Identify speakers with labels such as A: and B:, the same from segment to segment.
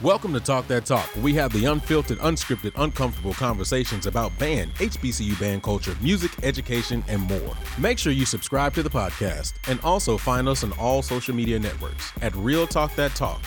A: Welcome to Talk That Talk. We have the unfiltered, unscripted, uncomfortable conversations about band, HBCU band culture, music, education, and more. Make sure you subscribe to the podcast and also find us on all social media networks at Real Talk That Talk.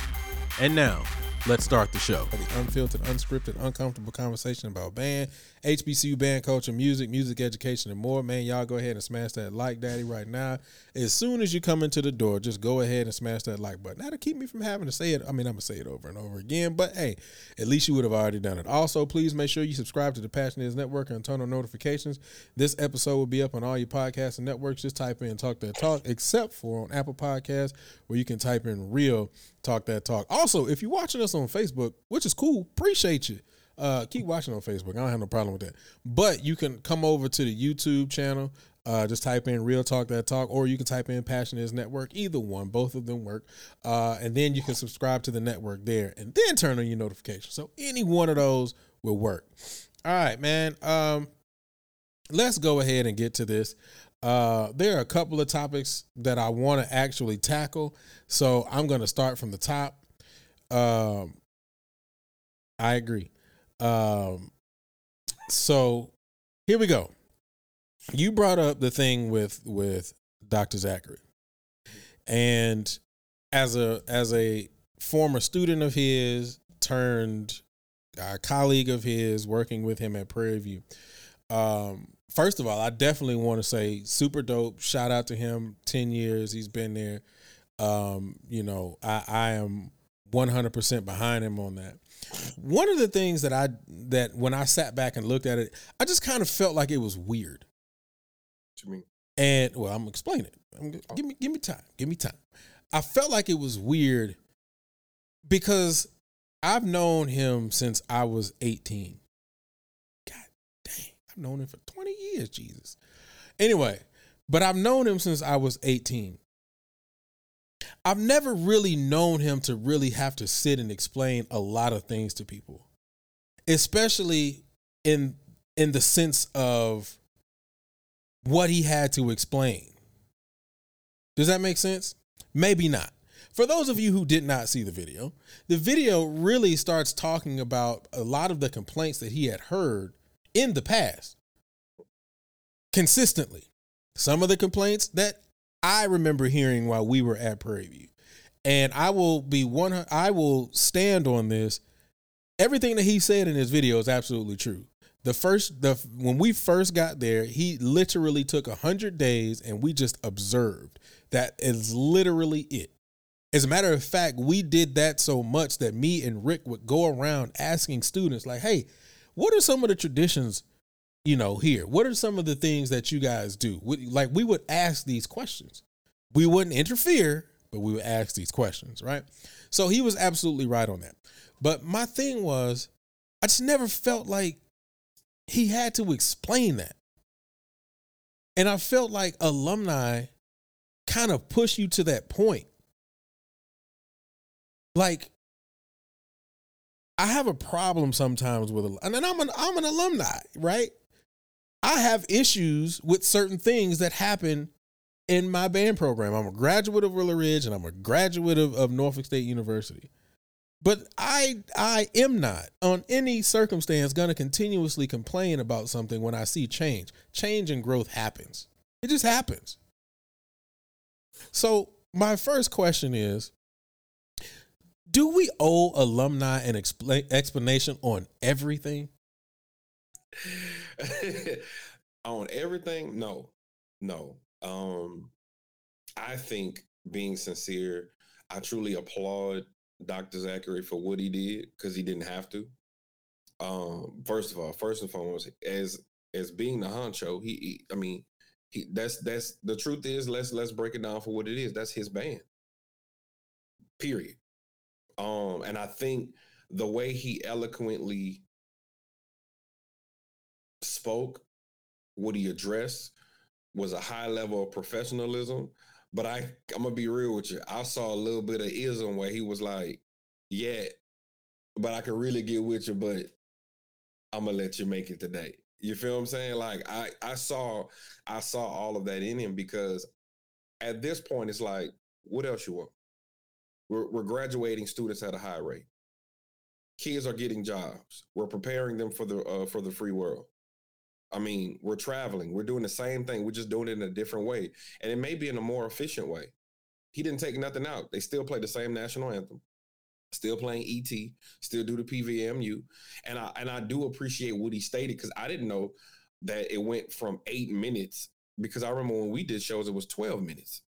A: And now, let's start the show.
B: The unfiltered, unscripted, uncomfortable conversation about band, HBCU band culture, music, music education, and more. Man, y'all go ahead and smash that like daddy right now. As soon as you come into the door, just go ahead and smash that like button. That'll keep me from having to say it. I mean, I'm gonna say it over and over again, but hey, at least you would have already done it. Also, please make sure you subscribe to the Passion Is Network and turn on notifications. This episode will be up on all your podcasts and networks. Just type in Talk That Talk, except for on Apple Podcasts, where you can type in Real Talk That Talk. Also, if you're watching us on Facebook, which is cool, appreciate you. Uh, keep watching on Facebook. I don't have no problem with that. But you can come over to the YouTube channel. Uh, just type in Real Talk That Talk, or you can type in Passion is Network. Either one, both of them work. Uh, and then you can subscribe to the network there, and then turn on your notifications. So any one of those will work. All right, man. Um, let's go ahead and get to this. Uh, there are a couple of topics that I want to actually tackle, so I'm going to start from the top. Um, I agree. Um, so here we go. You brought up the thing with with Dr. Zachary, and as a as a former student of his turned a colleague of his working with him at Prairie View. Um, first of all, I definitely want to say super dope. Shout out to him. Ten years he's been there. Um, you know, I, I am 100% behind him on that. One of the things that I that when I sat back and looked at it, I just kind of felt like it was weird.
C: What you mean?
B: And well, I'm explaining. I'm, give me give me time. Give me time. I felt like it was weird because I've known him since I was 18. God dang, I've known him for 20 years, Jesus. Anyway, but I've known him since I was 18. I've never really known him to really have to sit and explain a lot of things to people, especially in in the sense of what he had to explain. Does that make sense? Maybe not. For those of you who did not see the video, the video really starts talking about a lot of the complaints that he had heard in the past consistently. Some of the complaints that I remember hearing while we were at Prairie View. And I will be one I will stand on this. Everything that he said in his video is absolutely true. The first the when we first got there, he literally took a 100 days and we just observed. That is literally it. As a matter of fact, we did that so much that me and Rick would go around asking students like, "Hey, what are some of the traditions you know, here? What are some of the things that you guys do? Like we would ask these questions. We wouldn't interfere, but we would ask these questions, right? So he was absolutely right on that. But my thing was, I just never felt like he had to explain that. And I felt like alumni kind of push you to that point. Like, I have a problem sometimes with, and I'm an I'm an alumni, right? I have issues with certain things that happen in my band program. I'm a graduate of Willow Ridge and I'm a graduate of, of Norfolk State University. But I I am not on any circumstance gonna continuously complain about something when I see change. Change and growth happens. It just happens. So my first question is do we owe alumni an expla- explanation on everything?
C: on everything, no, no. Um, I think being sincere, I truly applaud Dr. Zachary for what he did because he didn't have to. Um, first of all, first and foremost, as as being the honcho, he, he I mean, he that's that's the truth is let's let's break it down for what it is. That's his band. Period. Um, and I think the way he eloquently spoke, what he addressed was a high level of professionalism. But I, I'm gonna be real with you. I saw a little bit of ism where he was like, "Yeah, but I can really get with you, but I'm gonna let you make it today." You feel what I'm saying? Like I, I saw, I saw all of that in him because at this point, it's like, what else you want? We're, we're graduating students at a high rate. kids are getting jobs. We're preparing them for the uh, for the free world. I mean, we're traveling. We're doing the same thing. We're just doing it in a different way, and it may be in a more efficient way. He didn't take nothing out. They still play the same national anthem, still playing ET, still do the PVMU, and I and I do appreciate what he stated because I didn't know that it went from eight minutes because I remember when we did shows it was twelve minutes.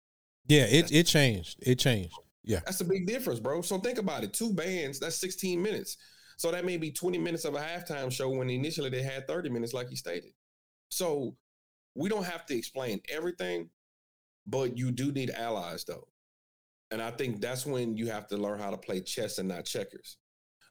B: Yeah, it it changed. It changed. Yeah,
C: that's a big difference, bro. So think about it: two bands, that's sixteen minutes. So that may be 20 minutes of a halftime show when initially they had 30 minutes, like he stated. So we don't have to explain everything, but you do need allies, though. And I think that's when you have to learn how to play chess and not checkers.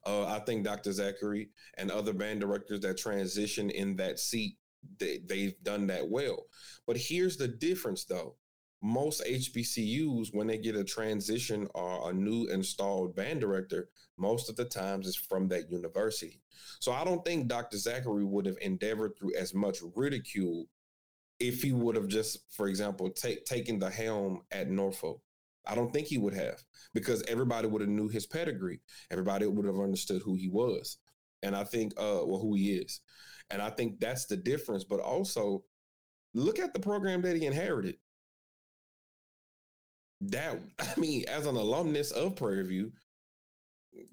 C: Uh, I think Dr. Zachary and other band directors that transition in that seat, they, they've done that well. But here's the difference, though most HBCUs, when they get a transition or a new installed band director, most of the times is from that university. So I don't think Dr. Zachary would have endeavored through as much ridicule if he would have just, for example, take, taken the helm at Norfolk. I don't think he would have because everybody would have knew his pedigree. Everybody would have understood who he was. And I think, uh, well, who he is. And I think that's the difference. But also, look at the program that he inherited that I mean, as an alumnus of Prairie View,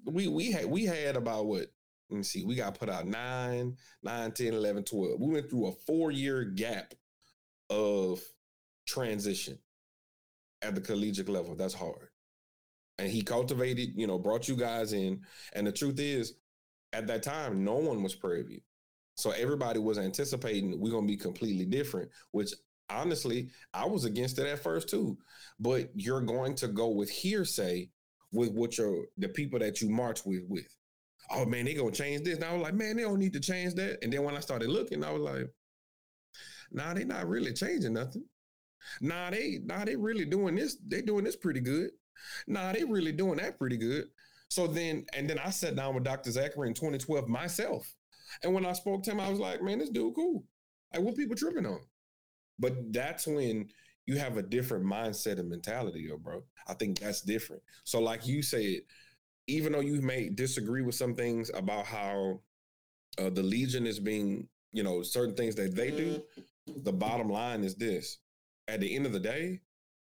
C: we we had we had about what let me see, we got put out 9, 9, 10, 11, 12. We went through a four-year gap of transition at the collegiate level. That's hard. And he cultivated, you know, brought you guys in. And the truth is, at that time, no one was Prairie View. So everybody was anticipating we're gonna be completely different, which honestly, I was against it at first too. But you're going to go with hearsay with what your the people that you march with with. Oh man, they gonna change this. And I was like, man, they don't need to change that. And then when I started looking, I was like, nah, they not really changing nothing. Nah, they nah, they really doing this. They doing this pretty good. Nah, they really doing that pretty good. So then, and then I sat down with Dr. Zachary in 2012 myself. And when I spoke to him, I was like, man, this dude cool. Like, what people tripping on? But that's when you have a different mindset and mentality, yo, bro. I think that's different. So, like you said, even though you may disagree with some things about how uh, the Legion is being, you know, certain things that they do, the bottom line is this: at the end of the day,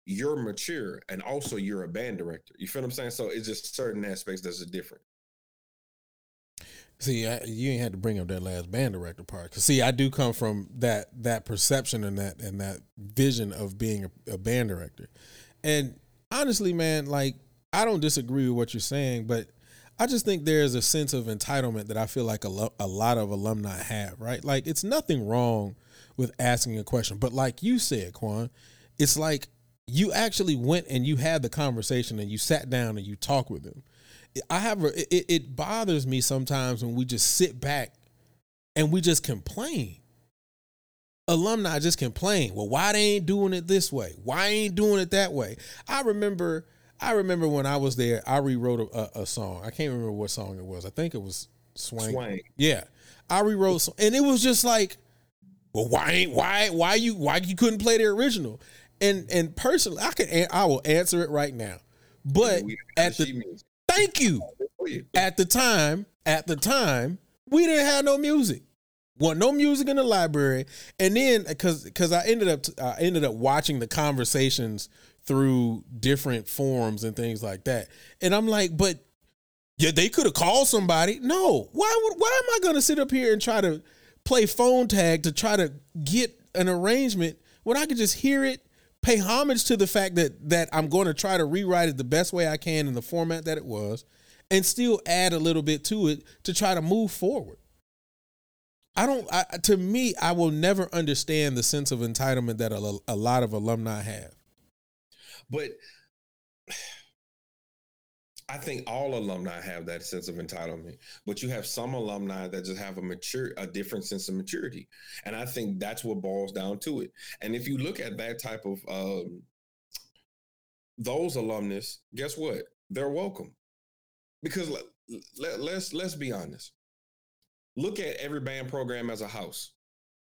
C: you're mature and also you're a band director. You feel what I'm saying? So it's just certain aspects that's a different.
B: See, I, you ain't had to bring up that last band director part. Cause see, I do come from that that perception and that and that vision of being a, a band director. And honestly, man, like I don't disagree with what you're saying, but I just think there's a sense of entitlement that I feel like a, lo- a lot of alumni have, right? Like it's nothing wrong with asking a question, but like you said, Quan, it's like you actually went and you had the conversation and you sat down and you talked with them I have a, it, it bothers me sometimes when we just sit back and we just complain. Alumni just complain. Well, why they ain't doing it this way? Why ain't doing it that way? I remember I remember when I was there, I rewrote a, a, a song. I can't remember what song it was. I think it was Swang. Swang. Yeah. I rewrote and it was just like, well, why ain't why why you why you couldn't play the original? And and personally, I can I will answer it right now. But at the Thank you. At the time, at the time, we didn't have no music. Want no music in the library, and then because because I ended up I ended up watching the conversations through different forums and things like that, and I'm like, but yeah, they could have called somebody. No, why would why am I going to sit up here and try to play phone tag to try to get an arrangement when I could just hear it pay homage to the fact that that I'm going to try to rewrite it the best way I can in the format that it was and still add a little bit to it to try to move forward. I don't I, to me I will never understand the sense of entitlement that a, a lot of alumni have.
C: But I think all alumni have that sense of entitlement, but you have some alumni that just have a mature, a different sense of maturity, and I think that's what boils down to it. And if you look at that type of um, those alumnus, guess what? They're welcome because let, let, let's let's be honest. Look at every band program as a house.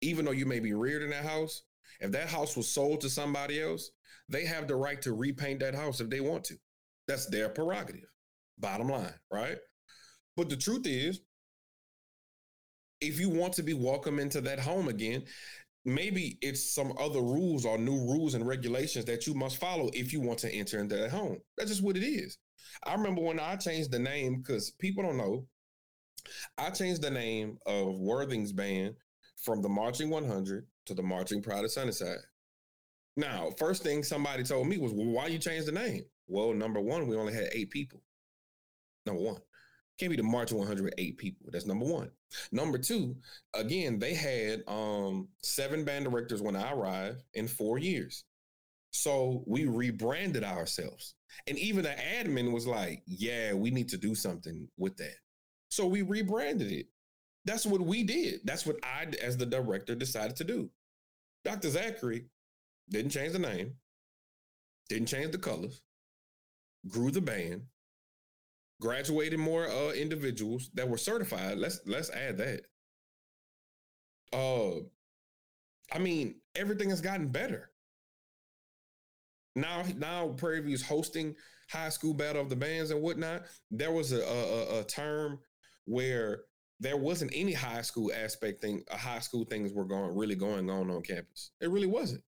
C: Even though you may be reared in that house, if that house was sold to somebody else, they have the right to repaint that house if they want to. That's their prerogative. Bottom line, right? But the truth is, if you want to be welcome into that home again, maybe it's some other rules or new rules and regulations that you must follow if you want to enter into that home. That's just what it is. I remember when I changed the name because people don't know. I changed the name of Worthing's band from the Marching 100 to the Marching Pride of Sunnyside. Now, first thing somebody told me was, well, why you change the name? Well, number one, we only had eight people. Number one. Can't be the March 108 people. That's number one. Number two, again, they had um, seven band directors when I arrived in four years. So we rebranded ourselves. And even the admin was like, yeah, we need to do something with that. So we rebranded it. That's what we did. That's what I, as the director, decided to do. Dr. Zachary didn't change the name, didn't change the colors, grew the band, graduated more uh, individuals that were certified. Let's let's add that. Uh, I mean, everything has gotten better. Now, now Prairie View is hosting high school battle of the bands and whatnot. There was a, a, a term where there wasn't any high school aspect thing, a high school things were going really going on on campus. It really wasn't.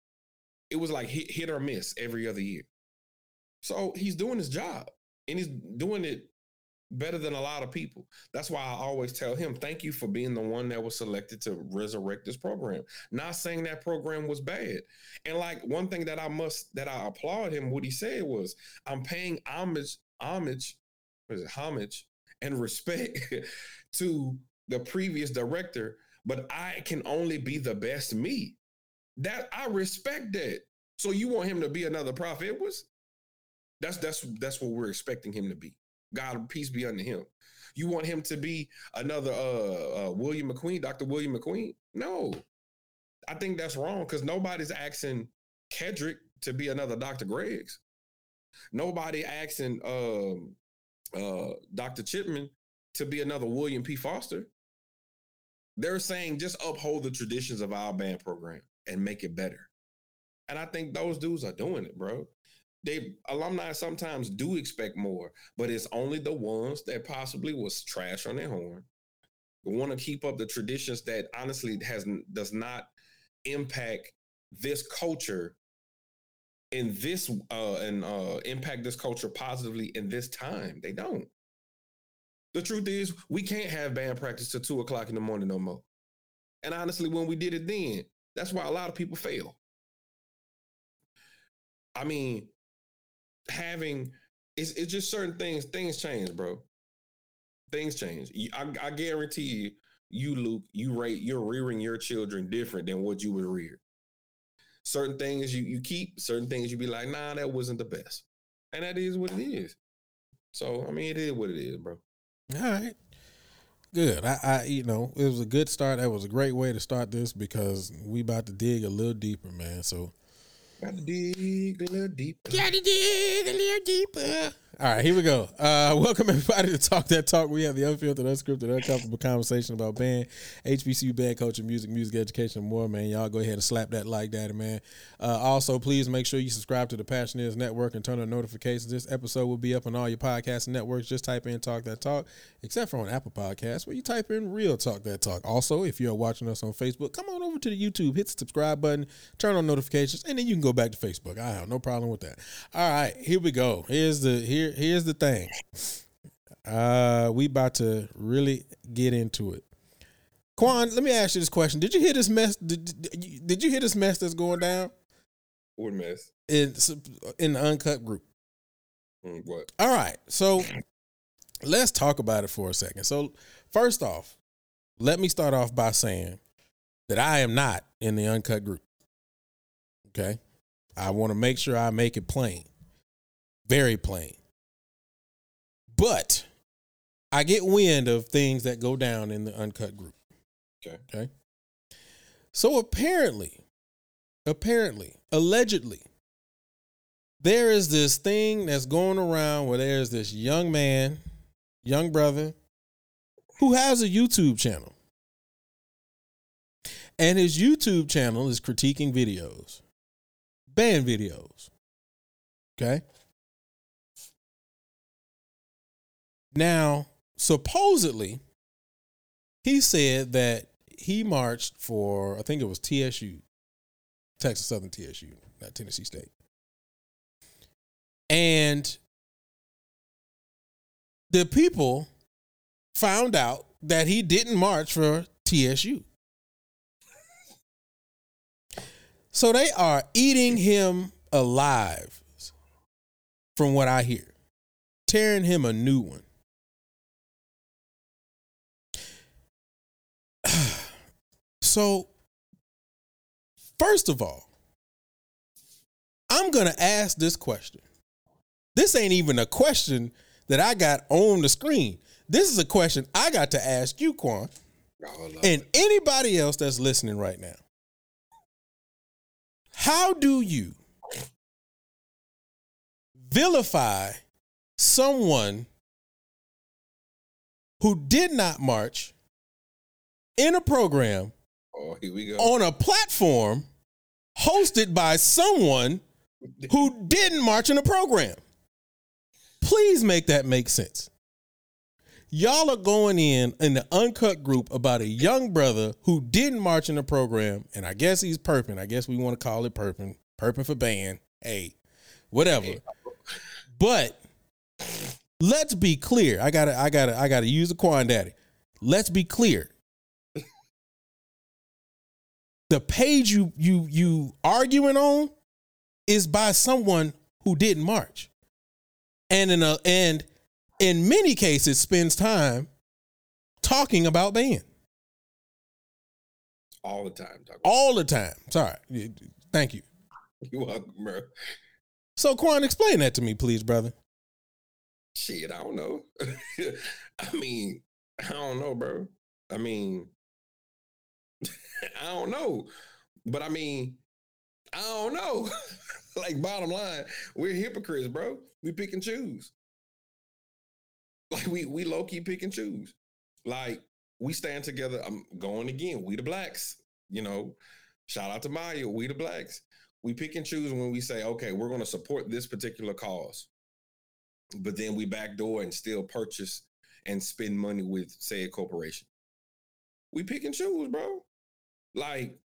C: It was like hit, hit or miss every other year. So he's doing his job and he's doing it better than a lot of people. That's why I always tell him, thank you for being the one that was selected to resurrect this program. Not saying that program was bad. And like one thing that I must that I applaud him, what he said was, I'm paying homage, homage, was it homage and respect to the previous director, but I can only be the best me. That I respect that. So you want him to be another Prof Edwards? That's that's that's what we're expecting him to be. God peace be unto him. You want him to be another uh, uh William McQueen, Dr. William McQueen? No. I think that's wrong because nobody's asking Kedrick to be another Dr. Greggs. Nobody asking um uh Dr. Chipman to be another William P. Foster. They're saying just uphold the traditions of our band program and make it better. And I think those dudes are doing it, bro they alumni sometimes do expect more, but it's only the ones that possibly was trash on their horn, want to keep up the traditions that honestly has does not impact this culture in this uh and uh impact this culture positively in this time. They don't. The truth is, we can't have band practice till two o'clock in the morning no more. And honestly, when we did it then, that's why a lot of people fail. I mean, having it's, it's just certain things things change bro. Things change. I, I guarantee you you luke you rate you're rearing your children different than what you would rear. Certain things you, you keep certain things you be like nah that wasn't the best. And that is what it is. So i mean it is what it is bro.
B: All right good. I, I you know it was a good start. That was a great way to start this because we about to dig a little deeper man. So
C: Got to dig a little deeper.
B: Got to dig a little deeper. All right, here we go. Uh, welcome everybody to Talk That Talk. We have the unfiltered, unscripted, uncomfortable conversation about band, HBCU band culture, music, music education, and more. Man, y'all go ahead and slap that like that, man. Uh, also, please make sure you subscribe to the Passion Is Network and turn on notifications. This episode will be up on all your podcast networks. Just type in Talk That Talk, except for on Apple Podcasts, where you type in Real Talk That Talk. Also, if you're watching us on Facebook, come on over to the YouTube, hit the subscribe button, turn on notifications, and then you can go back to Facebook. I have no problem with that. All right, here we go. Here's the here here's the thing. Uh, we about to really get into it. Quan, let me ask you this question: Did you hear this mess? Did, did you hear this mess that's going down?
C: What mess?
B: In in the uncut group.
C: Mm, what?
B: All right, so let's talk about it for a second. So first off, let me start off by saying that I am not in the uncut group. Okay, I want to make sure I make it plain, very plain. But I get wind of things that go down in the uncut group.
C: Okay.
B: Okay. So apparently, apparently, allegedly, there is this thing that's going around where there's this young man, young brother, who has a YouTube channel. And his YouTube channel is critiquing videos, videos. Okay. Now, supposedly, he said that he marched for, I think it was TSU, Texas Southern TSU, not Tennessee State. And the people found out that he didn't march for TSU. So they are eating him alive, from what I hear, tearing him a new one. So, first of all, I'm going to ask this question. This ain't even a question that I got on the screen. This is a question I got to ask you, Quan,
C: Oh,
B: and anybody else that's listening right now. How do you vilify someone who did not march in a program
C: oh, here we go.
B: on a platform hosted by someone who didn't march in a program. Please make that make sense. Y'all are going in in the uncut group about a young brother who didn't march in the program, and I guess he's perping. I guess we want to call it perping, perping for band. Hey, whatever. But let's be clear. I gotta, I gotta, I gotta use the Quan Daddy. Let's be clear the page you you you arguing on is by someone who didn't march and in a and in many cases spends time talking about band
C: all the time.
B: All the time sorry thank you
C: You're welcome, bro.
B: so quan explain that to me please brother
C: Shit, I don't know. I mean, I don't know, bro. I mean, I don't know. But I mean, I don't know. like bottom line, we're hypocrites, bro. We pick and choose. Like we we low key pick and choose. Like we stand together. I'm going again. We the blacks. You know, shout out to Maya. We the blacks. We pick and choose when we say, okay, we're going to support this particular cause, but then we backdoor and still purchase and spend money with said corporation. We pick and choose, bro. Like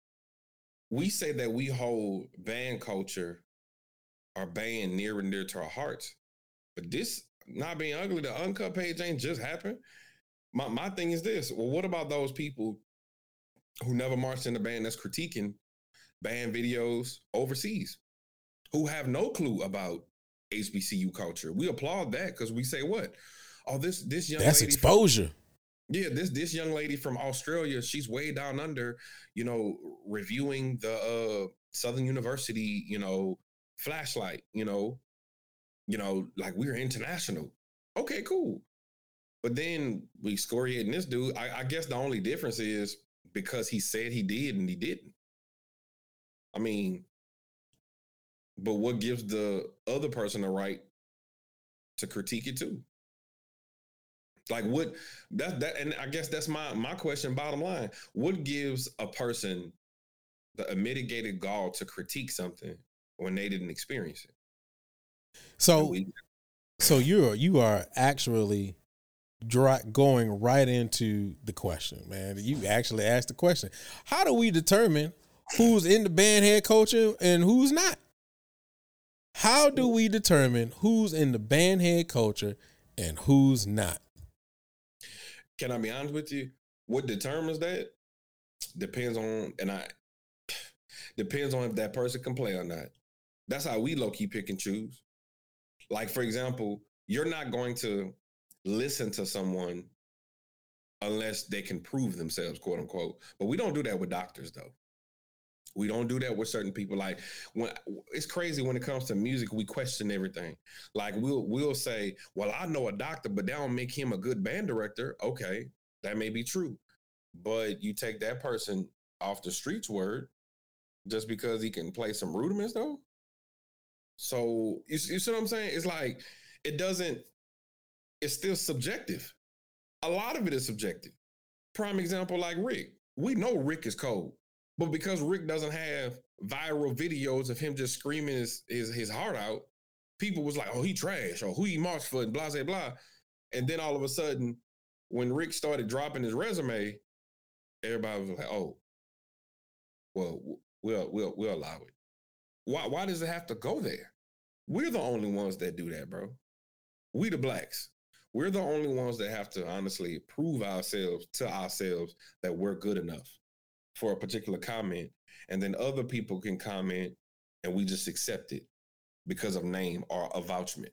C: we say that we hold band culture our band near and dear to our hearts. But this not being ugly, the uncut page ain't just happened. My my thing is this. Well, what about those people who never marched in the band that's critiquing band videos overseas, who have no clue about HBCU culture? We applaud that because we say what? Oh, this this young
B: that's
C: lady
B: exposure
C: yeah, this this young lady from Australia, she's way down under, you know, reviewing the uh Southern University, you know, flashlight, you know, you know, like we're international. Okay, cool. But then we excoriating this dude. I, I guess the only difference is because he said he did and he didn't. I mean, but what gives the other person the right to critique it too? Like what that that and I guess that's my my question bottom line. What gives a person the mitigated gall to critique something when they didn't experience it?
B: So
C: we-
B: so you're you are actually dry, going right into the question man you actually asked the question how do we determine who's in the band head culture and who's not how do we determine who's in the band head culture and who's not
C: can I be honest with you? What determines that depends on and I depends on if that person can play or not. That's how we low key pick and choose. Like for example, you're not going to listen to someone unless they can prove themselves, quote unquote. But we don't do that with doctors though. We don't do that with certain people. Like when it's crazy when it comes to music, we question everything. Like we'll we'll say, "Well, I know a doctor, but that don't make him a good band director." Okay, that may be true, but you take that person off the streets word just because he can play some rudiments, though. So you, you see what I'm saying? It's like it doesn't. It's still subjective. A lot of it is subjective. Prime example, like Rick. We know Rick is cold. But because Rick doesn't have viral videos of him just screaming his his, his heart out, people was like, "Oh, he trash," or "Who he marched for," and blah blah blah. And then all of a sudden, when Rick started dropping his resume, everybody was like, "Oh, well, we'll we'll we'll allow it." Why why does it have to go there? We're the only ones that do that, bro. We the blacks. We're the only ones that have to honestly prove ourselves to ourselves that we're good enough for a particular comment. And then other people can comment and we just accept it because of name or avouchment.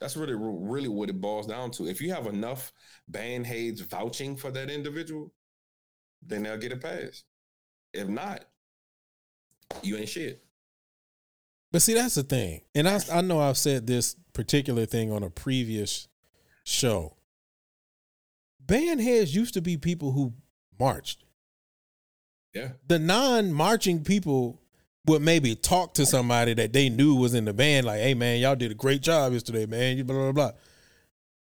C: That's really, really what it boils down to. If you have enough band heads vouching for that individual, then they'll get a pass. If not, you ain't shit.
B: But see, that's the thing. And I, I know I've said this particular thing on a previous show. Band heads used to be people who marched.
C: Yeah.
B: The non marching people would maybe talk to somebody that they knew was in the band, like, hey man, y'all did a great job yesterday, man. You blah blah blah.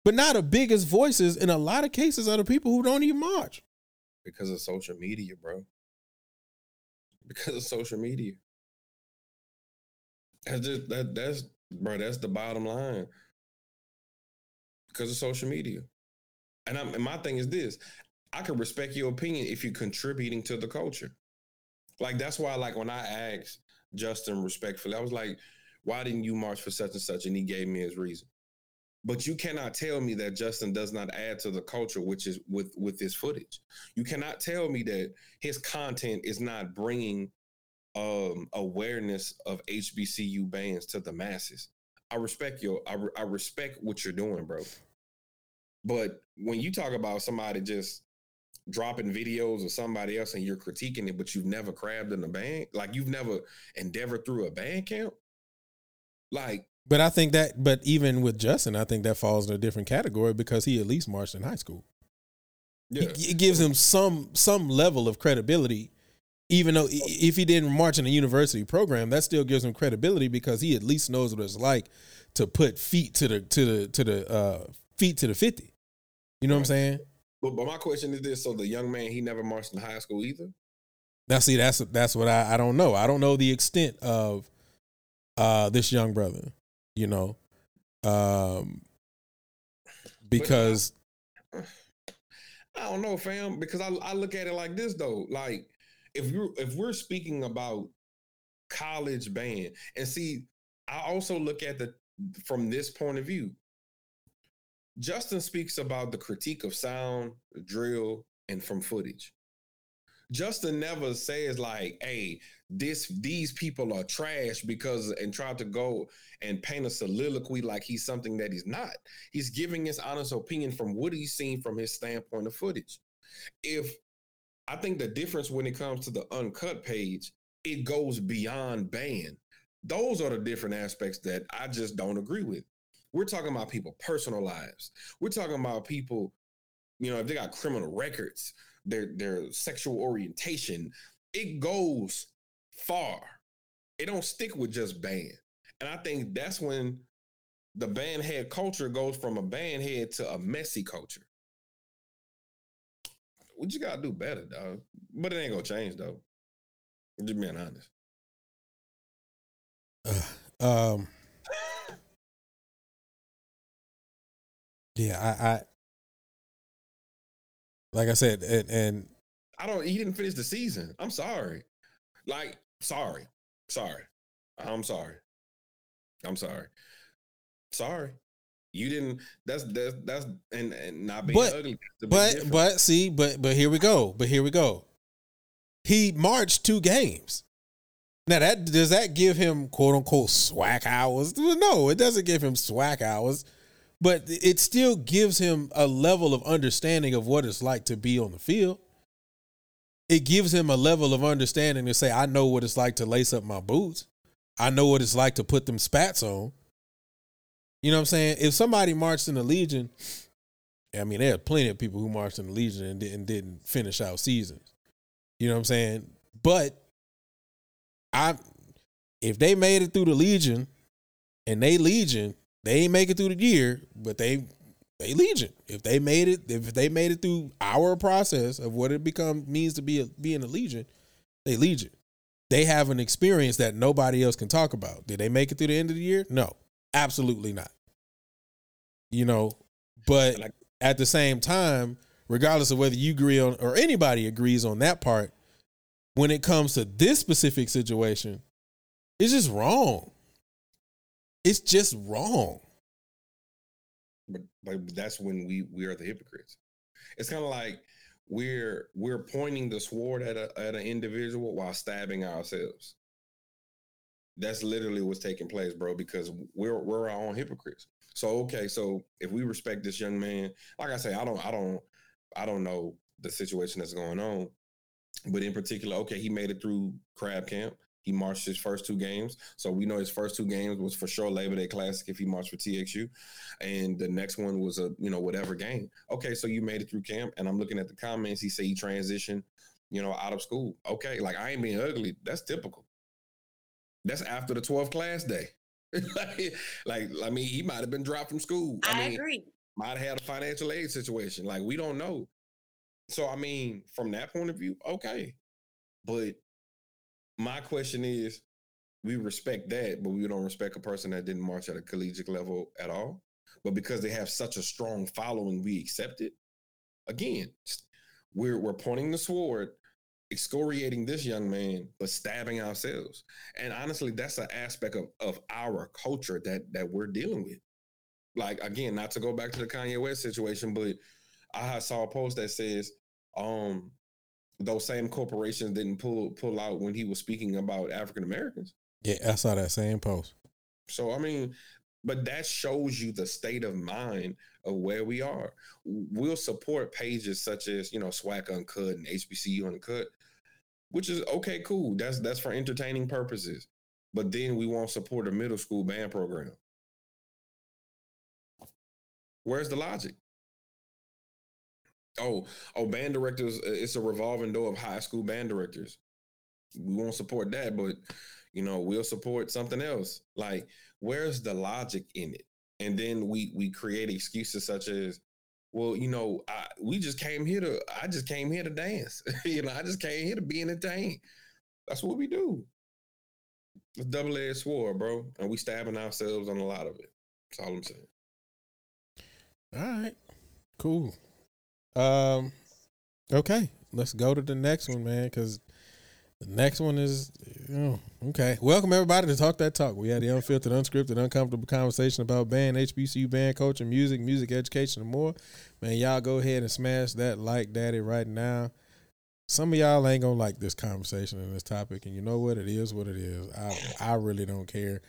B: But now the biggest voices in a lot of cases are the people who don't even march.
C: Because of social media, bro. Because of social media. That's just that that's bro, that's the bottom line. Because of social media. And, I'm, and my thing is this I can respect your opinion if you're contributing to the culture. Like that's why, like when I asked Justin respectfully, I was like, "Why didn't you march for such and such?" And he gave me his reason. But you cannot tell me that Justin does not add to the culture, which is with with this footage. You cannot tell me that his content is not bringing um, awareness of HBCU bands to the masses. I respect your, I, I respect what you're doing, bro. But when you talk about somebody just dropping videos of somebody else and you're critiquing it, but you've never crabbed in a band, like you've never endeavored through a band camp, like.
B: But I think that, but even with Justin, I think that falls in a different category because he at least marched in high school. Yeah. It gives him some some level of credibility, even though if he didn't march in a university program, that still gives him credibility because he at least knows what it's like to put feet to the to the to the uh, feet to the fifty. You know what I'm saying?
C: But, but my question is this: so the young man he never marched in high school either.
B: Now, see, that's that's what I I don't know. I don't know the extent of uh this young brother. You know, um, because
C: I, I don't know, fam. Because I I look at it like this though, like if you if we're speaking about college band, and see, I also look at the from this point of view. Justin speaks about the critique of sound, drill, and from footage. Justin never says like, "Hey, this these people are trash because," and try to go and paint a soliloquy like he's something that he's not. He's giving his honest opinion from what he's seen from his standpoint of footage. If I think the difference when it comes to the uncut page, it goes beyond ban. Those are the different aspects that I just don't agree with. We're talking about people personal lives. We're talking about people, you know, if they got criminal records, their their sexual orientation, it goes far. It don't stick with just ban. And I think that's when the band head culture goes from a band head to a messy culture. We just gotta do better, dog. But it ain't gonna change though. I'm just being honest.
B: Uh, um Yeah, I, I like I said, and, and
C: I don't. He didn't finish the season. I'm sorry. Like, sorry, sorry. I'm sorry. I'm sorry. Sorry. You didn't. That's that's that's and, and not being
B: but,
C: ugly.
B: But but see, but but here we go. But here we go. He marched two games. Now that does that give him quote unquote SWAC hours? No, it doesn't give him SWAC hours but it still gives him a level of understanding of what it's like to be on the field. It gives him a level of understanding to say, I know what it's like to lace up my boots. I know what it's like to put them spats on. You know what I'm saying? If somebody marched in the Legion, I mean, there are plenty of people who marched in the Legion and didn't, didn't finish out seasons. You know what I'm saying? But I, if they made it through the Legion and they Legion, they ain't make it through the year, but they they legion. If they made it, if they made it through our process of what it become means to be a, being a legion, they legion. They have an experience that nobody else can talk about. Did they make it through the end of the year? No, absolutely not. You know, but at the same time, regardless of whether you agree on or anybody agrees on that part, when it comes to this specific situation, it's just wrong. It's just wrong.
C: But, but that's when we we are the hypocrites. It's kind of like we're we're pointing the sword at a at an individual while stabbing ourselves. That's literally what's taking place, bro. Because we're we're our own hypocrites. So okay, so if we respect this young man, like I say, I don't I don't I don't know the situation that's going on, but in particular, okay, he made it through crab camp. He marched his first two games. So we know his first two games was for sure Labor Day Classic if he marched for TSU. And the next one was a, you know, whatever game. Okay, so you made it through camp. And I'm looking at the comments. He said he transitioned, you know, out of school. Okay, like I ain't being ugly. That's typical. That's after the 12th class day. like, I mean, he might have been dropped from school.
D: I,
C: I mean,
D: agree.
C: might have had a financial aid situation. Like, we don't know. So, I mean, from that point of view, okay. But my question is we respect that, but we don't respect a person that didn't march at a collegiate level at all. But because they have such a strong following, we accept it. Again, we're we're pointing the sword, excoriating this young man, but stabbing ourselves. And honestly, that's an aspect of, of our culture that that we're dealing with. Like again, not to go back to the Kanye West situation, but I saw a post that says, um, those same corporations didn't pull pull out when he was speaking about African Americans.
B: Yeah, I saw that same post.
C: So I mean, but that shows you the state of mind of where we are. We'll support pages such as you know SWAC Uncut and HBCU Uncut, which is okay, cool. That's that's for entertaining purposes. But then we won't support a middle school band program. Where's the logic? Oh, oh, band directors, uh, it's a revolving door of high school band directors. We won't support that, but you know, we'll support something else. Like, where's the logic in it? And then we we create excuses such as, well, you know, I, we just came here to, I just came here to dance. you know, I just came here to be entertained. That's what we do. It's double edged sword, bro, and we stabbing ourselves on a lot of it. That's all I'm saying.
B: All right, cool. Um, okay, let's go to the next one, man, because the next one is oh, okay. Welcome everybody to Talk That Talk. We had the unfiltered, unscripted, uncomfortable conversation about band, HBCU band culture, music, music education, and more. Man, y'all go ahead and smash that like daddy right now. Some of y'all ain't gonna like this conversation and this topic, and you know what? It is what it is. I I really don't care.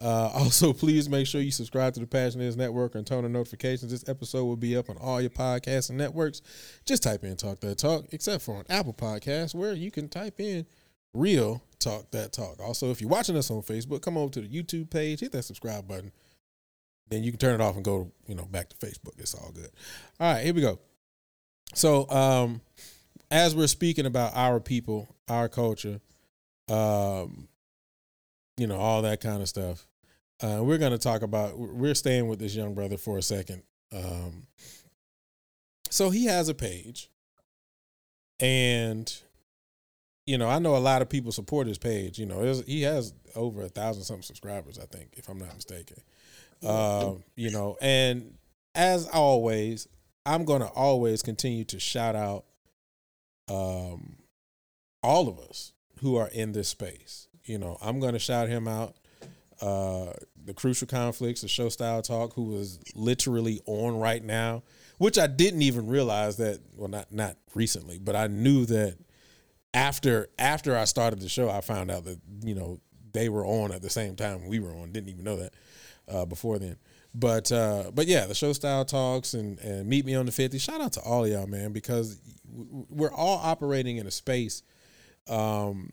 B: Uh, also, please make sure you subscribe to the Passion Is Network and turn on notifications. This episode will be up on all your podcasts and networks. Just type in Talk That Talk, except for on Apple Podcasts, where you can type in Real Talk That Talk. Also, if you're watching us on Facebook, come over to the YouTube page, hit that subscribe button. Then you can turn it off and go, you know, back to Facebook. It's all good. All right, here we go. So, um, as we're speaking about our people, our culture, um, you know, all that kind of stuff. Uh, we're going to talk about. We're staying with this young brother for a second. Um, so he has a page, and you know, I know a lot of people support his page. You know, he has over a thousand something subscribers, I think, if I'm not mistaken. Uh, you know, and as always, I'm going to always continue to shout out um, all of us who are in this space. You know, I'm going to shout him out. Uh, the crucial conflicts, the show style talk, who was literally on right now, which I didn't even realize that. Well, not not recently, but I knew that after after I started the show, I found out that you know they were on at the same time we were on. Didn't even know that uh, before then. But uh, but yeah, the show style talks and and meet me on the fifty. Shout out to all y'all, man, because we're all operating in a space um,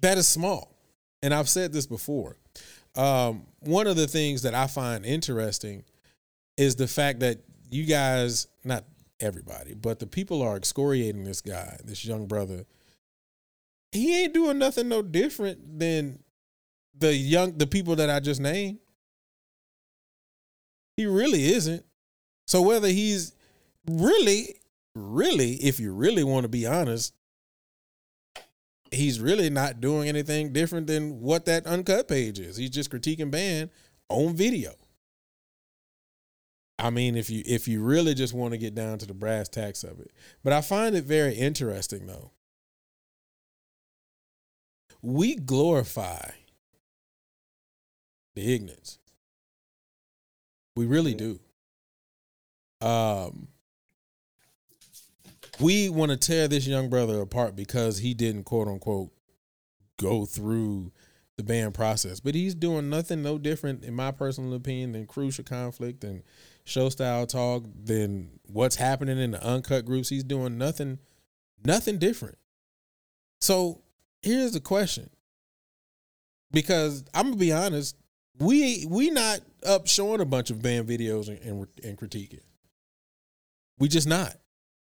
B: that is small. And I've said this before. Um, one of the things that I find interesting is the fact that you guys, not everybody, but the people are excoriating this guy, this young brother. He ain't doing nothing no different than the young the people that I just named. He really isn't. So whether he's really, really, if you really want to be honest, he's really not doing anything different than what that uncut page is. He's just critiquing band on video. I mean, if you if you really just want to get down to the brass tacks of it. But I find it very interesting though. We glorify the ignorance. We really do. Um we want to tear this young brother apart because he didn't quote unquote go through the band process. But he's doing nothing no different, in my personal opinion, than crucial conflict and show style talk, than what's happening in the uncut groups. He's doing nothing, nothing different. So here's the question. Because I'm gonna be honest, we we not up showing a bunch of band videos and, and, and critiquing. We just not.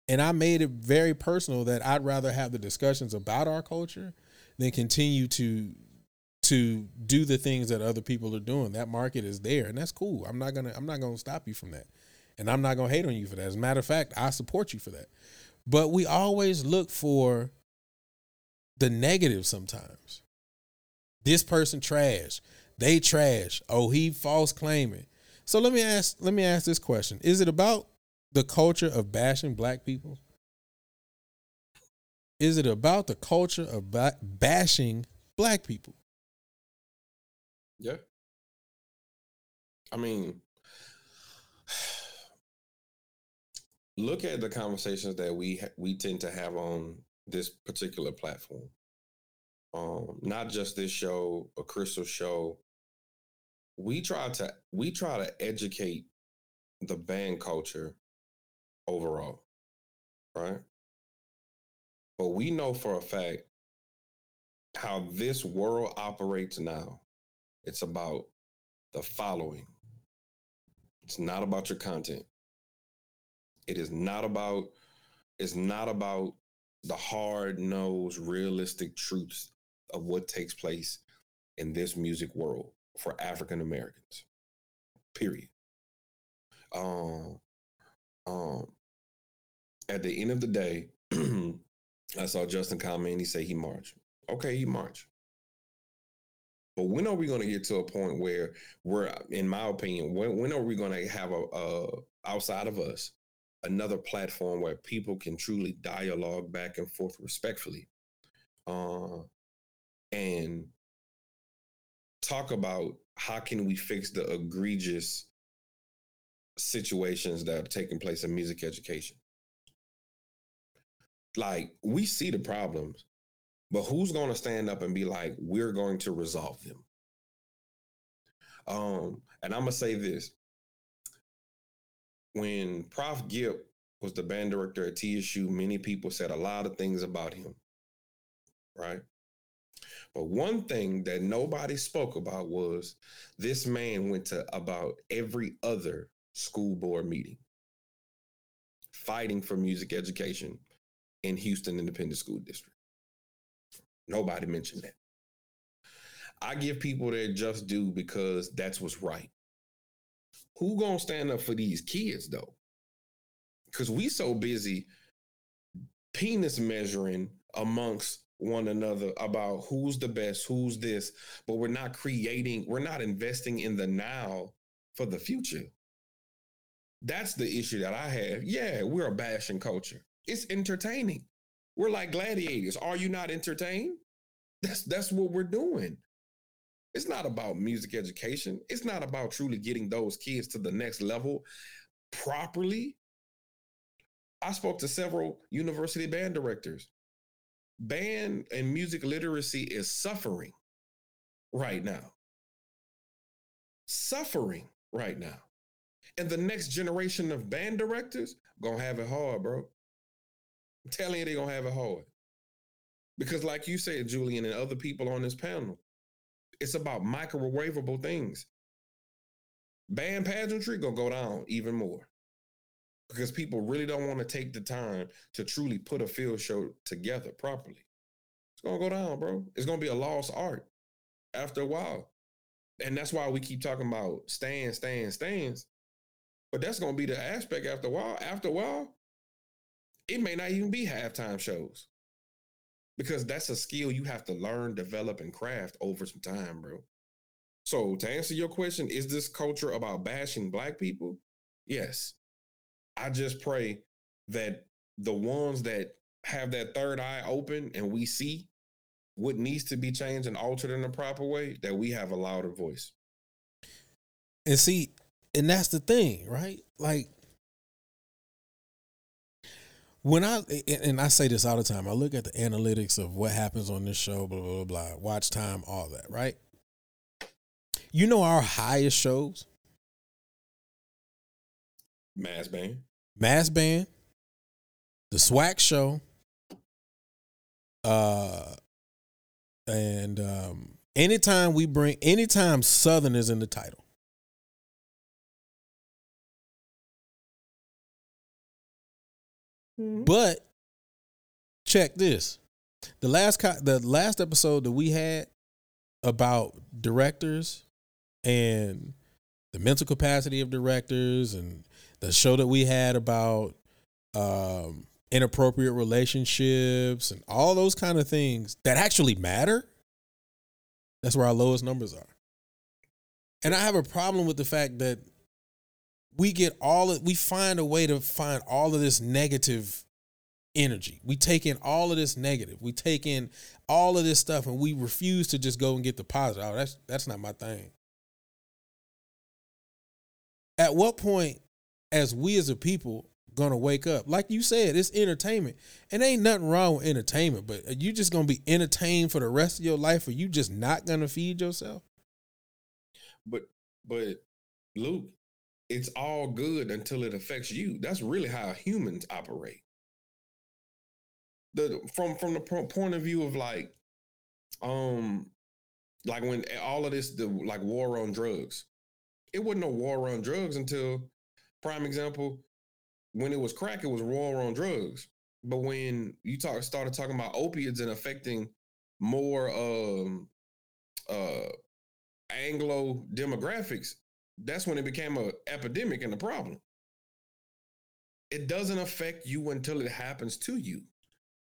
B: And I made it very personal that I'd rather have the discussions about our culture than continue to to do the things that other people are doing. That market is there, and that's cool. I'm not gonna I'm not gonna stop you from that, and I'm not gonna hate on you for that. As a matter of fact, I support you for that. But we always look for the negative sometimes. This person trash. They trash. Oh, he false claiming. So let me ask let me ask this question. Is it about the culture of bashing black people? Is it about the culture of ba- bashing black people?
C: Yeah. I mean, look at the conversations that we ha- we tend to have on this particular platform. Um, not just this show, a crystal show. We try to we try to educate the band culture overall, right? But we know for a fact how this world operates now. It's about the following. It's not about your content. It is not about it's not about the hard-nosed realistic truths of what takes place in this music world for African Americans. Period. Um um at the end of the day, I saw Justin comment. He said he marched. Okay, he marched. But when are we going to get to a point where we're, in my opinion, when when are we going to have a, a outside of us another platform where people can truly dialogue back and forth respectfully, uh, and talk about how can we fix the egregious situations that are taking place in music education? Like we see the problems, but who's going to stand up and be like, we're going to resolve them? Um, and I'm gonna say this: when Prof. Gipp was the band director at TSU, many people said a lot of things about him, right? But one thing that nobody spoke about was this man went to about every other school board meeting fighting for music education in Houston Independent School District. Nobody mentioned that. I give people their just due because that's what's right. Who gonna stand up for these kids though? Because we so busy penis measuring amongst one another about who's the best, who's this, but we're not creating, we're not investing in the now for the future. That's the issue that I have. Yeah, we're a bashing culture. It's entertaining. We're like gladiators. Are you not entertained? That's that's what we're doing. It's not about music education. It's not about truly getting those kids to the next level properly. I spoke to several university band directors. Band and music literacy is suffering right now. Suffering right now. And the next generation of band directors gonna have it hard, bro. I'm telling you, they're gonna have it hard. Because, like you said, Julian, and other people on this panel, it's about microwavable things. Band pageantry gonna go down even more. Because people really don't want to take the time to truly put a field show together properly. It's gonna go down, bro. It's gonna be a lost art after a while. And that's why we keep talking about stands, stands, stands. But that's gonna be the aspect after a while. After a while, it may not even be halftime shows because that's a skill you have to learn, develop, and craft over some time, bro. So to answer your question, is this culture about bashing black people? Yes. I just pray that the ones that have that third eye open and we see what needs to be changed and altered in a proper way, that we have a louder voice.
B: And see, and that's the thing, right? Like when I and I say this all the time, I look at the analytics of what happens on this show, blah blah blah, watch time, all that, right? You know our highest shows,
C: Mass band.
B: Mass Band, the Swag Show, uh, and um, anytime we bring, anytime Southern is in the title, But check this: the last co- the last episode that we had about directors and the mental capacity of directors, and the show that we had about um, inappropriate relationships and all those kind of things that actually matter. That's where our lowest numbers are. And I have a problem with the fact that we get all of, we find a way to find all of this negative energy. We take in all of this negative. We take in all of this stuff and we refuse to just go and get the positive. Oh, that's that's not my thing. At what point as we as a people gonna wake up? Like you said, it's entertainment. And ain't nothing wrong with entertainment, but are you just gonna be entertained for the rest of your life or you just not gonna feed yourself?
C: But but Luke, it's all good until it affects you. That's really how humans operate. The from from the point of view of like, um, like when all of this the like war on drugs, it wasn't a war on drugs until prime example when it was crack, it was war on drugs. But when you talk started talking about opiates and affecting more um uh Anglo demographics, that's when it became a epidemic and a problem. It doesn't affect you until it happens to you.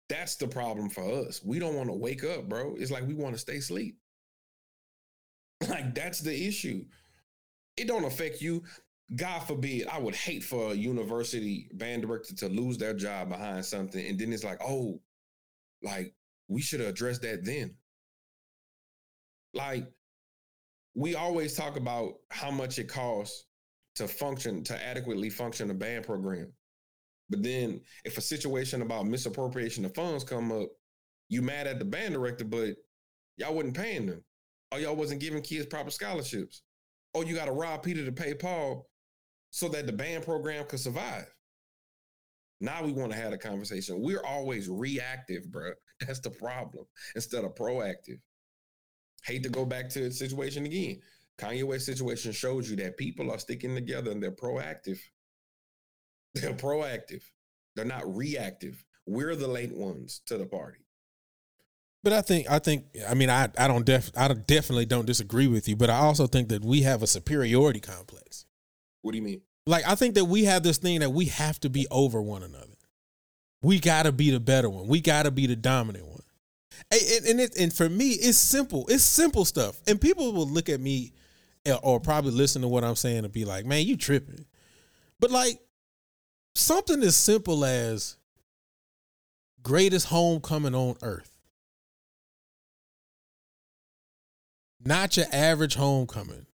C: That's the problem for us. We don't want to wake up, bro. It's like we want to stay asleep. Like that's the issue. It don't affect you. God forbid, I would hate for a university band director to lose their job behind something. And then it's like, oh, like we should have addressed that then. Like we always talk about how much it costs to function, to adequately function a band program. But then if a situation about misappropriation of funds come up, you mad at the band director, but y'all wasn't paying them. Or y'all wasn't giving kids proper scholarships. Or you gotta rob Peter to pay Paul so that the band program could survive. Now we want to have a conversation. We're always reactive, bro. That's the problem instead of proactive. Hate to go back to the situation again. Kanye West situation shows you that people are sticking together and they're proactive. They're proactive. They're not reactive. We're the late ones to the party.
B: But I think I think I mean I I don't def I definitely don't disagree with you, but I also think that we have a superiority complex.
C: What do you mean?
B: Like I think that we have this thing that we have to be over one another. We got to be the better one. We got to be the dominant one. And and, it, and for me, it's simple. It's simple stuff. And people will look at me eh, or probably listen to what I'm saying and be like, "Man, you tripping." But like something as simple as greatest homecoming on earth. Not your average homecoming.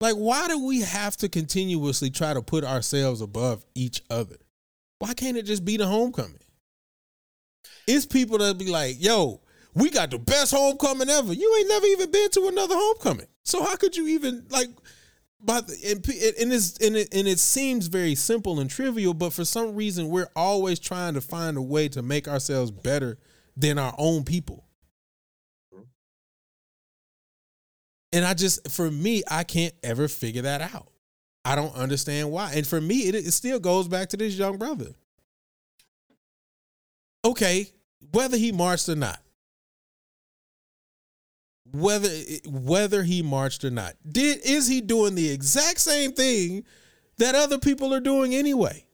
B: Like, why do we have to continuously try to put ourselves above each other? Why can't it just be the homecoming? It's people that be like, yo, we got the best homecoming ever. You ain't never even been to another homecoming. So how could you even like but and, and it's and it, and it seems very simple and trivial, but for some reason we're always trying to find a way to make ourselves better than our own people. And I just, for me, I can't ever figure that out. I don't understand why. And for me, it, it still goes back to this young brother. Okay, whether he marched or not, whether whether he marched or not, did is he doing the exact same thing that other people are doing anyway?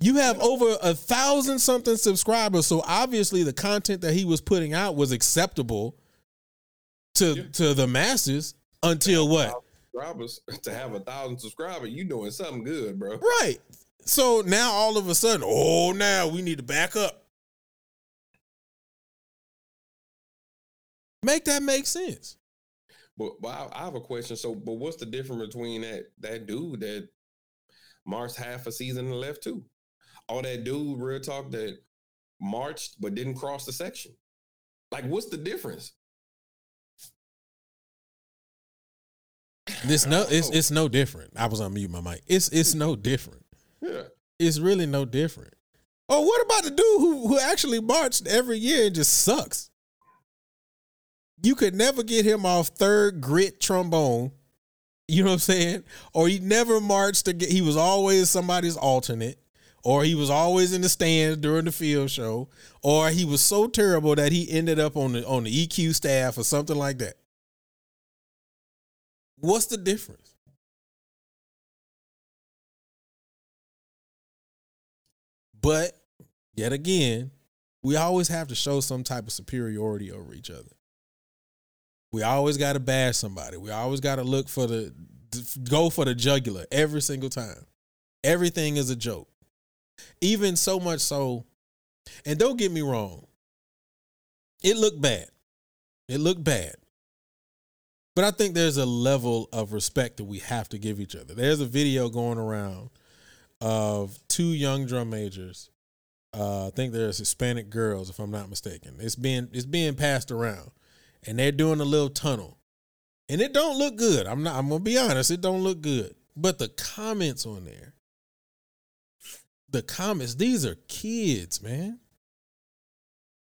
B: You have over a thousand something subscribers, so obviously the content that he was putting out was acceptable to
C: Yeah.
B: to the masses until what?
C: subscribers to have a thousand subscribers, you doing something good, bro.
B: Right. So now all of a sudden, oh, now we need to back up. Make that make sense.
C: But, but I, I have a question. So, but what's the difference between that that dude that marched half a season and left too, or that dude real talk that marched but didn't cross the section? Like, what's the difference?
B: This no, it's it's no different. I was on mute my mic. It's it's no different.
C: Yeah.
B: It's really no different. Oh, what about the dude who who actually marched every year and just sucks? You could never get him off third grit trombone. You know what I'm saying? Or he never marched to get he was always somebody's alternate. Or he was always in the stands during the field show. Or he was so terrible that he ended up on the on the EQ staff or something like that. What's the difference? But yet again, we always have to show some type of superiority over each other. We always got to bash somebody. We always got to look for the go for the jugular every single time. Everything is a joke. Even so much so, and don't get me wrong, it looked bad. It looked bad. But I think there's a level of respect that we have to give each other. There's a video going around of two young drum majors. Uh, I think there's Hispanic girls, if I'm not mistaken. It's being it's being passed around, and they're doing a little tunnel, and it don't look good. I'm not. I'm gonna be honest. It don't look good. But the comments on there, the comments. These are kids, man.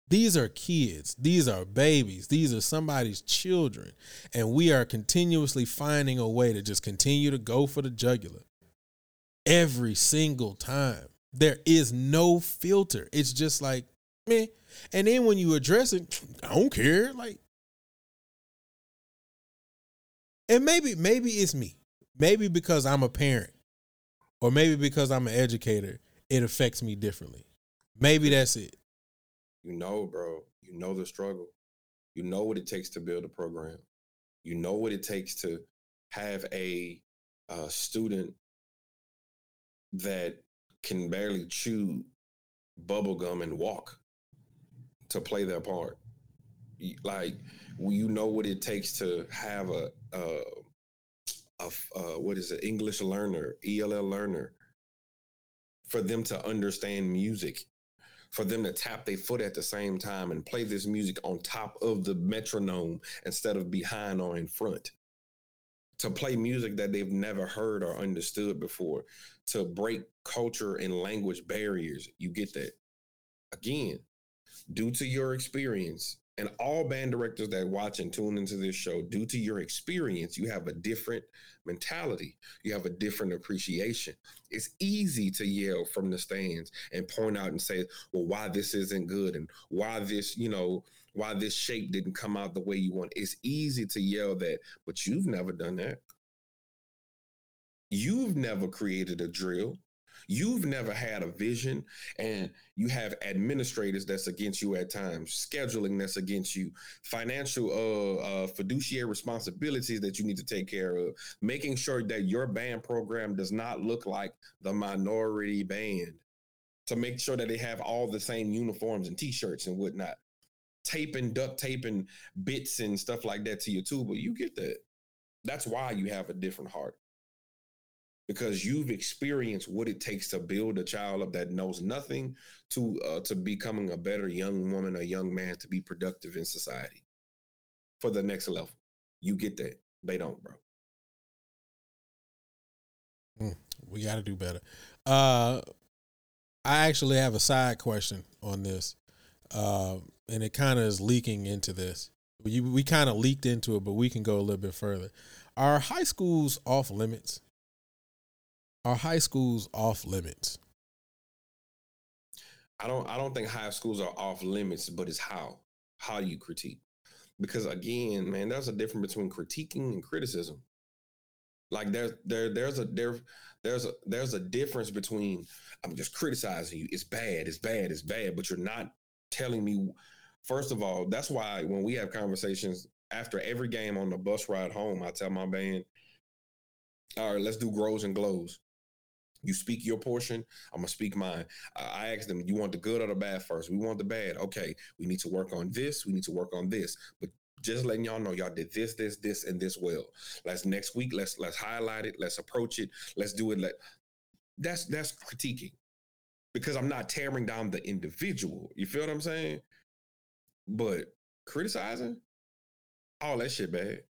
B: These are kids. These are babies. These are somebody's children. And we are continuously finding a way to just continue to go for the jugular every single time. There is no filter. It's just like, man. And then when you address it, I don't care. Like, and maybe, maybe it's me. Maybe because I'm a parent, or maybe because I'm an educator, it affects me differently. Maybe that's it.
C: You know, bro. You know the struggle. You know what it takes to build a program. You know what it takes to have a, uh student that can barely chew bubblegum and walk to play their part. Like you know what it takes to have a uh, what is it English learner, ELL learner, for them to understand music, for them to tap their foot at the same time and play this music on top of the metronome instead of behind or in front. To play music that they've never heard or understood before, to break culture and language barriers. You get that. Again, due to your experience, and all band directors that watch and tune into this show, due to your experience, you have a different mentality. You have a different appreciation. It's easy to yell from the stands and point out and say, well, why this isn't good and why this, you know, why this shape didn't come out the way you want. It's easy to yell that, but you've never done that. You've never created a drill. You've never had a vision, and you have administrators that's against you at times, scheduling that's against you, financial uh, uh, fiduciary responsibilities that you need to take care of, making sure that your band program does not look like the minority band, to make sure that they have all the same uniforms and t-shirts and whatnot, taping, duct taping bits and stuff like that to your tuba. You get that. That's why you have a different heart because you've experienced what it takes to build a child up that knows nothing to uh, to becoming a better young woman or young man to be productive in society for the next level. You get that. They don't, bro.
B: We got to do better. Uh, I actually have a side question on this, uh, and it kind of is leaking into this. We we kind of leaked into it, but we can go a little bit further. Are high schools off limits? Are high schools off limits?
C: I don't I don't think high schools are off limits, but it's how how you critique. Because again, man, there's a difference between critiquing and criticism. Like there's there there's a there there's a there's a difference between I'm just criticizing you. It's bad, it's bad, it's bad, but you're not telling me first of all, that's why when we have conversations after every game on the bus ride home, I tell my band, All right, let's do grows and glows. You speak your portion. I'm gonna speak mine. I asked them, you want the good or the bad first? We want the bad. Okay, we need to work on this. We need to work on this. But just letting y'all know, y'all did this, this, this, and this well. Let's next week. Let's let's highlight it. Let's approach it. Let's do it. Let that's that's critiquing because I'm not tearing down the individual. You feel what I'm saying? But criticizing, all that shit bad.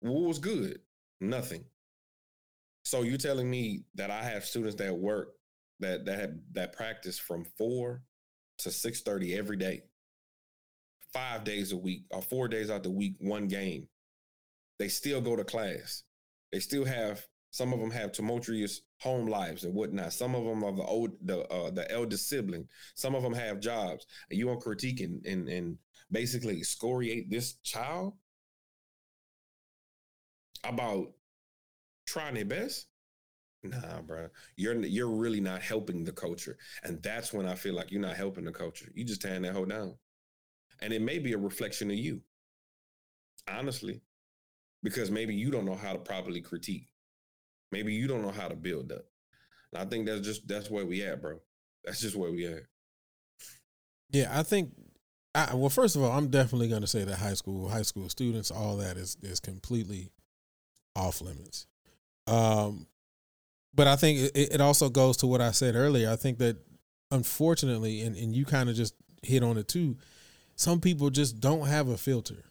C: What was good? Nothing. So you telling me that I have students that work that that have, that practice from four to six thirty every day, five days a week or four days out the week, one game. They still go to class. They still have some of them have tumultuous home lives and whatnot. Some of them are the old the uh, the eldest sibling. Some of them have jobs. And you want critique and, and and basically excoriate this child about trying their best, nah, bro, you're you're really not helping the culture, and that's when I feel like you're not helping the culture. You just tearing that hoe down, and it may be a reflection of you, honestly, because maybe you don't know how to properly critique, maybe you don't know how to build up. And I think that's just that's where we at, bro. That's just where we at.
B: Yeah, I think. I, well, first of all, I'm definitely going to say that high school, high school students, all that is is completely off limits. Um, but I think it, it also goes to what I said earlier. I think that unfortunately, and, and you kind of just hit on it too, some people just don't have a filter.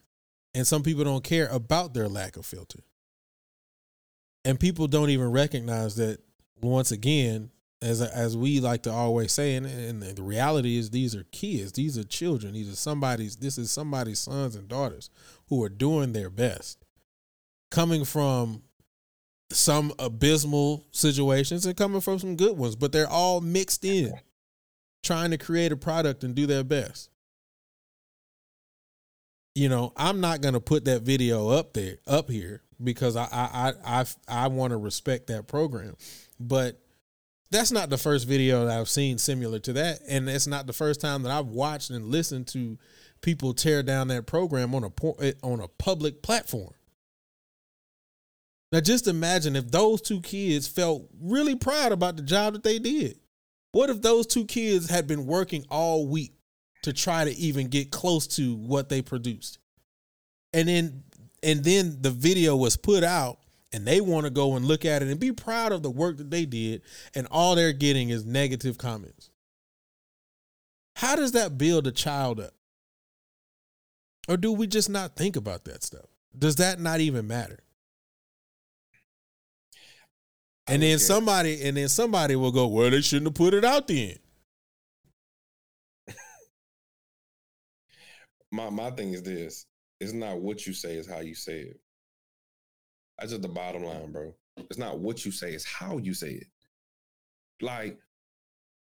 B: And some people don't care about their lack of filter. And people don't even recognize that once again, as as we like to always say, and, and the reality is these are kids, these are children, these are somebody's this is somebody's sons and daughters who are doing their best. Coming from some abysmal situations and coming from some good ones, but they're all mixed in, trying to create a product and do their best. You know, I'm not gonna put that video up there, up here, because I I I I, I want to respect that program, but that's not the first video that I've seen similar to that, and it's not the first time that I've watched and listened to people tear down that program on a eh, on a public platform. Now, just imagine if those two kids felt really proud about the job that they did. What if those two kids had been working all week to try to even get close to what they produced? And then and then the video was put out and they want to go and look at it and be proud of the work that they did and all they're getting is negative comments. How does that build a child up? Or do we just not think about that stuff? Does that not even matter? And then somebody, and then somebody will go, "Well, they shouldn't have put it out then."
C: my my thing is this: it's not what you say, it's how you say it. That's just the bottom line, bro. It's not what you say, it's how you say it. Like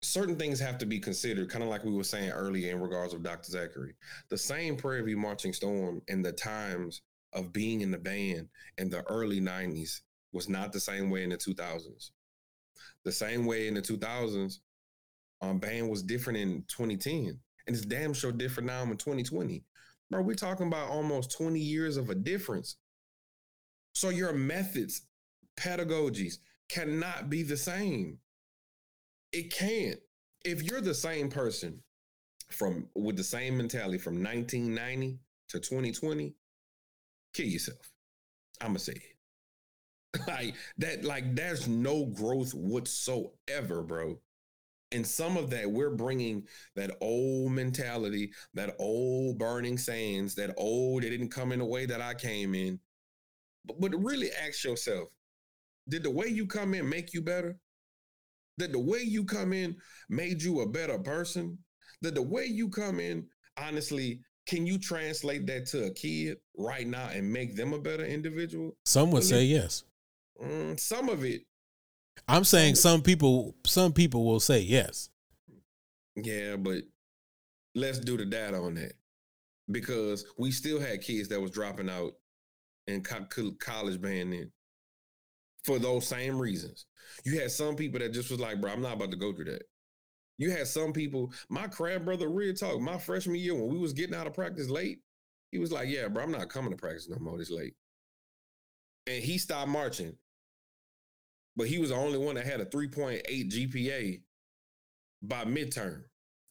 C: certain things have to be considered, kind of like we were saying earlier in regards of Dr. Zachary. The same Prairie View Marching Storm in the times of being in the band in the early 90s was not the same way in the 2000s. The same way in the 2000s, um, band was different in 2010, and it's damn sure different now in 2020. Bro, we're talking about almost 20 years of a difference. So your methods, pedagogies cannot be the same. It can't. If you're the same person from with the same mentality from 1990 to 2020, kill yourself. I'ma say it. like that like there's no growth whatsoever bro and some of that we're bringing that old mentality that old burning sands that old it didn't come in the way that i came in. But, but really ask yourself did the way you come in make you better? Did the way you come in made you a better person? Did the way you come in honestly can you translate that to a kid right now and make them a better individual?
B: Some would say yes.
C: Mm, some of it.
B: I'm saying some people some people will say yes.
C: Yeah, but let's do the data on that because we still had kids that was dropping out co- college band then for those same reasons. You had some people that just was like, bro, I'm not about to go through that. You had some people, my crab brother, real talk, my freshman year when we was getting out of practice late, he was like, yeah, bro, I'm not coming to practice no more this late. And he stopped marching but he was the only one that had a 3.8 GPA by midterm.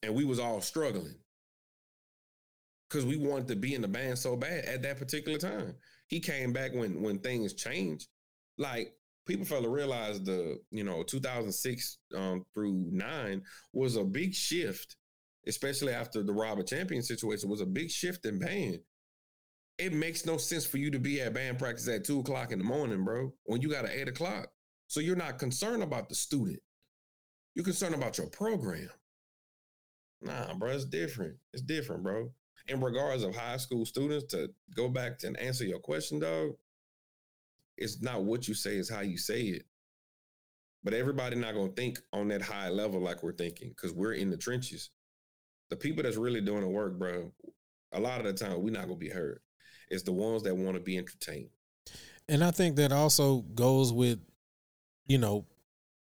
C: And we was all struggling. Cause we wanted to be in the band so bad at that particular time. He came back when when things changed. Like people fail to realize the, you know, 2006 um, through nine was a big shift, especially after the Robert Champion situation, was a big shift in band it makes no sense for you to be at band practice at two o'clock in the morning, bro, when you got an eight o'clock. So you're not concerned about the student. You're concerned about your program. Nah, bro, it's different. It's different, bro. In regards of high school students, to go back and answer your question, dog, it's not what you say, it's how you say it. But everybody not gonna think on that high level like we're thinking, because we're in the trenches. The people that's really doing the work, bro, a lot of the time we're not gonna be heard. It's the ones that want to be entertained.
B: And I think that also goes with, you know,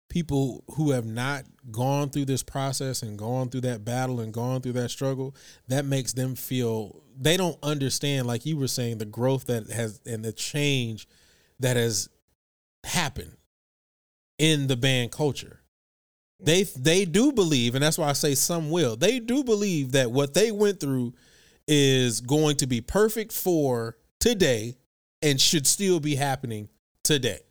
B: people who have not gone through this process and gone through that battle and gone through that struggle. That makes them feel they don't understand, like you were saying, the growth that has and the change that has happened in the band culture. They they do believe, and that's why I say some will. They do believe that what they went through is going to be perfect for today and should still be happening today.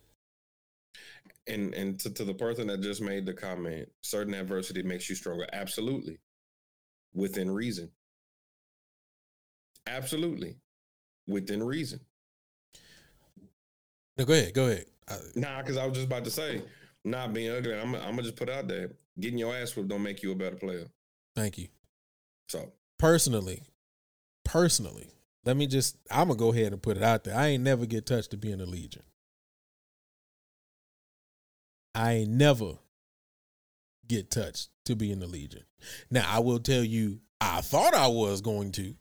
C: And and to, to the person that just made the comment, certain adversity makes you stronger. Absolutely. Within reason. Absolutely. Within reason.
B: No, go ahead. Go ahead.
C: nah, because I was just about to say, not being ugly. I'm, I'm gonna just put out there, getting your ass whipped don't make you a better player.
B: Thank you.
C: So
B: personally, personally, let me just I'm gonna go ahead and put it out there. I ain't never get touched to be in the Legion. I ain't never get touched to be in the Legion. Now I will tell you, I thought I was going to,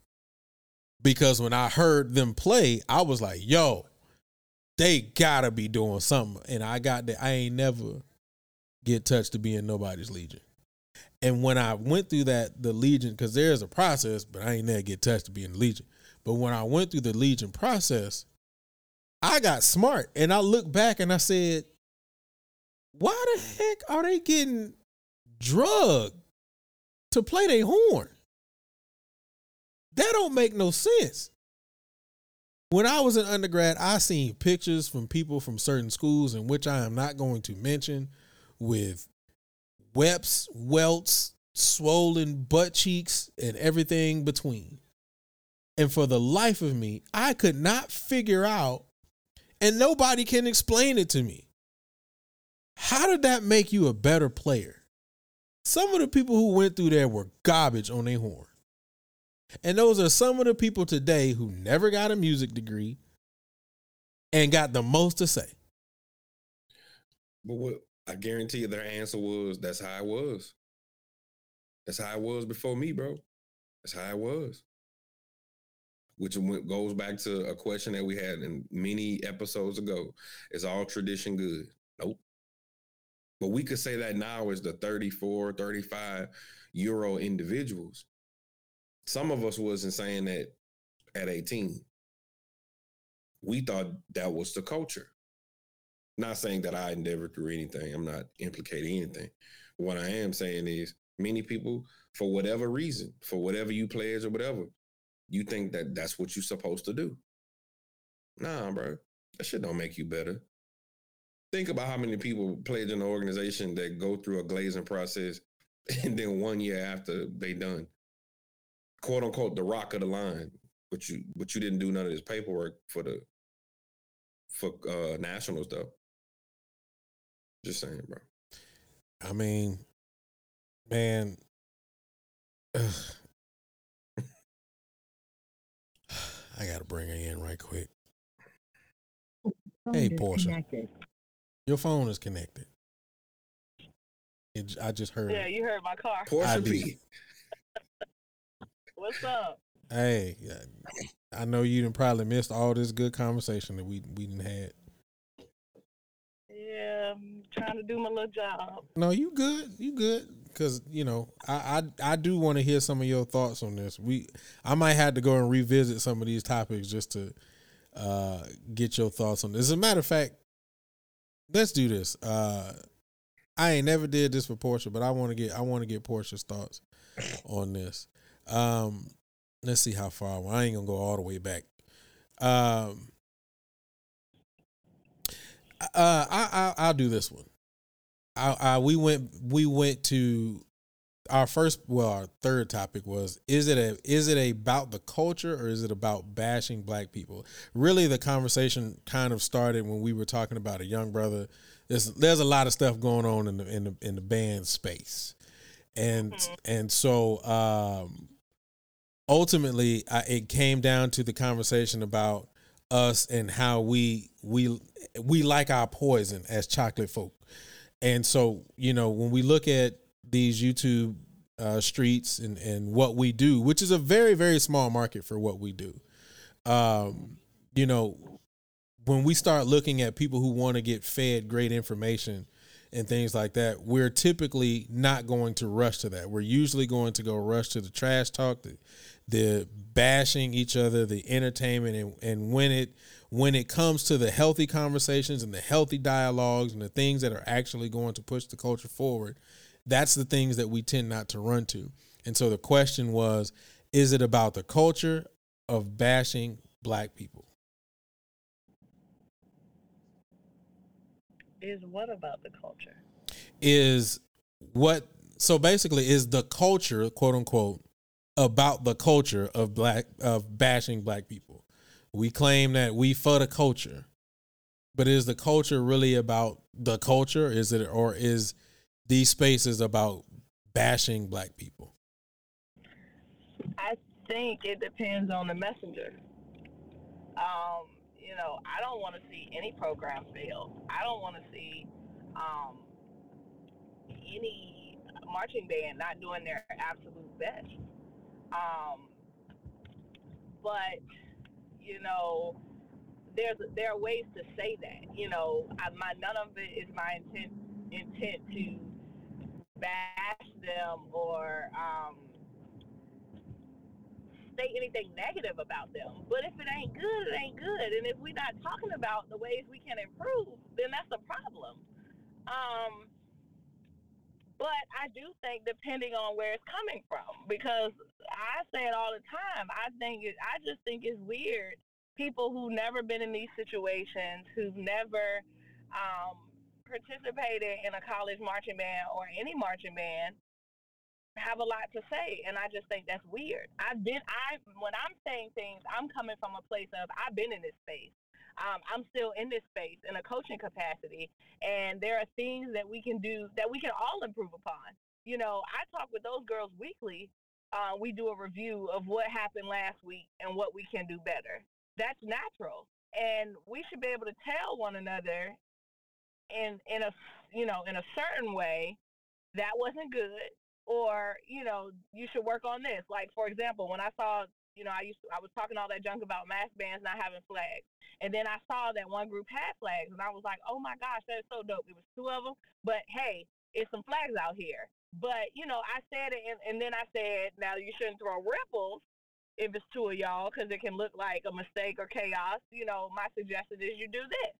B: because when I heard them play, I was like, yo, they gotta be doing something. And I got that I ain't never get touched to be in nobody's Legion. And when I went through that, the Legion, because there's a process, but I ain't never get touched to be in the Legion. But when I went through the Legion process, I got smart and I looked back and I said, why the heck are they getting drugged to play their horn? That don't make no sense. When I was in undergrad, I seen pictures from people from certain schools in which I am not going to mention with webs, welts, swollen butt cheeks, and everything between. And for the life of me, I could not figure out, and nobody can explain it to me. How did that make you a better player? Some of the people who went through there were garbage on their horn. And those are some of the people today who never got a music degree and got the most to say.
C: But what I guarantee you their answer was that's how it was. That's how it was before me, bro. That's how it was. Which goes back to a question that we had in many episodes ago. Is all tradition good? Nope. But we could say that now as the 34, 35 euro individuals. Some of us wasn't saying that at 18. We thought that was the culture. Not saying that I never through anything. I'm not implicating anything. What I am saying is many people, for whatever reason, for whatever you pledge or whatever, you think that that's what you're supposed to do. Nah, bro. That shit don't make you better. Think about how many people pledge in an organization that go through a glazing process and then one year after they done. Quote unquote the rock of the line. But you but you didn't do none of this paperwork for the for uh nationals though. Just saying, bro.
B: I mean, man. I gotta bring her in right quick. Phone hey, Porsha. Your phone is connected. It, I just heard.
D: Yeah, you heard my car.
C: Porsha P.
D: What's up?
B: Hey, I know you didn't probably missed all this good conversation that we we didn't had.
D: Yeah, I'm trying to do my little job.
B: No, you good. You good. Cause you know, I I, I do want to hear some of your thoughts on this. We I might have to go and revisit some of these topics just to uh, get your thoughts on this. As a matter of fact, let's do this. Uh, I ain't never did this for Porsha, but I want to get I want to get Porsha's thoughts on this. Um, let's see how far. I ain't gonna go all the way back. Um, uh, I, I I'll do this one. I, I we went we went to our first well our third topic was is it a is it about the culture or is it about bashing black people? Really the conversation kind of started when we were talking about a young brother. There's there's a lot of stuff going on in the in the in the band space. And mm-hmm. and so um ultimately I, it came down to the conversation about us and how we we we like our poison as chocolate folk. And so you know when we look at these YouTube uh, streets and and what we do, which is a very very small market for what we do. Um, you know, when we start looking at people who want to get fed great information and things like that, we're typically not going to rush to that. We're usually going to go rush to the trash talk, the, the bashing each other, the entertainment, and and when it when it comes to the healthy conversations and the healthy dialogues and the things that are actually going to push the culture forward, that's the things that we tend not to run to. And so the question was is it about the culture of bashing black people?
D: Is what about the culture?
B: Is what so basically is the culture, quote unquote, about the culture of black of bashing black people. We claim that we for the culture. But is the culture really about the culture? Is it or is these spaces about bashing black people?
D: I think it depends on the messenger. Um, you know, I don't want to see any program fail. I don't want to see um, any marching band not doing their absolute best. Um, but you know, there's there are ways to say that. You know, I, my none of it is my intent intent to bash them or um, say anything negative about them. But if it ain't good, it ain't good. And if we're not talking about the ways we can improve, then that's a problem. Um, but I do think depending on where it's coming from, because I say it all the time. I think it, I just think it's weird. People who've never been in these situations, who've never um, participated in a college marching band or any marching band have a lot to say and I just think that's weird. I've been I when I'm saying things, I'm coming from a place of I've been in this space. Um, I'm still in this space in a coaching capacity and there are things that we can do that we can all improve upon. You know, I talk with those girls weekly. Uh, we do a review of what happened last week and what we can do better. That's natural. And we should be able to tell one another in in a you know in a certain way that wasn't good. Or you know you should work on this. Like for example when i saw you know i used to, i was talking all that junk about mass bands not having flags. And then i saw that one group had flags and i was like oh my gosh that is so dope. It was two of them but hey it's some flags out here. But you know i said it and, and then i said now you shouldn't throw ripples if it's two of y'all because it can look like a mistake or chaos. You know my suggestion is you do this.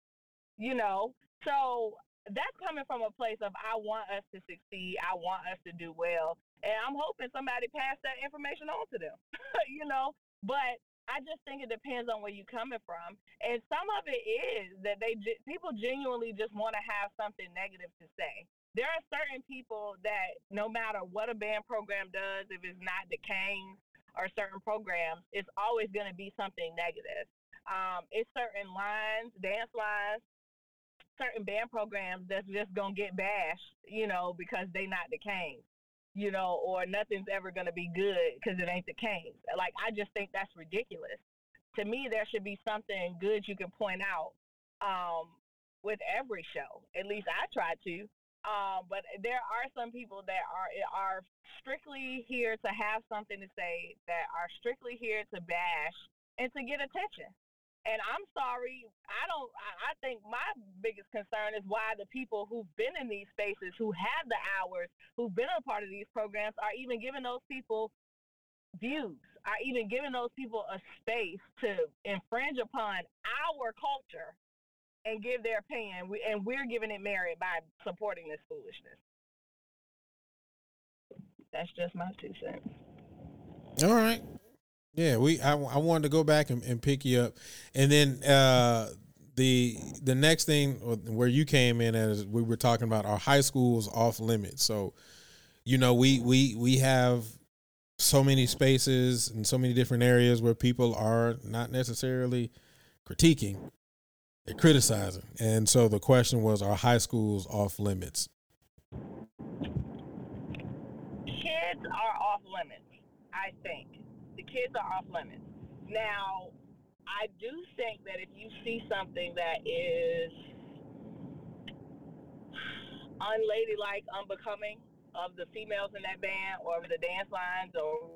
D: You know so that's coming from a place of I want us to succeed. I want us to do well. And I'm hoping somebody passed that information on to them, you know. But I just think it depends on where you're coming from. And some of it is that they people genuinely just want to have something negative to say. There are certain people that no matter what a band program does, if it's not the Canes or certain programs, it's always going to be something negative. Um, it's certain lines, dance lines certain band programs that's just gonna get bashed, you know, because they not the Canes, you know, or nothing's ever gonna be good because it ain't the Canes. Like I just think that's ridiculous. To me, there should be something good you can point out um, with every show. At least I try to. Um, but there are some people that are are strictly here to have something to say, that are strictly here to bash and to get attention. And I'm sorry, I don't. I think my biggest concern is why the people who've been in these spaces, who have the hours, who've been a part of these programs, are even giving those people views, are even giving those people a space to infringe upon our culture and give their opinion, and we're giving it merit by supporting this foolishness. That's just my two cents.
B: All right. Yeah, we I, I wanted to go back and, and pick you up, and then uh, the the next thing where you came in as we were talking about our high schools off limits. So, you know, we we we have so many spaces and so many different areas where people are not necessarily critiquing, they're criticizing, and so the question was, are high schools off limits?
D: Kids are off limits. I think the kids are off limits. Now, I do think that if you see something that is unladylike, unbecoming of the females in that band or the dance lines or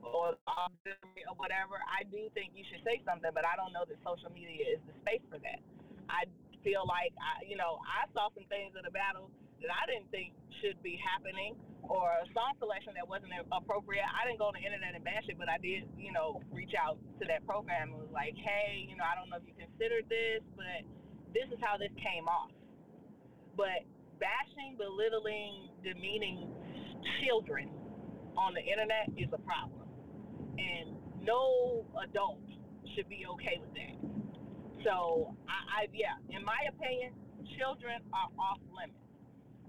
D: or or whatever, I do think you should say something. But I don't know that social media is the space for that. I feel like I, you know, I saw some things in the battle that I didn't think should be happening or a song selection that wasn't appropriate. I didn't go on the internet and bash it, but I did, you know, reach out to that program and was like, hey, you know, I don't know if you considered this, but this is how this came off. But bashing, belittling, demeaning children on the internet is a problem. And no adult should be okay with that. So, I, I yeah, in my opinion, children are off limits.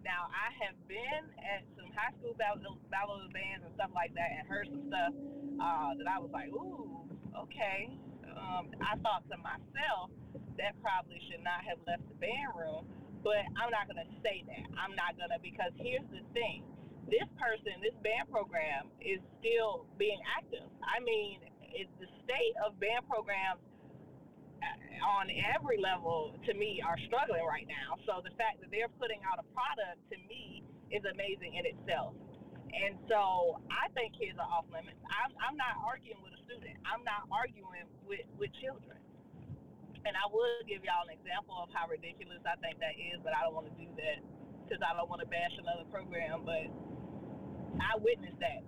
D: Now, I have been at some high school of the bands and stuff like that and heard some stuff uh, that I was like, ooh, okay. Um, I thought to myself, that probably should not have left the band room, but I'm not to say that. I'm not to, because here's the thing. This person, this band program is still being active. I mean, it's the state of band programs on every level to me are struggling right now. So the fact that they're putting out a product to me is amazing in itself. And so I think kids are off limits. I'm, I'm not arguing with a student. I'm not arguing with, with children. And I would give y'all an example of how ridiculous I think that is, but I don't want to do that because I don't want to bash another program. But I witnessed that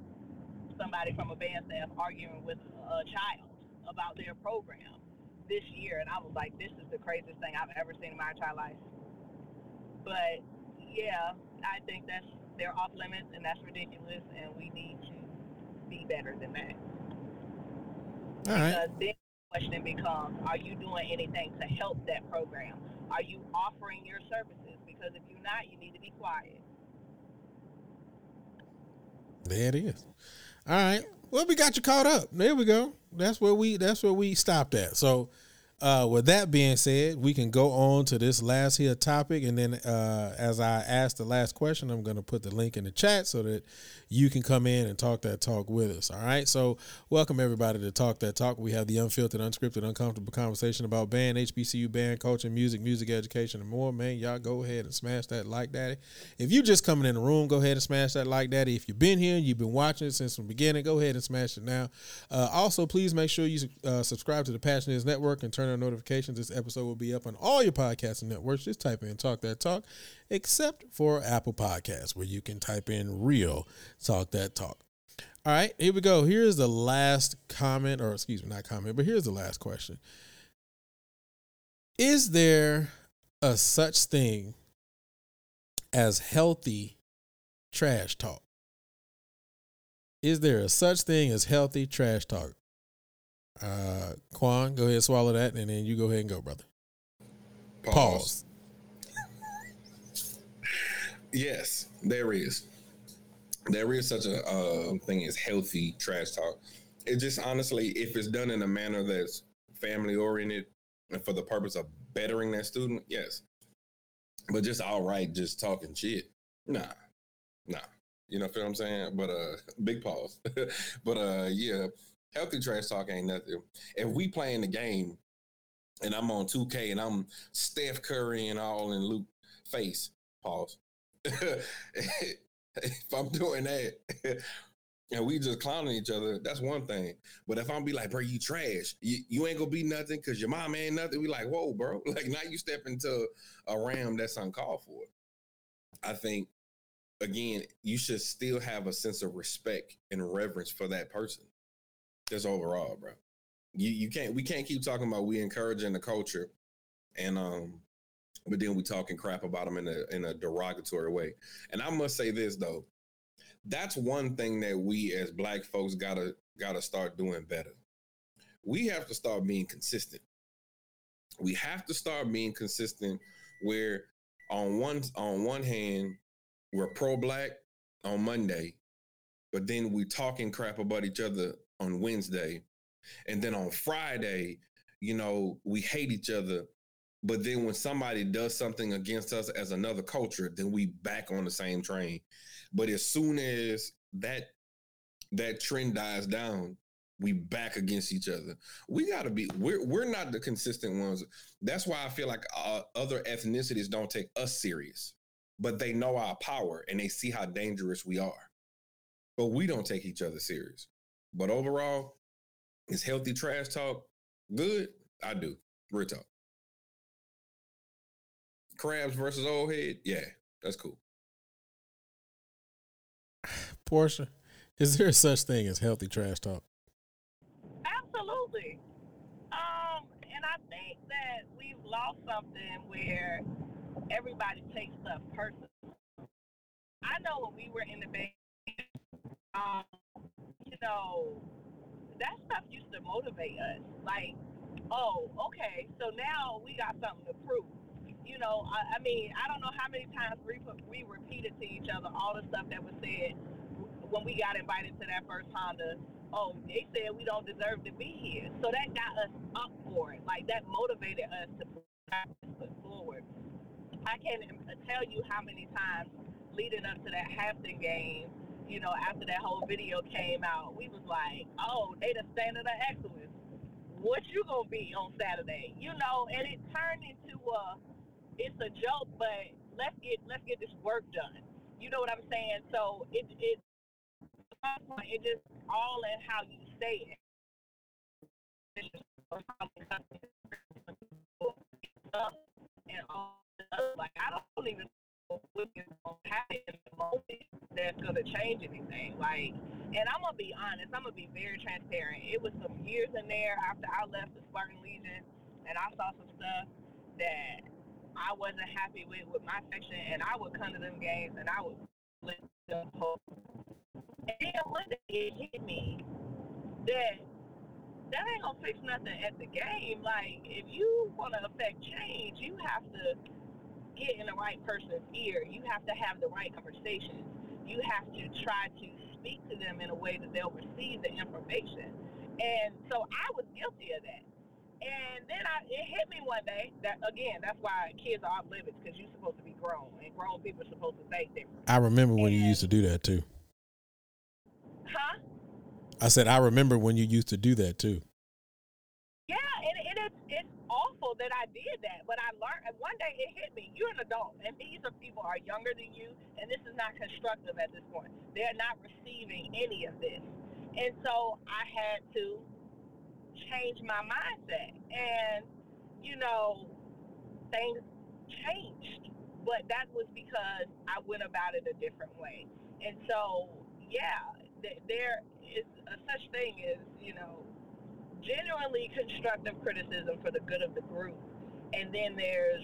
D: somebody from a band staff arguing with a child about their program this year, and I was like, this is the craziest thing I've ever seen in my entire life. But yeah, I think that's they're off limits, and that's ridiculous, and we need to be better than that.
B: All right.
D: Because then the question becomes, are you doing anything to help that program? Are you offering your services? Because if you're not, you need to be quiet.
B: There it is. All right. Well, we got you caught up. There we go. That's where we that's where we stopped at. So uh, with that being said, we can go on to this last here topic, and then uh, as I ask the last question, I'm going to put the link in the chat so that you can come in and talk that talk with us. All right. So welcome everybody to Talk That Talk. We have the unfiltered, unscripted, uncomfortable conversation about band, HBCU band culture, music, music education, and more. Man, y'all go ahead and smash that like daddy. If you just coming in the room, go ahead and smash that like daddy. If you've been here, you've been watching since the beginning, go ahead and smash it now. Uh, also, please make sure you uh, subscribe to the Passion Is Network and turn on notifications. This episode will be up on all your podcasting networks. Just type in Talk That Talk except for Apple Podcasts, where you can type in real talk that talk. All right, here we go. Here's the last comment, or excuse me, not comment, but here's the last question. Is there a such thing as healthy trash talk? Is there a such thing as healthy trash talk? Uh, Kuan, go ahead, swallow that, and then you go ahead and go, brother.
C: Pause.
B: Pause.
C: Yes, there is. There is such a uh, thing as healthy trash talk. It just honestly, if it's done in a manner that's family oriented and for the purpose of bettering that student, yes. But just all right, just talking shit, nah, nah. You know what I'm saying? But uh, big pause. but uh, yeah, healthy trash talk ain't nothing. If we playing the game and I'm on 2K and I'm Steph Curry and all in Luke face, pause. if I'm doing that and we just clowning each other, that's one thing. But if I'm be like, bro, you trash, you, you ain't gonna be nothing because your mom ain't nothing. We like, whoa, bro. Like now you step into a ram that's uncalled for. I think again, you should still have a sense of respect and reverence for that person. Just overall, bro. You you can't we can't keep talking about we encouraging the culture and um but then we talking crap about them in a in a derogatory way. And I must say this though, that's one thing that we as black folks gotta gotta start doing better. We have to start being consistent. We have to start being consistent where on one on one hand we're pro black on Monday, but then we talking crap about each other on Wednesday. And then on Friday, you know, we hate each other. But then when somebody does something against us as another culture, then we back on the same train. But as soon as that that trend dies down, we back against each other. We got to be. We're we're not the consistent ones. That's why I feel like uh, other ethnicities don't take us serious, but they know our power and they see how dangerous we are. But we don't take each other serious. But overall, is healthy trash talk good? I do. Real talk. Crabs versus old head, yeah, that's cool.
B: Porsha, is there such thing as healthy trash talk?
D: Absolutely. Um, and I think that we've lost something where everybody takes stuff personal. I know when we were in the band, um, you know, that stuff used to motivate us. Like, oh, okay, so now we got something to prove. You know, I, I mean, I don't know how many times we, we repeated to each other all the stuff that was said when we got invited to that first Honda oh, they said we don't deserve to be here. So that got us up for it. Like that motivated us to put forward. I can't tell you how many times leading up to that Hampton game, you know, after that whole video came out, we was like, oh, they the standard of excellence. What you gonna be on Saturday? You know, and it turned into a, it's a joke, but let's get let's get this work done. You know what I'm saying? So it it it just all in how you say it. And all like I don't even happen in the moment that's gonna change anything. Like, and I'm gonna be honest. I'm gonna be very transparent. It was some years in there after I left the Spartan Legion, and I saw some stuff that I wasn't happy with with my section, and I would come to them games and I would let them and then one day it hit me that that ain't gonna fix nothing at the game. Like if you want to affect change, you have to get in the right person's ear. You have to have the right conversations. You have to try to speak to them in a way that they'll receive the information. And so I was guilty of that. And then I, it hit me one day that again, that's why kids are off limits because you're supposed to be grown and grown people are supposed to think different.
B: I remember when and, you used to do that too.
D: Huh?
B: I said I remember when you used to do that too.
D: Yeah, and, it's it's awful that I did that, but I learned. And one day it hit me. You're an adult, and these are people are younger than you, and this is not constructive at this point. They're not receiving any of this, and so I had to change my mindset, and you know, things changed, but that was because I went about it a different way, and so yeah, there is a such thing as you know genuinely constructive criticism for the good of the group, and then there's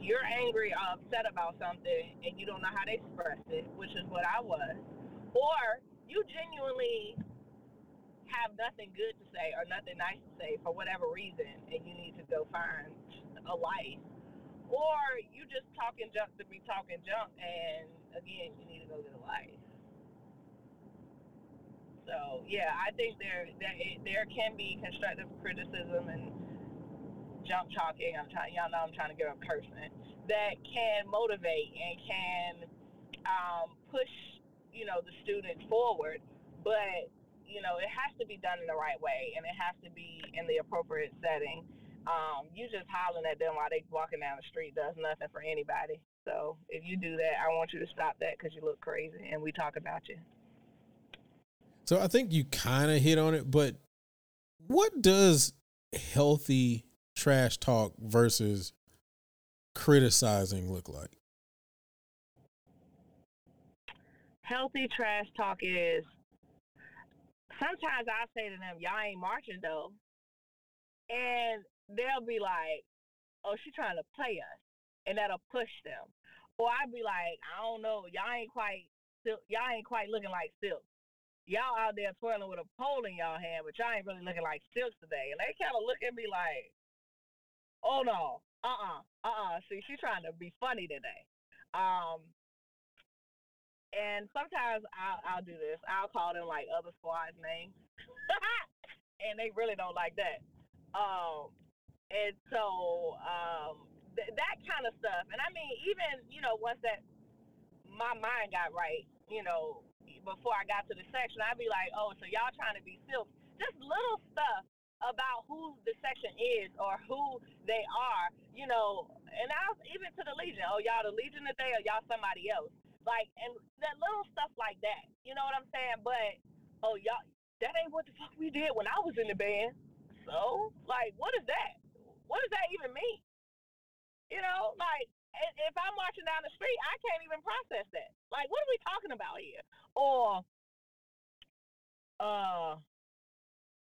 D: you're angry or upset about something and you don't know how to express it, which is what I was, or you genuinely have nothing good to say or nothing nice to say for whatever reason, and you need to go find a life, or you just talking junk to be talking junk, and again, you need to go get a life. So yeah, I think there there there can be constructive criticism and jump talking. I'm trying, y'all know I'm trying to get a person that can motivate and can um, push, you know, the student forward. But you know, it has to be done in the right way, and it has to be in the appropriate setting. Um, you just hollering at them while they walking down the street does nothing for anybody. So if you do that, I want you to stop that because you look crazy, and we talk about you.
B: So I think you kind of hit on it, but what does healthy trash talk versus criticizing look like?
D: Healthy trash talk is sometimes I say to them, Y'all ain't marching though. And they'll be like, Oh, she's trying to play us. and that'll push them. Or I'd be like, I don't know, y'all ain't quite y'all ain't quite looking like silk. Y'all out there twirling with a pole in y'all hand, but y'all ain't really looking like silks today. And they kind of look at me like, oh no, uh-uh, uh-uh. See, she's trying to be funny today. Um, and sometimes I'll, I'll do this. I'll call them like other squads' names, and they really don't like that. Um, and so um, th- that kind of stuff. And I mean, even you know, once that my mind got right, you know, before I got to the section, I'd be like, oh, so y'all trying to be silk? Just little stuff about who the section is or who they are, you know. And I was even to the Legion. Oh, y'all the Legion today, or y'all somebody else? Like, and that little stuff like that. You know what I'm saying? But oh, y'all, that ain't what the fuck we did when I was in the band. So, like, what is that? What does that even mean? You know, like, if I'm marching down the street, I can't even process that. Like, what are we talking about here? Or, uh,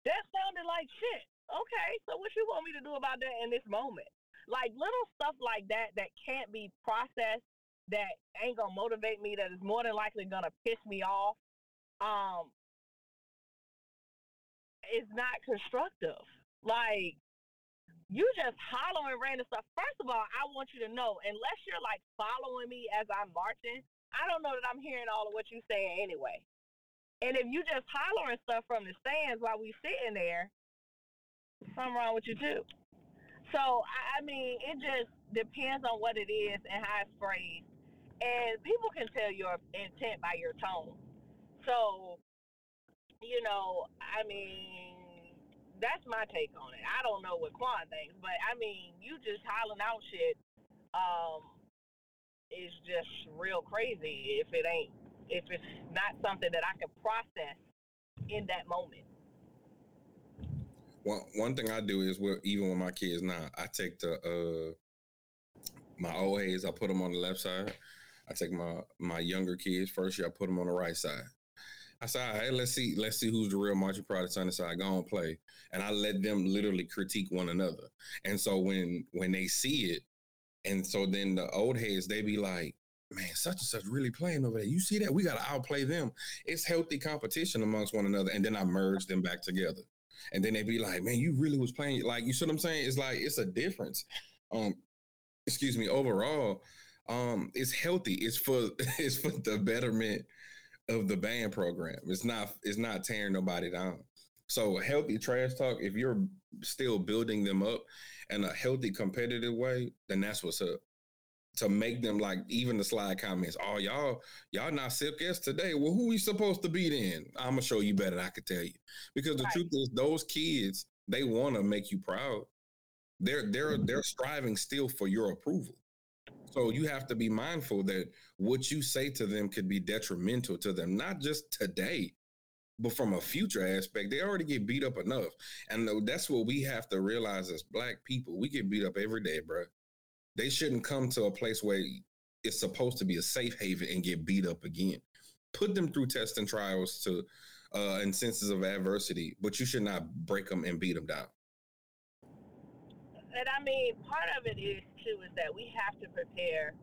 D: that sounded like shit. Okay, so what you want me to do about that in this moment? Like little stuff like that that can't be processed, that ain't gonna motivate me, that is more than likely gonna piss me off. Um, it's not constructive. Like you just hollering random stuff. First of all, I want you to know, unless you're like following me as I'm marching, I don't know that I'm hearing all of what you're saying anyway. And if you just hollering stuff from the stands while we sitting there, something wrong with you too. So I mean, it just depends on what it is and how it's phrased, and people can tell your intent by your tone. So, you know, I mean, that's my take on it. I don't know what Kuan thinks, but I mean, you just hollering out shit um, is just real crazy if it ain't if it's not something that I can process in that moment.
C: One one thing I do is well, even with my kids now, I take the uh my old heads, I put them on the left side. I take my my younger kids first year, I put them on the right side. I say, hey, let's see, let's see who's the real marching product on the side. Go and play, and I let them literally critique one another. And so when when they see it, and so then the old heads they be like, man, such and such really playing over there. You see that? We got to outplay them. It's healthy competition amongst one another. And then I merge them back together. And then they be like, man, you really was playing. Like, you see what I'm saying? It's like, it's a difference. Um, excuse me, overall, um, it's healthy. It's for, it's for the betterment of the band program. It's not, it's not tearing nobody down. So healthy trash talk, if you're still building them up in a healthy competitive way, then that's what's up to make them like even the slide comments. Oh, y'all, y'all not silk s today. Well, who we supposed to be then? I'm gonna show you better than I could tell you. Because the right. truth is, those kids, they want to make you proud. They're they're mm-hmm. they're striving still for your approval. So you have to be mindful that what you say to them could be detrimental to them, not just today, but from a future aspect. They already get beat up enough. And that's what we have to realize as black people. We get beat up every day, bro they shouldn't come to a place where it's supposed to be a safe haven and get beat up again. Put them through tests and trials to uh, senses of adversity, but you should not break them and beat them down.
D: And I mean, part of it is too is that we have to prepare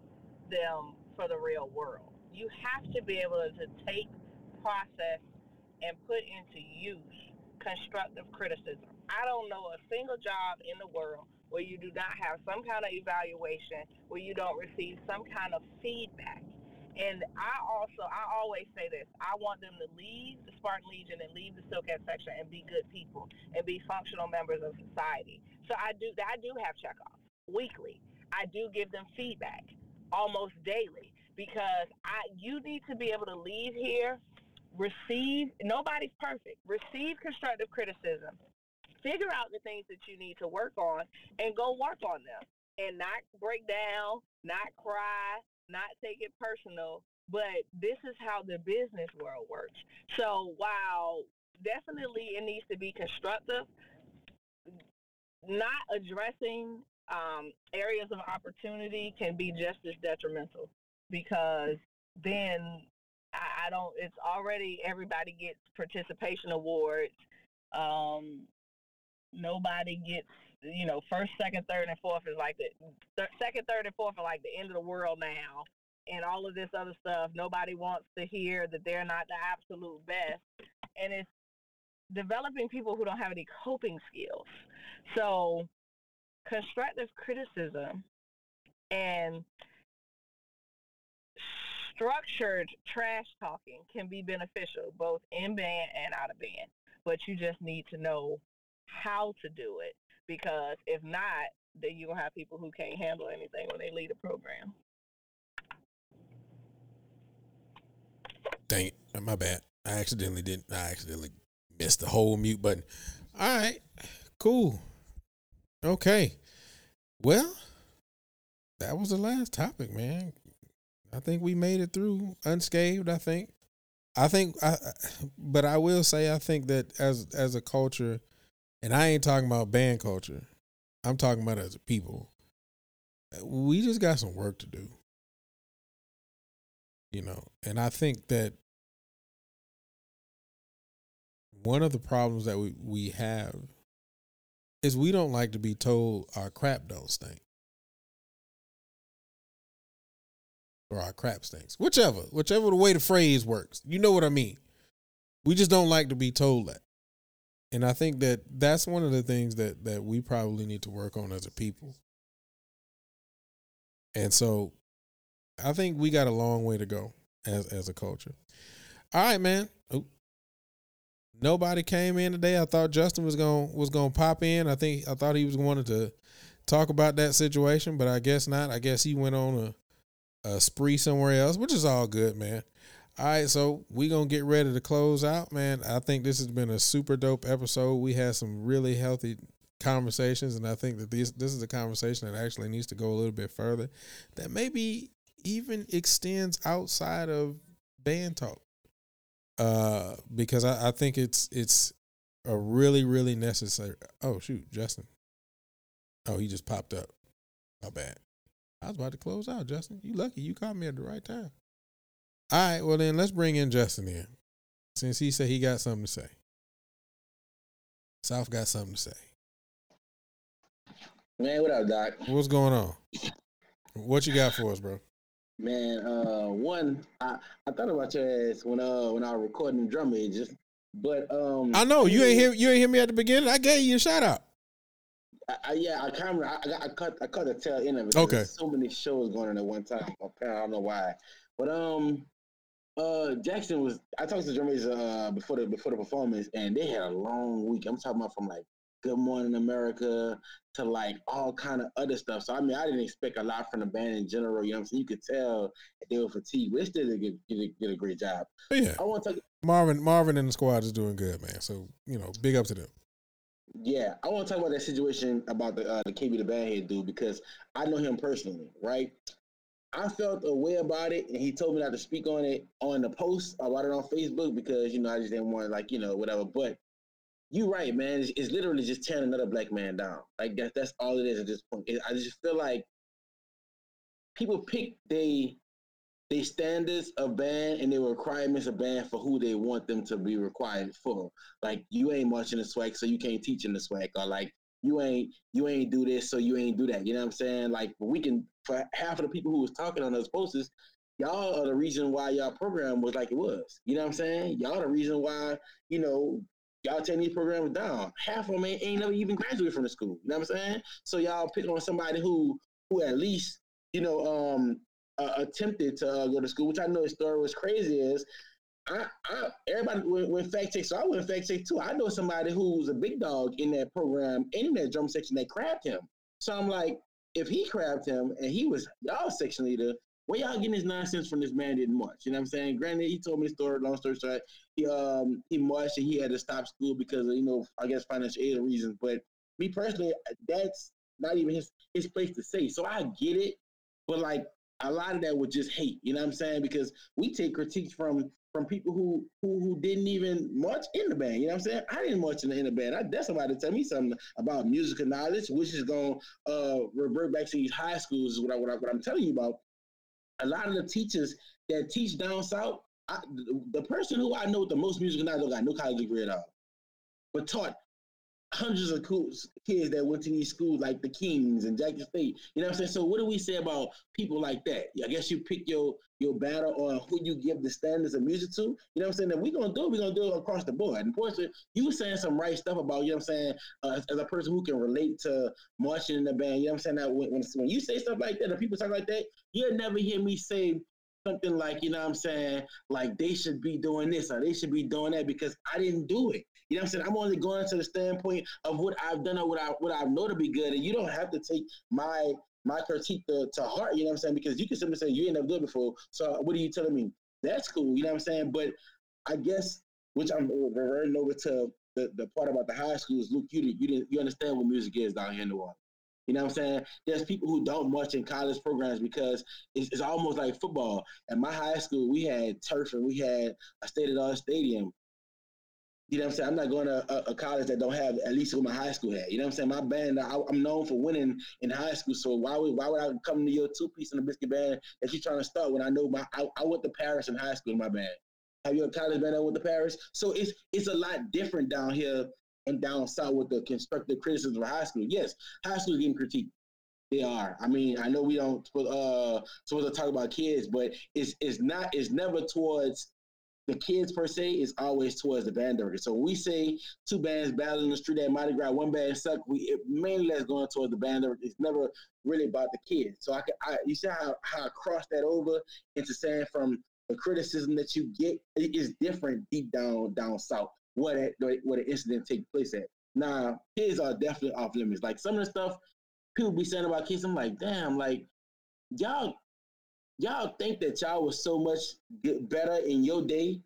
D: them for the real world. You have to be able to take, process, and put into use constructive criticism. I don't know a single job in the world where you do not have some kind of evaluation, where you don't receive some kind of feedback. And I also, I always say this: I want them to leave the Spartan Legion and leave the SilkS section and be good people and be functional members of society. So I do, I do have checkoffs weekly. I do give them feedback almost daily because I, you need to be able to leave here, receive. Nobody's perfect. Receive constructive criticism figure out the things that you need to work on and go work on them and not break down, not cry, not take it personal. But this is how the business world works. So while definitely it needs to be constructive, not addressing um, areas of opportunity can be just as detrimental because then I, I don't. It's already everybody gets participation awards. Um, nobody gets you know, first, second, third, and fourth is like the th- second, third, and fourth are like the end of the world now, and all of this other stuff. Nobody wants to hear that they're not the absolute best, and it's developing people who don't have any coping skills. So, constructive criticism and structured trash talking can be beneficial both in band and out of band, but you just need to know how to do it because if not, then you're gonna have people who can't handle anything when they lead a program.
B: Dang it. My bad. I accidentally didn't I accidentally missed the whole mute button. All right. Cool. Okay. Well, that was the last topic, man. I think we made it through unscathed, I think. I think I but I will say I think that as as a culture and I ain't talking about band culture. I'm talking about as a people. We just got some work to do. You know, and I think that one of the problems that we, we have is we don't like to be told our crap don't stink. Or our crap stinks. Whichever, whichever the way the phrase works. You know what I mean. We just don't like to be told that. And I think that that's one of the things that that we probably need to work on as a people. And so I think we got a long way to go as as a culture. All right, man. Oop. Nobody came in today. I thought Justin was going was going to pop in. I think I thought he was wanted to talk about that situation, but I guess not. I guess he went on a, a spree somewhere else, which is all good, man. All right, so we gonna get ready to close out, man. I think this has been a super dope episode. We had some really healthy conversations, and I think that this this is a conversation that actually needs to go a little bit further. That maybe even extends outside of band talk, uh, because I, I think it's it's a really really necessary. Oh shoot, Justin. Oh, he just popped up. My bad. I was about to close out, Justin. You lucky you caught me at the right time. All right, well then let's bring in Justin in. Since he said he got something to say. South got something to say.
E: Man, what up, Doc?
B: What's going on? What you got for us, bro?
E: Man, uh, one, I, I thought about your ass when uh when I was recording the but um,
B: I know you ain't hear you ain't hear me at the beginning. I gave you a shout out.
E: I, I, yeah, I kind of I, I, I cut I cut the tail end of it.
B: Okay.
E: so many shows going on at one time. Apparently, I don't know why, but um, uh, Jackson was I talked to drummers uh before the before the performance, and they had a long week. I'm talking about from like Good Morning America to like all kind of other stuff. So I mean, I didn't expect a lot from the band in general. You know what I'm saying? You could tell they were fatigued, still did, a- did, a- did a great job.
B: But yeah,
E: I want to talk.
B: Marvin Marvin and the squad is doing good, man. So you know, big up to them.
E: Yeah, I want to talk about that situation about the uh, the KB the Bandhead dude because I know him personally, right? I felt a way about it, and he told me not to speak on it on the post about it on Facebook because you know I just didn't want like you know whatever. But you right, man. It's, it's literally just tearing another black man down. Like that, that's all it is at this point. It- I just feel like people pick they they standards of band and their requirements of band for who they want them to be required for. Like you ain't marching the swag, so you can't teach in the swag, or like you ain't you ain't do this, so you ain't do that. You know what I'm saying? Like we can for half of the people who was talking on those posters, y'all are the reason why y'all program was like it was. You know what I'm saying? Y'all the reason why you know y'all taking these programs down. Half of them ain't, ain't never even graduated from the school. You know what I'm saying? So y'all pick on somebody who who at least you know um uh, attempted to uh, go to school, which I know his story was crazy. Is I, I everybody went, went fact check, so I went fact check too. I know somebody who's a big dog in that program, and in that drum section that crabbed him. So I'm like, if he crabbed him and he was y'all section leader, where y'all getting this nonsense from this man didn't march? You know what I'm saying? Granted, he told me the story. Long story short, he um he marched and he had to stop school because of you know I guess financial aid reasons. But me personally, that's not even his his place to say. So I get it, but like a lot of that was just hate. You know what I'm saying? Because we take critiques from from people who who who didn't even march in the band. You know what I'm saying? I didn't march in the, in the band. I dare somebody to tell me something about musical knowledge, which is to uh, revert back to these high schools. Is what I, what, I, what I'm telling you about. A lot of the teachers that teach down south, I, the, person who I know with the most musical knowledge got no college degree at all, but taught hundreds of kids that went to these schools like the Kings and Jackson State. You know what I'm saying? So what do we say about people like that? I guess you pick your your battle or who you give the standards of music to. You know what I'm saying? That we gonna do, it, we're gonna do it across the board. And Porsha, you were saying some right stuff about, you know what I'm saying, uh, as, as, a person who can relate to marching in the band, you know what I'm saying? That when, when, when you say stuff like that, and people talk like that, you'll never hear me say something like, you know what I'm saying, like they should be doing this or they should be doing that because I didn't do it. You know what I'm saying? I'm only going to the standpoint of what I've done or what I what I know to be good. And you don't have to take my my critique to, to heart, you know what I'm saying? Because you can simply say you ain't never good before. So what are you telling me? That's cool, you know what I'm saying? But I guess which I'm reverting over to the, the part about the high schools, Luke, you you didn't you understand what music is down here in New Orleans. You know what I'm saying? There's people who don't much in college programs because it's, it's almost like football. At my high school, we had turf and we had a state of the art stadium. You know what I'm saying? I'm not going to a, a, college that don't have at least what my high school had. You know what I'm saying? My band, I, am known for winning in high school. So why would why would I come to your two piece in the biscuit band that you're trying to start when I know my I, I went to Paris in high school in my band. Have you a college band that went to Paris? So it's it's a lot different down here and down south with the constructive criticism of high school. Yes, high school is getting critiqued. They are. I mean, I know we don't uh supposed to talk about kids, but it's it's not it's never towards the kids per se, it's always towards the band director. So we say two bands battling the street at Mardi Gras, one band suck, we it mainly that's going towards the band director. It's never really about the kids. So I can I you see how, how I cross that over into saying from the criticism that you get is different deep down down south what it, what an incident take place at. Now, kids are definitely off limits. Like some of the stuff people be saying about kids, I'm like, damn, like y'all, y'all think that y'all was so much better in your day,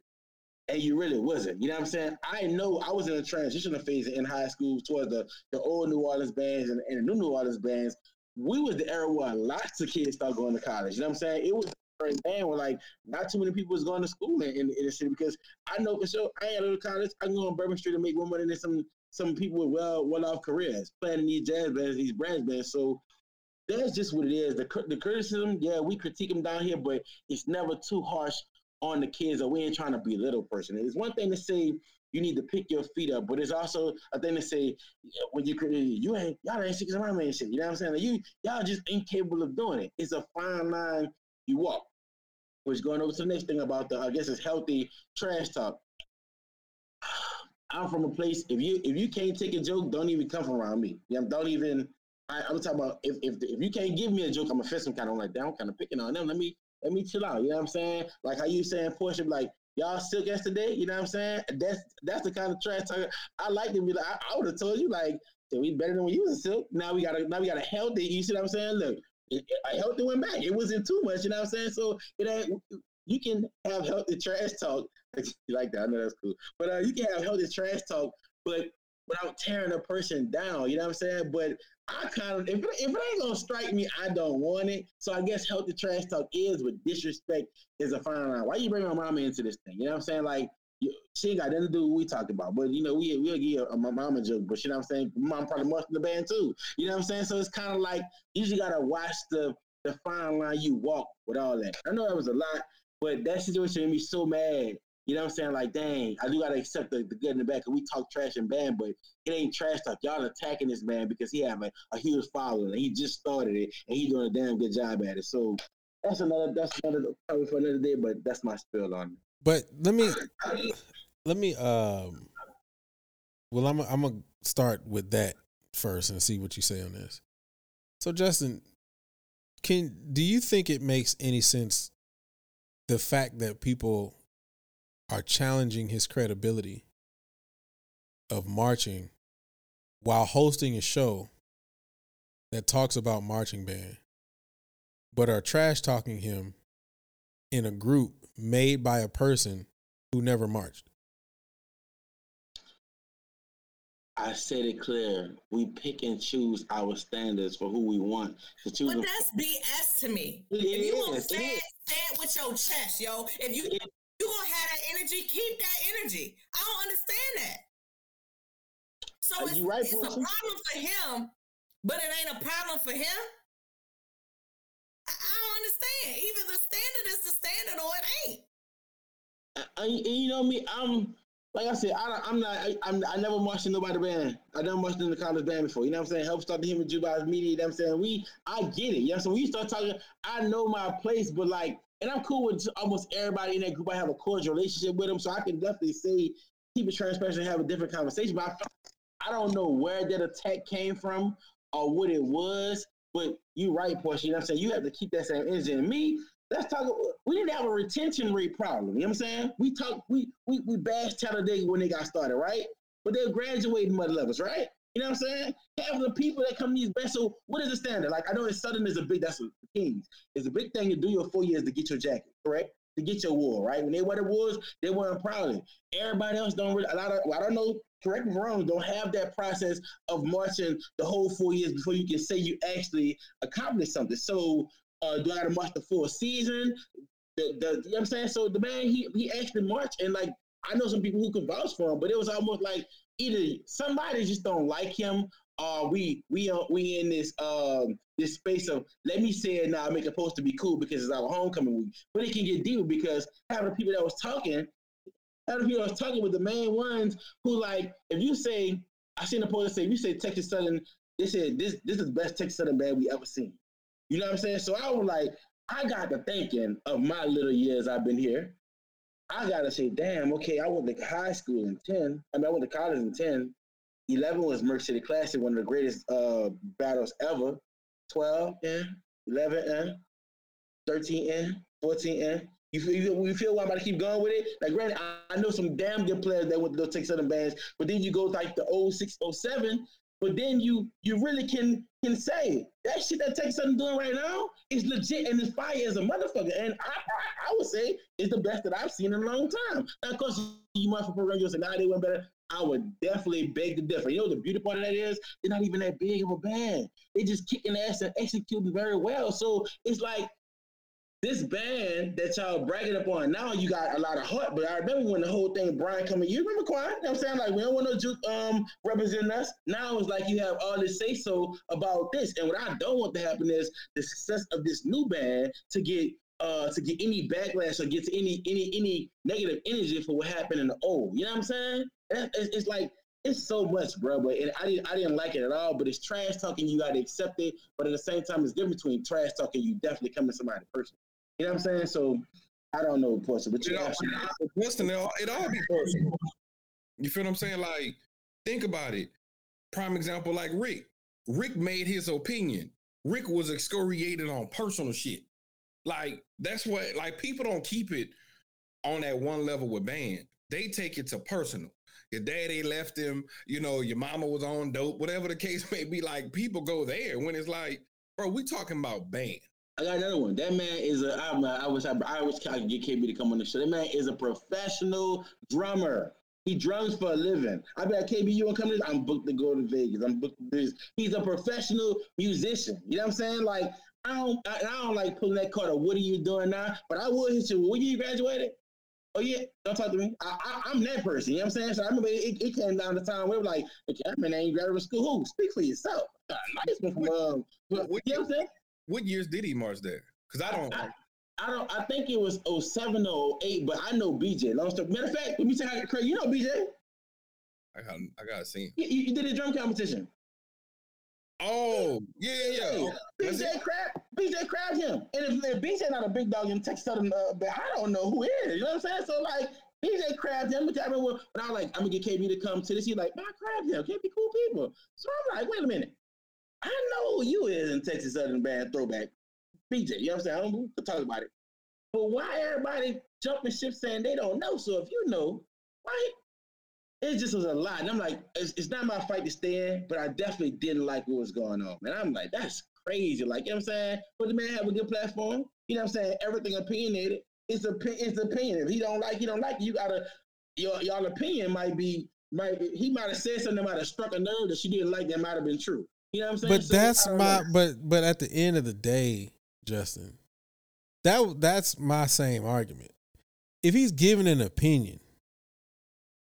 E: and you really wasn't. You know what I'm saying? I know I was in a transitional phase in high school towards the the old New Orleans bands and, and the new New Orleans bands. We was the era where lots of kids started going to college. You know what I'm saying? It was band where like not too many people was going to school in, in, in the city because I know for sure I ain't go to college. I can go on Bourbon Street and make more money than some some people with well well off careers playing in these jazz bands, these brass bands. So that's just what it is. The the criticism, yeah, we critique them down here, but it's never too harsh on the kids, or we ain't trying to be a little person. It's one thing to say you need to pick your feet up, but it's also a thing to say when you you ain't y'all ain't six my man shit. You know what I'm saying? Like you y'all just incapable of doing it. It's a fine line you walk. Which going over to the next thing about the I guess it's healthy trash talk. I'm from a place. If you if you can't take a joke, don't even come around me. Yeah, don't even. I, am talking about if if if you can't give me a joke, I'm offensive kind of like. I'm kind of picking on them. Let me let me chill out. You know what I'm saying? Like how you saying Porsha, like y'all still yesterday. You know what I'm saying? That's that's the kind of trash talk I like to be like. I, I would have told you like, we better than you was a silk. Now we got a now we got a healthy. You see what I'm saying? Look, I healthy went back. It wasn't too much, you know what I'm saying? So it you can have healthy trash talk. you like that? I know that's cool. But uh, you can have healthy trash talk, but without tearing a person down. You know what I'm saying? But I kind of if it, if it ain't gonna strike me, I don't want it. So I guess healthy trash talk is, but disrespect is a fine line. Why you bring my mama into this thing? You know what I'm saying? Like she ain't got nothing to do with what we talked about. But you know, we we'll give a, a mama joke, but you know what I'm saying? Mom probably must in the band too. You know what I'm saying? So it's kind of like you just gotta watch the the fine line you walk with all that. I know that was a lot, but that situation made me so mad. You know what I'm saying? Like, dang, I do gotta accept the, the good and the bad. Cause we talk trash and band, but it ain't trash talk. Y'all attacking this man because he have a, a huge following and he just started it and he doing a damn good job at it. So that's another that's another probably for another day, but that's my spill on it.
B: But let me let me um well I'm I'm gonna start with that first and see what you say on this. So Justin, can do you think it makes any sense the fact that people are challenging his credibility of marching while hosting a show that talks about marching band but are trash talking him in a group made by a person who never marched?
E: I said it clear. We pick and choose our standards for who we want to choose.
F: But that's BS to me. It if you want to stand, stand with your chest, yo. If you you gonna have that energy, keep that energy. I don't understand that. So uh, it's, right, it's a problem for him, but it ain't a problem for him. I, I don't understand. Either
E: you know me, I'm like I said, I, am not. I, I'm, I never marched in nobody band. I never marched in the college band before. You know what I'm saying? Help start the human Jukebox media. You know what I'm saying? We, I get it. You know, so when you start talking, I know my place, but like, and I'm cool with almost everybody in that group. I have a cordial relationship with them, so I can definitely say keep it transparent and have a different conversation. But I, I don't know where that attack came from or what it was. But you're right, Porsha. You know what I'm saying? You have to keep that same energy. And me, let's talk. We didn't have a retention rate problem. You know what I'm saying? We talk. We we we bashed Talladega when they got started, right? But they're graduating mud levels, right? You know what I'm saying? Half the people that come to these bands. So what is the standard? Like I know in Southern is a big. That's the Kings. It's a big thing to do your four years to get your jacket, correct? To get your war, right? When they wear the wars, they wear them proudly. Everybody else don't really. A lot of. Well, I don't know. Correct me wrong. Don't have that process of marching the whole four years before you can say you actually accomplished something. So uh, do I gotta march the full season? The, the, you know what I'm saying? So the man, he he actually marched, and like I know some people who could vouch for him, but it was almost like either somebody just don't like him, or we we uh, we in this um this space of let me say it now, make it post to be cool because it's our homecoming week. But it can get deeper because having the people that was talking, having the people that was talking with the main ones who like if you say I seen the post say if you say Texas Southern, they said this this is the best Texas Southern band we ever seen. You know what I'm saying? So I was like, I got to thinking of my little years I've been here. I gotta say, damn, okay, I went to high school in 10. I mean, I went to college in 10. 11 was Merc City Classic, one of the greatest uh, battles ever. 12 in, 11 in, 13 in, 14 in. You feel, you, you feel why I'm about to keep going with it? Like, granted, I, I know some damn good players that went to those Texas bands, but then you go like the 06, 07, but then you you really can can say that shit that Texas Southern doing right now is legit and it's fire as a motherfucker. And I, I, I would say it's the best that I've seen in a long time. Now, of course, you might for you'll say, nah, they went better. I would definitely beg to differ. You know the beauty part of that is they're not even that big of a band. They just kicking ass and executing very well. So it's like this band that y'all bragging up on now, you got a lot of heart. But I remember when the whole thing, Brian coming, you remember Kuan? You know what I'm saying? Like, we don't want no juke um, representing us. Now it's like you have all this say so about this. And what I don't want to happen is the success of this new band to get uh to get any backlash or get to any any any negative energy for what happened in the old. You know what I'm saying? It's, it's like it's so much, bro. But I didn't I didn't like it at all. But it's trash talking. You got to accept it. But at the same time, it's different between trash talking. You definitely come to somebody personal. You know what I'm saying? So I don't know personal, but you know,
C: listen, it all, it all be personal. You feel what I'm saying? Like, think about it. Prime example, like Rick. Rick made his opinion. Rick was excoriated on personal shit. Like, that's what, like, people don't keep it on that one level with band. They take it to personal. Your daddy left him, you know, your mama was on dope, whatever the case may be. Like, people go there when it's like, bro, we talking about band.
E: I got another one. That man is a. I wish I, I wish I could get KB to come on the show. That man is a professional drummer. He drums for a living. I bet KB, you want to come to this? I'm booked to go to Vegas. I'm booked to this. He's a professional musician. You know what I'm saying? Like I don't, I, I don't like pulling that card of what are you doing now? But I will hit you. When you graduated? Oh yeah, don't talk to me. I, I, am that person. You know what I'm saying? So I remember it, it came down the time where we are like, okay, that man ain't graduated school. Who? Speak for yourself. Nice from um, you know what I'm saying?
C: What years did he march there? Because I don't.
E: I, I, don't. I think it was 07 or 08, but I know BJ. Long story. Matter of fact, let me tell you, Craig. You know BJ.
C: I got. I gotta see.
E: You, you did a drum competition.
C: Oh yeah, yeah, yeah.
E: BJ Crab, BJ Crab him. And if, if BJ not a big dog in Texas Southern, uh, but I don't know who is. You know what I'm saying? So like BJ crabbed him. I remember when I was like, I'm gonna get KB to come to this. He's like, I crabbed him. KB cool people. So I'm like, wait a minute. I know you is in Texas Southern bad throwback. BJ, you know what I'm saying? I don't talk about it. But why everybody jumping ship saying they don't know? So if you know, why? It just was a lot. And I'm like, it's, it's not my fight to stay in, but I definitely didn't like what was going on. And I'm like, that's crazy. Like, you know what I'm saying? But the man have a good platform. You know what I'm saying? Everything opinionated. It's a it's opinion. If he don't like, he don't like. You gotta your y'all opinion might be might be, he might have said something that might have struck a nerve that she didn't like that might have been true. You know what I'm saying?
B: But so, that's my know. but but at the end of the day, Justin, that that's my same argument. If he's giving an opinion,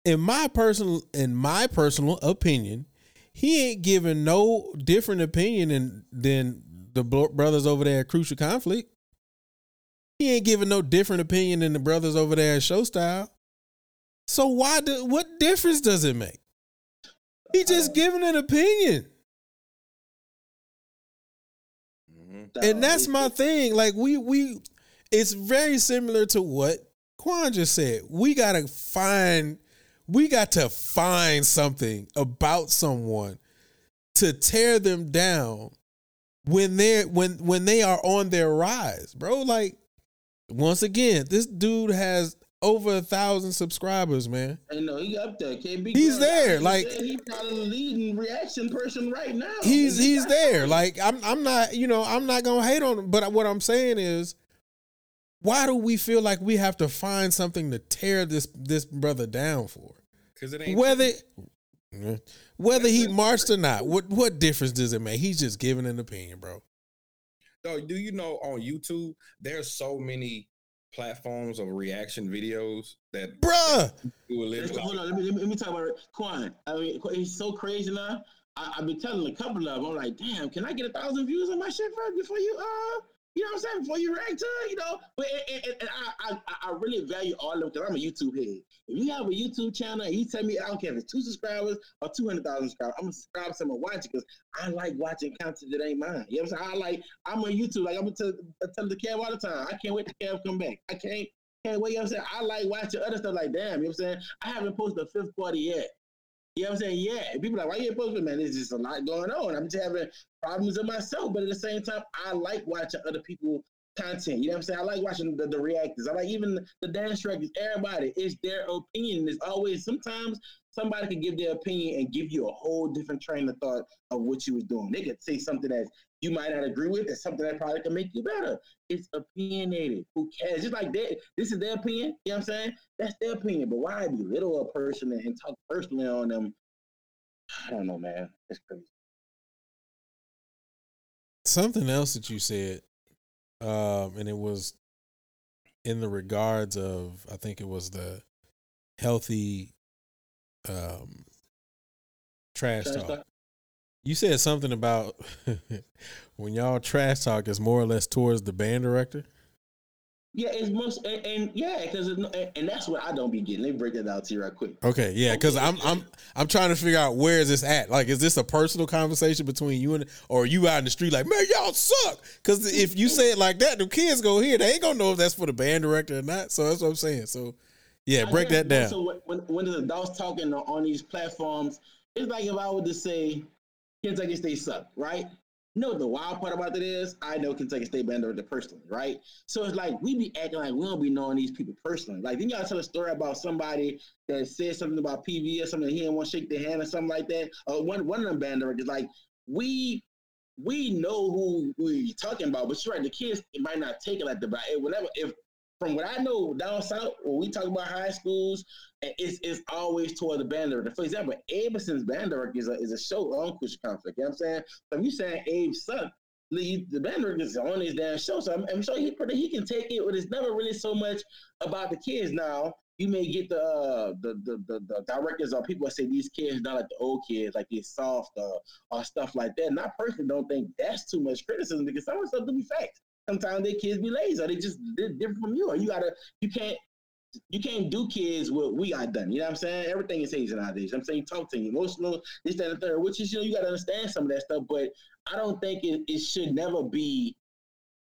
B: in my personal in my personal opinion, he ain't giving no different opinion than than the brothers over there at Crucial Conflict. He ain't giving no different opinion than the brothers over there at Show Style. So why do what difference does it make? He just uh, giving an opinion. And that's my thing. Like we we it's very similar to what Kuan just said. We gotta find we got to find something about someone to tear them down when they're when when they are on their rise, bro. Like once again, this dude has over a thousand subscribers, man.
E: I know he up there. KB
B: he's there. Like
E: he's probably the leading reaction person right now.
B: He's he's there. Like I'm I'm not you know I'm not gonna hate on him, but what I'm saying is, why do we feel like we have to find something to tear this this brother down for?
C: Because it ain't
B: whether whether he marched or not. What what difference does it make? He's just giving an opinion, bro.
C: Though, do you know on YouTube there's so many platforms of reaction videos that
B: bruh.
E: Hold on, let me, let me, let me talk about Kuan. I mean, he's so crazy now. I, have been telling a couple of them, I'm like, damn, can I get a thousand views on my shit first before you uh you know what I'm saying? Before you react to it, you know. But and, and, and I, I, I really value all of them because I'm a YouTube head. If you have a YouTube channel and you tell me I don't care if it's two subscribers or two hundred thousand subscribers, I'm gonna subscribe to and watch it because I like watching content that ain't mine. You know what I'm saying? I like I'm on YouTube. Like I'm gonna tell, tell the Kev all the time. I can't wait to Kev come back. I can't can't wait. You know what I'm saying? I like watching other stuff like damn. You know what I'm saying? I haven't posted a fifth party yet. You know what I'm saying? Yeah. People are like, why you posting, man? There's just a lot going on. I'm just having problems in myself. But at the same time, I like watching other people content. You know what I'm saying? I like watching the, the reactors. I like even the dance records. Everybody, it's their opinion. It's always sometimes somebody can give their opinion and give you a whole different train of thought of what you was doing. They could say something that you might not agree with, and something that probably can make you better. It's opinionated. Who cares? Just like that, this is their opinion. You know what I'm saying? That's their opinion. But why belittle a person and talk personally on them? I don't know, man. It's crazy.
B: Something else that you said um, and it was in the regards of I think it was the healthy um, trash, trash talk. talk. You said something about when y'all trash talk is more or less towards the band director.
E: Yeah, it's most and, and yeah, because and that's what I don't be getting. Let me break that out to you right quick.
B: Okay, yeah, because I'm I'm I'm trying to figure out where is this at. Like, is this a personal conversation between you and or you out in the street like, man, y'all suck? Because if you say it like that, the kids go here, they ain't gonna know if that's for the band director or not. So that's what I'm saying. So yeah, break that down.
E: So when when the adults talking on these platforms, it's like if I were to say Kentucky State suck, right? Know the wild part about it is? I know Kentucky State band director personally, right? So it's like we be acting like we don't be knowing these people personally. Like then y'all tell a story about somebody that said something about PV or something, he didn't want to shake their hand or something like that. Uh, one one of them band directors, like we we know who we talking about, but you're right, the kids it might not take it like the but whatever if from what I know down south, when we talk about high schools, it's, it's always toward the band director. For example, Abelson's band director is a, is a show on Christian conflict. You know what I'm saying? So if you saying Abe sucked, the, band director is on his damn show. So I'm, I'm sure he, he can take it, but it's never really so much about the kids now. You may get the, uh, the, the the the directors or people say these kids not like the old kids, like they're soft uh, or stuff like that. And I personally don't think that's too much criticism because some of the stuff do be facts sometimes their kids be lazy or they just different from you or you gotta you can't you can't do kids what we got done. You know what I'm saying? Everything is easy nowadays. I'm saying talk to you, emotional, this, that, and the third, which is you know, you gotta understand some of that stuff, but I don't think it, it should never be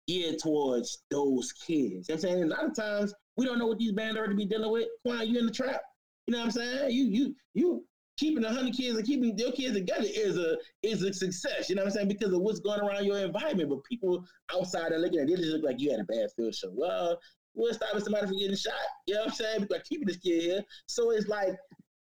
E: geared towards those kids. You know I'm saying? A lot of times we don't know what these bands are to be dealing with. Why you in the trap? You know what I'm saying? You you you keeping hundred kids and keeping your kids together is a is a success. You know what I'm saying? Because of what's going around your environment. But people outside are looking at it, it just look like you had a bad field show. Well, what's stopping somebody from getting shot? You know what I'm saying? Because keeping this kid here. So it's like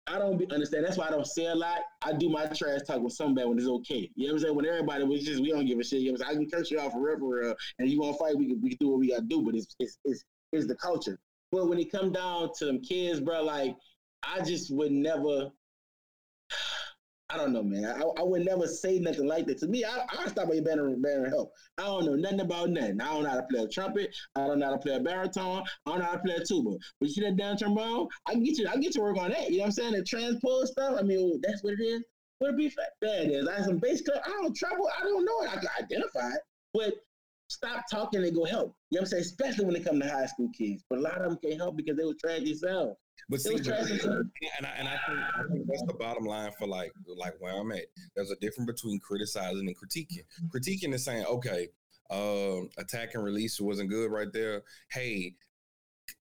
E: I don't be, understand. That's why I don't say a lot. I do my trash talk with somebody when it's okay. You know what I'm saying? When everybody was just we don't give a shit. You know what I'm saying? I can curse you off forever, and you want to fight, we can we can do what we gotta do. But it's it's it's, it's the culture. But when it come down to them kids, bro, like I just would never I don't know, man. I, I would never say nothing like that. To me, I, I stop at banner help. I don't know nothing about nothing. I don't know how to play a trumpet. I don't know how to play a baritone. I don't know how to play a tuba. But you that down trombone? I can get you. I get you work on that. You know what I'm saying? The transpose stuff. I mean, that's what it is. What a beef that is. I have some bass cut. I don't travel. I don't know it. I can identify it. But stop talking and go help. You know what I'm saying? Especially when it comes to high school kids. But a lot of them can't help because they were trash themselves.
C: But see, and I, and I think I think that's the bottom line for like like where I'm at. There's a difference between criticizing and critiquing. Critiquing is saying, okay, um, attack and release wasn't good right there. Hey,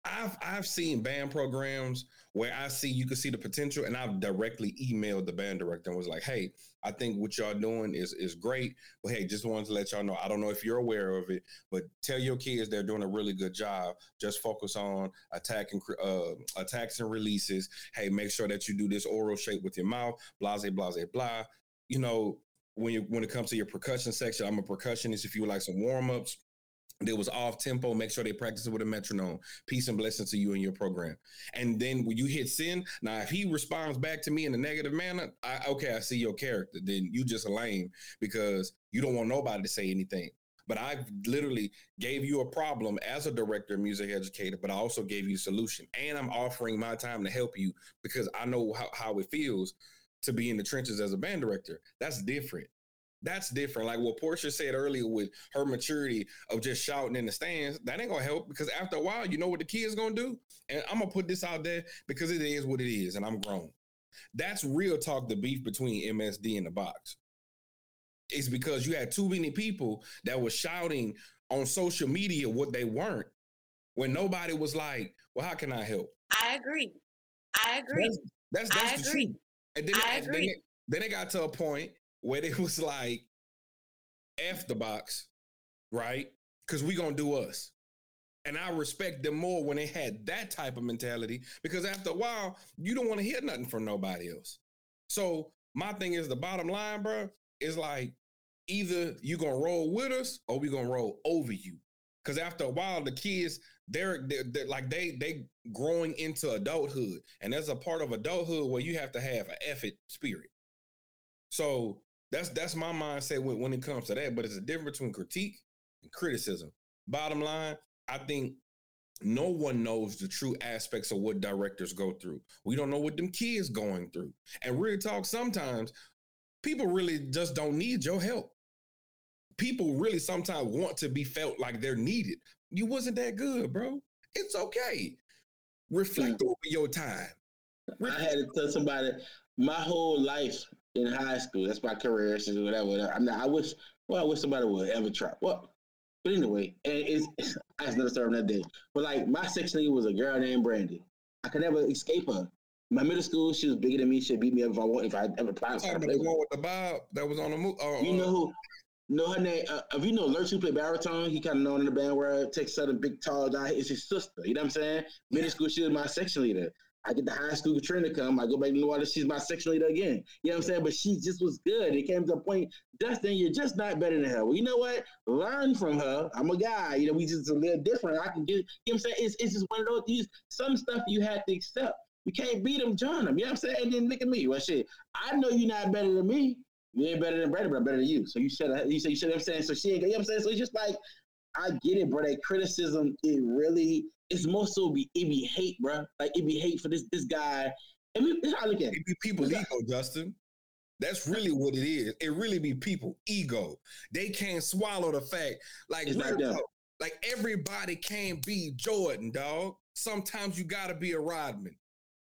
C: I've I've seen band programs where I see you can see the potential, and I've directly emailed the band director and was like, "Hey, I think what y'all doing is is great, but hey, just wanted to let y'all know. I don't know if you're aware of it, but tell your kids they're doing a really good job. Just focus on attacking uh, attacks and releases. Hey, make sure that you do this oral shape with your mouth. Blase, blase, blah. You know, when you when it comes to your percussion section, I'm a percussionist. If you would like some warm ups, that was off tempo, make sure they practice it with a metronome. Peace and blessings to you and your program. And then when you hit send, now if he responds back to me in a negative manner, I, okay, I see your character. Then you just lame because you don't want nobody to say anything. But I literally gave you a problem as a director, music educator, but I also gave you a solution. And I'm offering my time to help you because I know how, how it feels to be in the trenches as a band director. That's different. That's different. Like what Porsha said earlier with her maturity of just shouting in the stands, that ain't gonna help because after a while, you know what the kid's gonna do? And I'm gonna put this out there because it is what it is, and I'm grown. That's real talk, the beef between MSD and the box. It's because you had too many people that were shouting on social media what they weren't when nobody was like, Well, how can I help?
F: I agree. I agree.
C: That's that's, that's I agree. Truth. And then, I agree. Then it, then it got to a point where it was like, F the box, right? Because we gonna do us. And I respect them more when they had that type of mentality because after a while, you don't want to hear nothing from nobody else. So my thing is the bottom line, bro, is like either you gonna roll with us or we gonna roll over you. Cause after a while, the kids, they're, they're, they're, like they they growing into adulthood. And there's a part of adulthood where you have to have an effort spirit. So that's that's my mindset when, when it comes to that. But it's a difference between critique and criticism. Bottom line, I think no one knows the true aspects of what directors go through. We don't know what them kids going through. And real talk, sometimes people really just don't need your help. People really sometimes want to be felt like they're needed. You wasn't that good, bro. It's okay. Reflect mm. over your time.
E: Reflect. I had to tell somebody my whole life in high school. That's my career, or whatever. I'm not. I wish. Well, I wish somebody would ever try. Well, but anyway, and it's, it's I was never serving that day. But like my section leader was a girl named Brandy. I could never escape her. My middle school, she was bigger than me. She'd beat me up if I want if I ever tried.
C: to play the one with the bob that was on the move. Oh,
E: you know uh, who? Know her name? Uh, if you know Lurch, who played baritone, he kind of known in the band where Texas Southern, big tall guy. It's his sister. You know what I'm saying? Middle school, she was my section leader. I get the high school Katrina come. I go back to New Orleans. She's my section leader again. You know what I'm saying? But she just was good. It came to a point, Dustin, you're just not better than her. Well, you know what? Learn from her. I'm a guy. You know, we just a little different. I can get, you know what I'm saying? It's, it's just one of those things. Some stuff you have to accept. You can't beat them, join them. You know what I'm saying? And then look at me. Well, shit, I know you're not better than me. You ain't better than Brady, but I'm better than you. So you should you say you should have saying so she ain't you know what I'm saying? So it's just like I get it, bro. That criticism, it really it's more so be it be hate, bro. Like it be hate for this this guy. I mean, how I look at it.
C: It be people's ego, Justin. That's really what it is. It really be people ego. They can't swallow the fact, like talk, like everybody can't be Jordan, dog. Sometimes you gotta be a Rodman.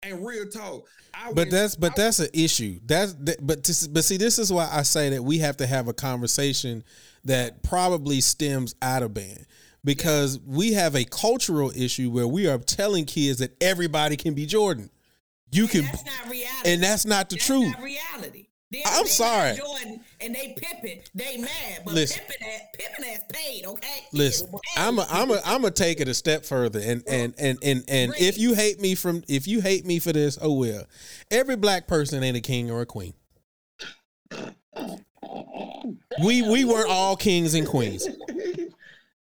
C: And real talk,
B: I but that's but I, that's an issue. That's that, but to, but see, this is why I say that we have to have a conversation that probably stems out of band because we have a cultural issue where we are telling kids that everybody can be Jordan. You can,
F: that's not reality,
B: and that's not the
F: that's
B: truth.
F: Not reality.
B: They, I'm sorry.
F: Jordan and they Pippen, they mad, but
B: Listen,
F: Pippen, has, Pippen has paid. Okay.
B: Listen, I'm a, I'm a, I'm gonna take it a step further, and and and and and if you hate me from, if you hate me for this, oh well. Every black person ain't a king or a queen. We we weren't all kings and queens.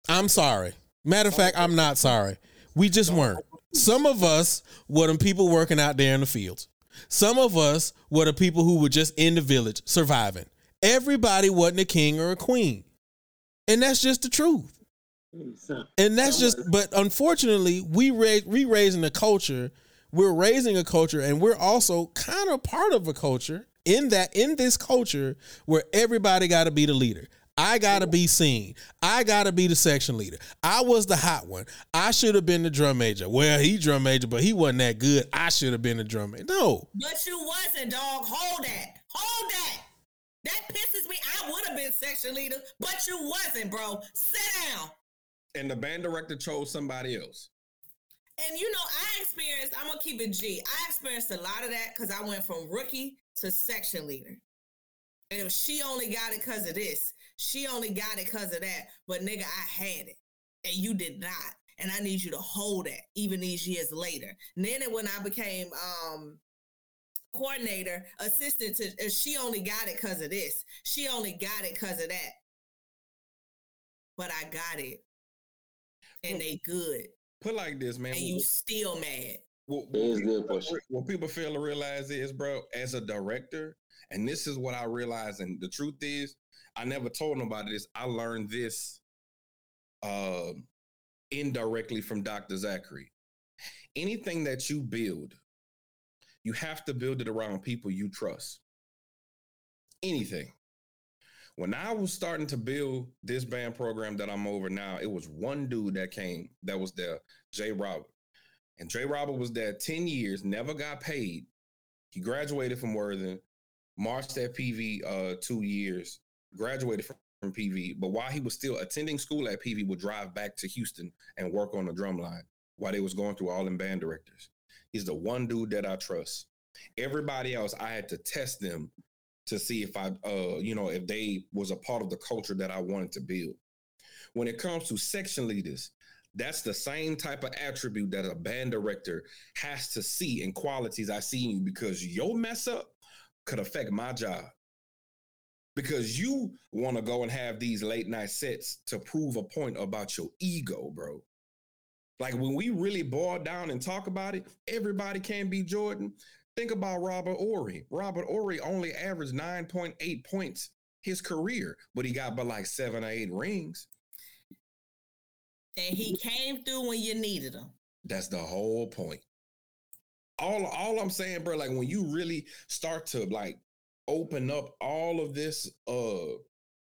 B: I'm sorry. Matter of fact, I'm not sorry. We just weren't. Some of us were the people working out there in the fields. Some of us were the people who were just in the village surviving. Everybody wasn't a king or a queen. And that's just the truth. And that's just, but unfortunately, we raise, we raising a culture. We're raising a culture, and we're also kind of part of a culture in that in this culture where everybody got to be the leader. I gotta be seen. I gotta be the section leader. I was the hot one. I should have been the drum major. Well, he drum major, but he wasn't that good. I should have been the drum major. No.
D: But you wasn't, dog. Hold that. Hold that. That pisses me. I would have been section leader, but you wasn't, bro. Sit down.
C: And the band director chose somebody else.
D: And you know, I experienced, I'm gonna keep it G. I experienced a lot of that because I went from rookie to section leader. And if she only got it because of this, she only got it because of that. But nigga, I had it. And you did not. And I need you to hold that even these years later. And then when I became um coordinator, assistant to she only got it because of this. She only got it because of that. But I got it. And they good.
C: Put like this, man.
D: And you still mad.
C: What, what, people, what people fail to realize is, bro, as a director, and this is what I realized, and the truth is, I never told nobody this. I learned this uh, indirectly from Dr. Zachary. Anything that you build, you have to build it around people you trust. Anything. When I was starting to build this band program that I'm over now, it was one dude that came that was there, Jay Robert. And Jay Robert was there 10 years, never got paid. He graduated from Worthing, marched at PV uh, two years, graduated from, from PV. But while he was still attending school at PV, would drive back to Houston and work on the drum line while they was going through all them band directors. He's the one dude that I trust. Everybody else, I had to test them to see if I, uh, you know, if they was a part of the culture that I wanted to build. When it comes to section leaders, that's the same type of attribute that a band director has to see in qualities I see in you because your mess up could affect my job. Because you want to go and have these late night sets to prove a point about your ego, bro. Like when we really boil down and talk about it, everybody can be Jordan. Think about Robert Horry. Robert Horry only averaged 9.8 points his career, but he got but like seven or eight rings.
D: And he came through when you needed him.
C: That's the whole point. All, all I'm saying, bro, like when you really start to like open up all of this uh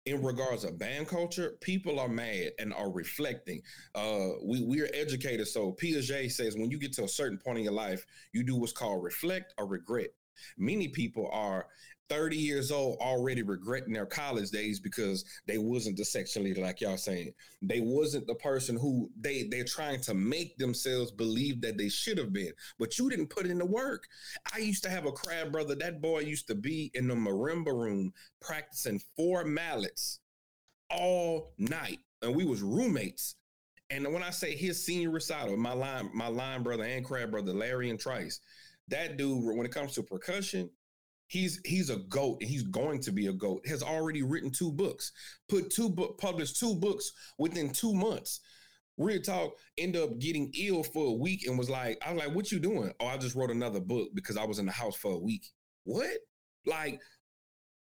C: in regards of band culture, people are mad and are reflecting. Uh, we we're educated, so Piaget says when you get to a certain point in your life, you do what's called reflect or regret. Many people are 30 years old already regretting their college days because they wasn't the section leader like y'all saying. They wasn't the person who they they're trying to make themselves believe that they should have been. But you didn't put in the work. I used to have a crab brother. That boy used to be in the marimba room practicing four mallets all night and we was roommates. And when i say his senior recital my line my line brother and crab brother larry and trice that dude when it comes to percussion he's he's a goat and he's going to be a goat has already written two books put two book published two books within two months. Real talk end up getting ill for a week and was like i was like what you doing? Oh i just wrote another book because i was in the house for a week. What? Like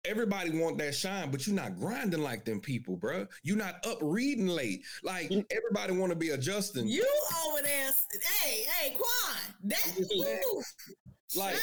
C: everybody want that shine but you're not grinding like them people bro you're not up reading late. Like everybody want to be adjusting.
D: You over there hey hey Kuan that
C: like,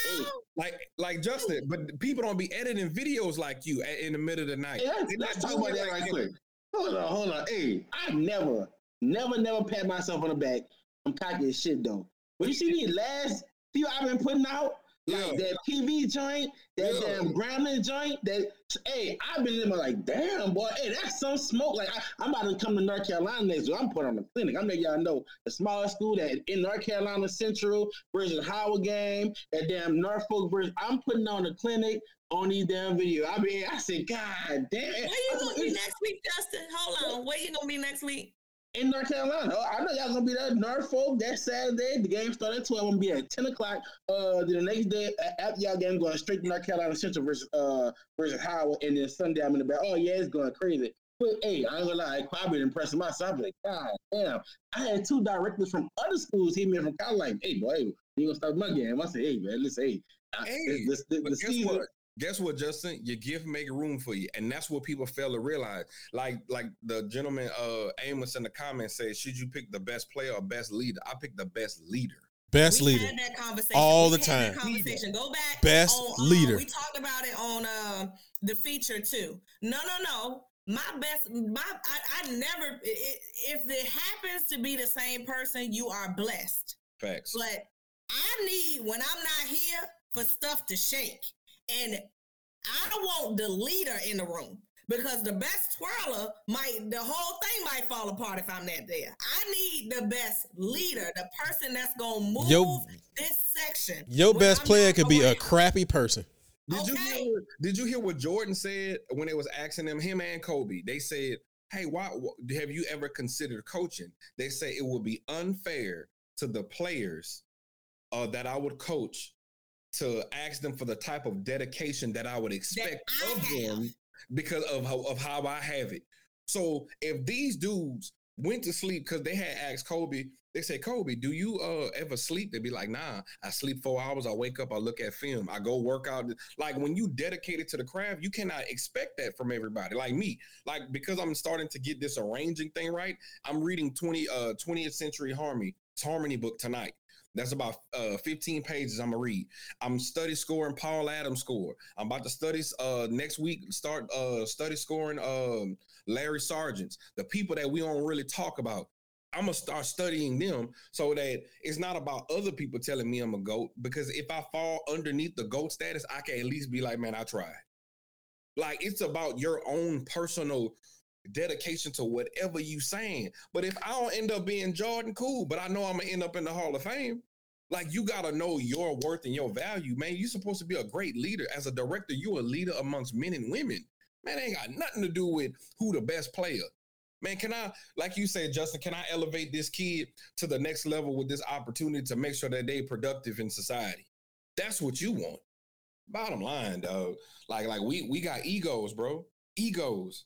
C: like, like Justin, but people don't be editing videos like you in the middle of the night.
E: Hey, let's, let's talk about that right quick. Hold on, hold on. Hey, I never, never, never pat myself on the back. I'm cocky as shit though. When you see these last few I've been putting out, like that PV joint, that yeah. damn Grambling joint. That hey, I've been in there like, damn boy, hey, that's some smoke. Like I, am about to come to North Carolina next week. I'm putting on the clinic. I'm letting y'all know the smallest school that in North Carolina Central versus Howard game, that damn Norfolk versus. I'm putting on the clinic on these damn videos. I mean, I said, God damn.
D: Where you gonna be next week, Justin? Hold on. Where you gonna be next week?
E: In North Carolina. Oh, I know y'all gonna be there. Norfolk that Saturday. The game started at twelve. I'm gonna be at ten o'clock. Uh, the next day after y'all game, going straight to North Carolina Central versus uh versus Howard, and then Sunday I'm in the back. Oh yeah, it's going crazy. But hey, I ain't gonna lie, I've been impressing myself. I'm like, God damn, I had two directors from other schools hit me from college. Like, hey boy, you gonna start my game? I said, hey man, listen, hey,
C: hey, this, this, the season. What? Guess what, Justin? Your gift make room for you, and that's what people fail to realize. Like, like the gentleman uh Amos in the comments said, should you pick the best player or best leader? I pick the best leader.
B: Best
D: we
B: leader.
D: Had that conversation
B: all
D: we
B: the time.
D: conversation. Go back.
B: Best
D: on,
B: leader.
D: we talked about it on uh, the feature too. No, no, no.
F: my best my I, I never it, if it happens to be the same person you are blessed
C: facts
F: but i need when i'm not here for stuff to shake and i want the leader in the room because the best twirler might the whole thing might fall apart if i'm not there i need the best leader the person that's gonna move your, this section
B: your best player could be a crappy person
C: did okay. you hear? Did you hear what Jordan said when they was asking them, him and Kobe? They said, "Hey, why have you ever considered coaching?" They say it would be unfair to the players uh, that I would coach to ask them for the type of dedication that I would expect I of have. them because of how, of how I have it. So if these dudes went to sleep because they had asked Kobe, they say, Kobe, do you uh ever sleep? They'd be like, nah, I sleep four hours. I wake up, I look at film, I go work out. Like when you dedicated to the craft, you cannot expect that from everybody. Like me, like because I'm starting to get this arranging thing right, I'm reading 20 uh 20th century harmony, harmony book tonight. That's about uh, 15 pages I'm gonna read. I'm study scoring Paul Adams score. I'm about to study uh, next week, start uh, study scoring um, Larry Sargent's, the people that we don't really talk about. I'm gonna start studying them so that it's not about other people telling me I'm a goat. Because if I fall underneath the goat status, I can at least be like, man, I tried. Like it's about your own personal dedication to whatever you saying. But if I don't end up being Jordan, cool. But I know I'm gonna end up in the Hall of Fame. Like you gotta know your worth and your value, man. You're supposed to be a great leader. As a director, you're a leader amongst men and women. Man, ain't got nothing to do with who the best player. Man, can I, like you said, Justin, can I elevate this kid to the next level with this opportunity to make sure that they productive in society? That's what you want. Bottom line, dog. Like, like we we got egos, bro. Egos.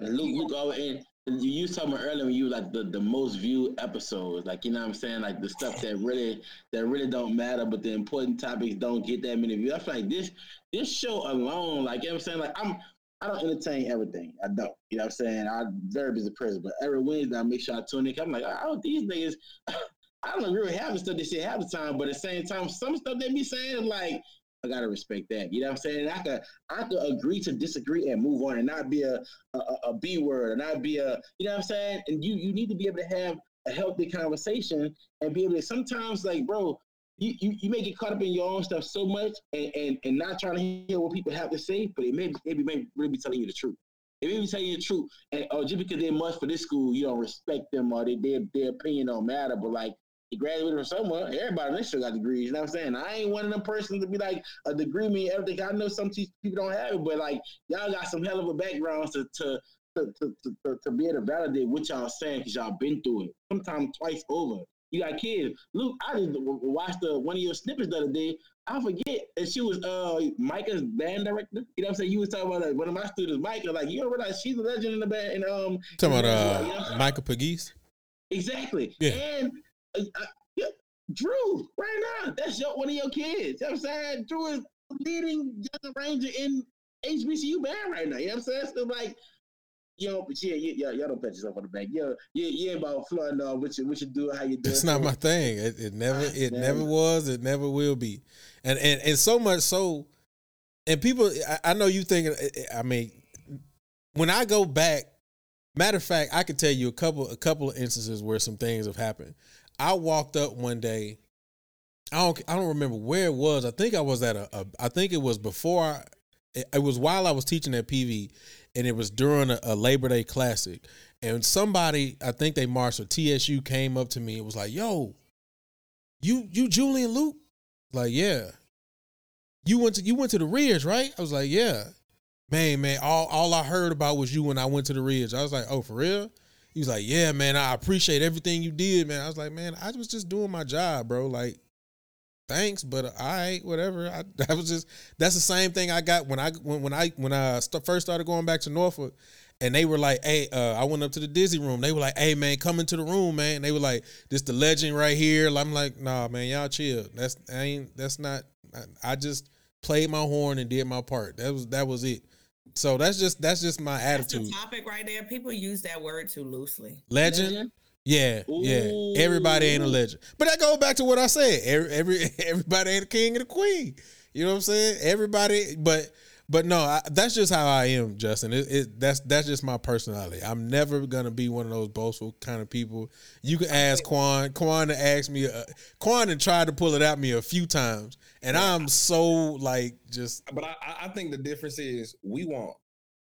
E: And Luke, Luke, and you used talking about earlier when you like the, the most viewed episodes, like you know what I'm saying, like the stuff that really that really don't matter, but the important topics don't get that many views. I feel like this this show alone, like you know what I'm saying, like I'm I don't entertain everything. I don't. You know what I'm saying? I'm very busy person, but every Wednesday I make sure I tune in. I'm like, oh, these niggas, I don't with half the stuff they say half the time, but at the same time, some stuff they be saying like, I gotta respect that. You know what I'm saying? I could I could agree to disagree and move on and not be a a, a B word and not be a you know what I'm saying? And you you need to be able to have a healthy conversation and be able to sometimes like, bro, you, you, you may get caught up in your own stuff so much and, and, and not trying to hear what people have to say, but it may maybe may really be telling you the truth. It may be telling you the truth, and or just because they must for this school, you don't respect them or they, their their opinion don't matter. But like he graduated from somewhere, everybody this show got degrees. You know what I'm saying? I ain't one of them persons to be like a degree mean everything. I know some people don't have it, but like y'all got some hell of a background to to to, to, to, to be able to validate what y'all saying because y'all been through it. Sometimes twice over. You got kids. Luke, I just watched the one of your snippets the other day. I forget, and she was uh Micah's band director. You know what I'm saying? You was talking about like, one of my students, Micah. Like you don't realize she's a legend in the band. And um,
B: talking about uh, you know? Micah Pegues.
E: Exactly. Yeah. And uh, yeah, Drew, right now, that's your one of your kids. You know what I'm saying? Drew is leading young ranger in HBCU band right now. You know what I'm saying? So like you know, but yeah, yeah, y'all don't pat yourself on the back. Yeah, yeah, yeah, about off what you what you do, how you do.
B: It's not my thing. It, it never, ah, it never was. It never will be. And and and so much so, and people, I, I know you thinking. I mean, when I go back, matter of fact, I could tell you a couple a couple of instances where some things have happened. I walked up one day. I don't I don't remember where it was. I think I was at a, a I think it was before I, it, it was while I was teaching at PV and it was during a, a, Labor Day Classic. And somebody, I think they marched or TSU came up to me and was like, "Yo, you you Julian Luke?" Like, yeah. You went to you went to the Ridge, right? I was like, yeah. Man, man, all all I heard about was you when I went to the Ridge. I was like, oh, for real? He was like, yeah, man, I appreciate everything you did, man. I was like, man, I was just doing my job, bro. Like, thanks, but all right, whatever. I that was just that's the same thing I got when I when when I when I st- first started going back to Norfolk, and they were like, "Hey, uh, I went up to the Dizzy room. They were like, "Hey, man, come into the room, man." And they were like, "This the legend right here." I'm like, "Nah, man, y'all chill. That's I ain't that's not. I, I just played my horn and did my part. That was that was it." So that's just that's just my attitude.
F: That's the topic right there. People use that word too loosely.
B: Legend. legend? Yeah, Ooh. yeah. Everybody ain't a legend. But I go back to what I said. Every, every everybody ain't a king and a queen. You know what I'm saying? Everybody, but But no, I, that's just how I am, Justin. It, it, that's that's just my personality. I'm never gonna be one of those boastful kind of people. You can ask Kuan. Kuan asked me. Uh, Kuan and tried to pull it at me a few times, and I'm so like just.
C: But I, I think the difference is we want.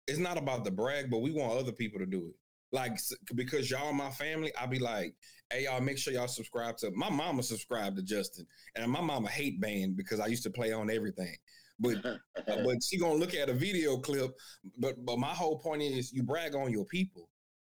C: It's not about the brag, but we want other people to do it. Like because y'all my family, I'll be like, hey y'all, make sure y'all subscribe to my mama subscribed to Justin, and my mama hate band because I used to play on everything. But uh, but she gonna look at a video clip. But but my whole point is you brag on your people.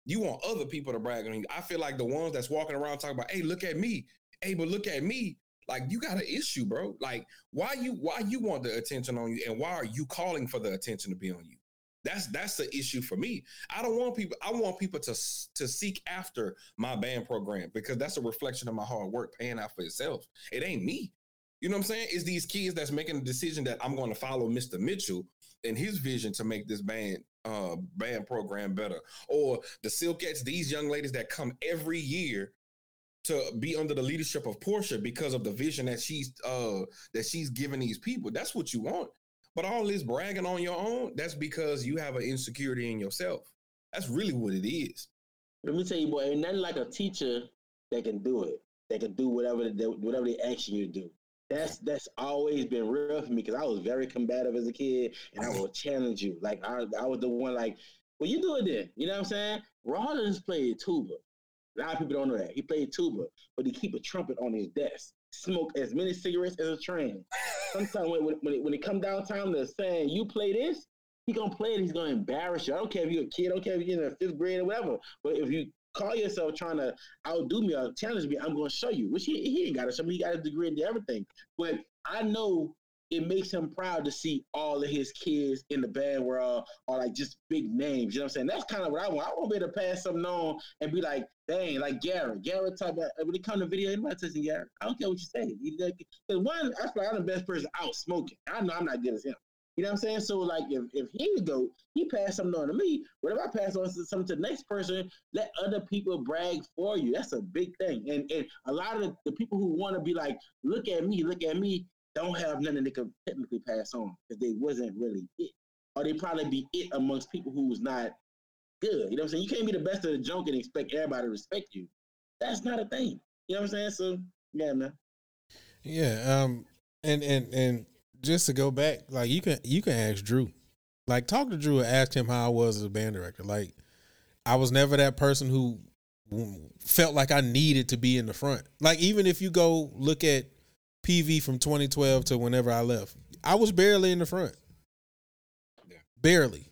C: You want other people to brag on you. I feel like the ones that's walking around talking about, hey, look at me. Hey, but look at me. Like you got an issue, bro. Like why you why you want the attention on you, and why are you calling for the attention to be on you? That's that's the issue for me. I don't want people. I want people to to seek after my band program because that's a reflection of my hard work paying out for itself. It ain't me. You know what I'm saying? It's these kids that's making a decision that I'm going to follow Mr. Mitchell and his vision to make this band uh band program better. Or the Silkettes, these young ladies that come every year to be under the leadership of Porsha because of the vision that she's uh that she's giving these people. That's what you want. But all this bragging on your own, that's because you have an insecurity in yourself. That's really what it is.
E: Let me tell you, boy, ain't nothing like a teacher that can do it. That can do whatever they, whatever they ask you to do. That's that's always been real for me because I was very combative as a kid, and I will challenge you. Like I, I was the one like, well, you do it then. You know what I'm saying? Rollins played tuba. A lot of people don't know that he played tuba, but he keep a trumpet on his desk. Smoke as many cigarettes as a train. Sometimes when when, it, when it come down time to saying you play this, he gonna play it. He's gonna embarrass you. I don't care if you're a kid. I don't care if you're in the fifth grade or whatever. But if you call yourself trying to outdo me or challenge me, I'm gonna show you. Which he, he ain't got to show me. He got a degree into everything. But I know it makes him proud to see all of his kids in the band world are like just big names. You know what I'm saying? That's kind of what I want. I want to be able to pass something on and be like, dang, like Garrett. Garrett type of when it comes to video, anybody touching Garrett. I don't care what you say. Because one, feel like I'm the best person out smoking. I know I'm not good as him. You know what I'm saying? So like if, if he go, he pass something on to me. Whatever I pass on to something to the next person, let other people brag for you. That's a big thing. And and a lot of the, the people who want to be like, look at me, look at me, don't have nothing they could technically pass on because they wasn't really it. Or they probably be it amongst people who's not good. You know what I'm saying? You can't be the best of the junk and expect everybody to respect you. That's not a thing. You know what I'm saying? So yeah, man.
B: Yeah. Um. And and and just to go back, like you can you can ask Drew, like talk to Drew and ask him how I was as a band director. Like I was never that person who felt like I needed to be in the front. Like even if you go look at PV from 2012 to whenever I left, I was barely in the front. Yeah. Barely.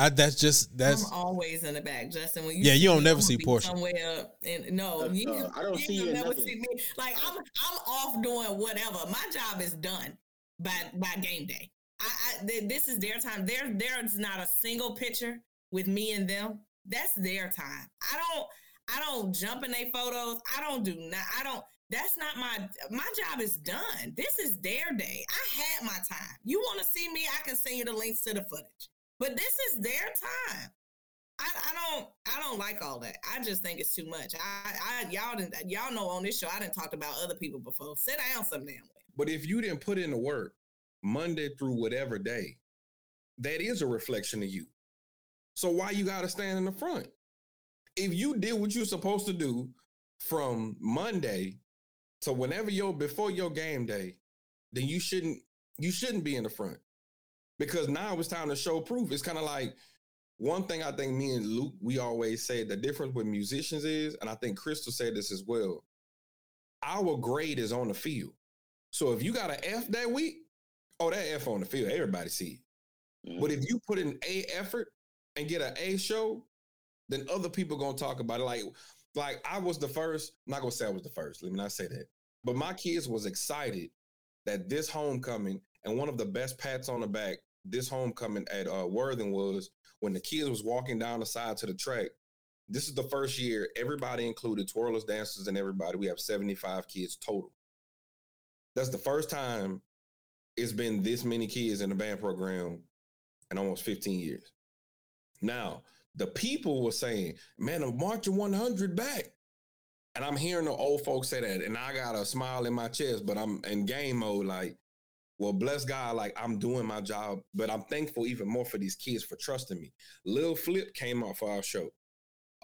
B: I, that's just that's.
F: I'm always in the back, Justin. When
B: you yeah, you don't never see Porsha
F: somewhere. And no, uh, you,
E: uh, I don't you see you. Never see
F: me. Like I'm, I'm off doing whatever. My job is done by by game day. I, I this is their time. There there's not a single picture with me and them. That's their time. I don't I don't jump in their photos. I don't do not. I don't. That's not my my job is done. This is their day. I had my time. You want to see me? I can send you the links to the footage. But this is their time. I, I don't I don't like all that. I just think it's too much. I, I y'all didn't y'all know on this show I didn't talk about other people before. Sit down some damn way.
C: But if you didn't put in the work Monday through whatever day, that is a reflection of you. So why you got to stand in the front? If you did what you're supposed to do from Monday to whenever your before your game day, then you shouldn't you shouldn't be in the front. Because now it's time to show proof. It's kind of like one thing I think me and Luke we always say the difference with musicians is, and I think Crystal said this as well. Our grade is on the field. So if you got an F that week, oh, that F on the field, everybody see it. Mm-hmm. But if you put an A effort and get an A show, then other people gonna talk about it. Like, like I was the first. I'm not gonna say I was the first. Let me not say that. But my kids was excited that this homecoming and one of the best pats on the back this homecoming at uh, Worthing was when the kids was walking down the side to the track. This is the first year everybody included twirlers, dancers, and everybody. We have 75 kids total. That's the first time it's been this many kids in the band program in almost 15 years. Now, the people were saying, man, I'm marching 100 back. And I'm hearing the old folks say that, and I got a smile in my chest, but I'm in game mode like, Well, bless God, like I'm doing my job, but I'm thankful even more for these kids for trusting me. Lil Flip came out for our show.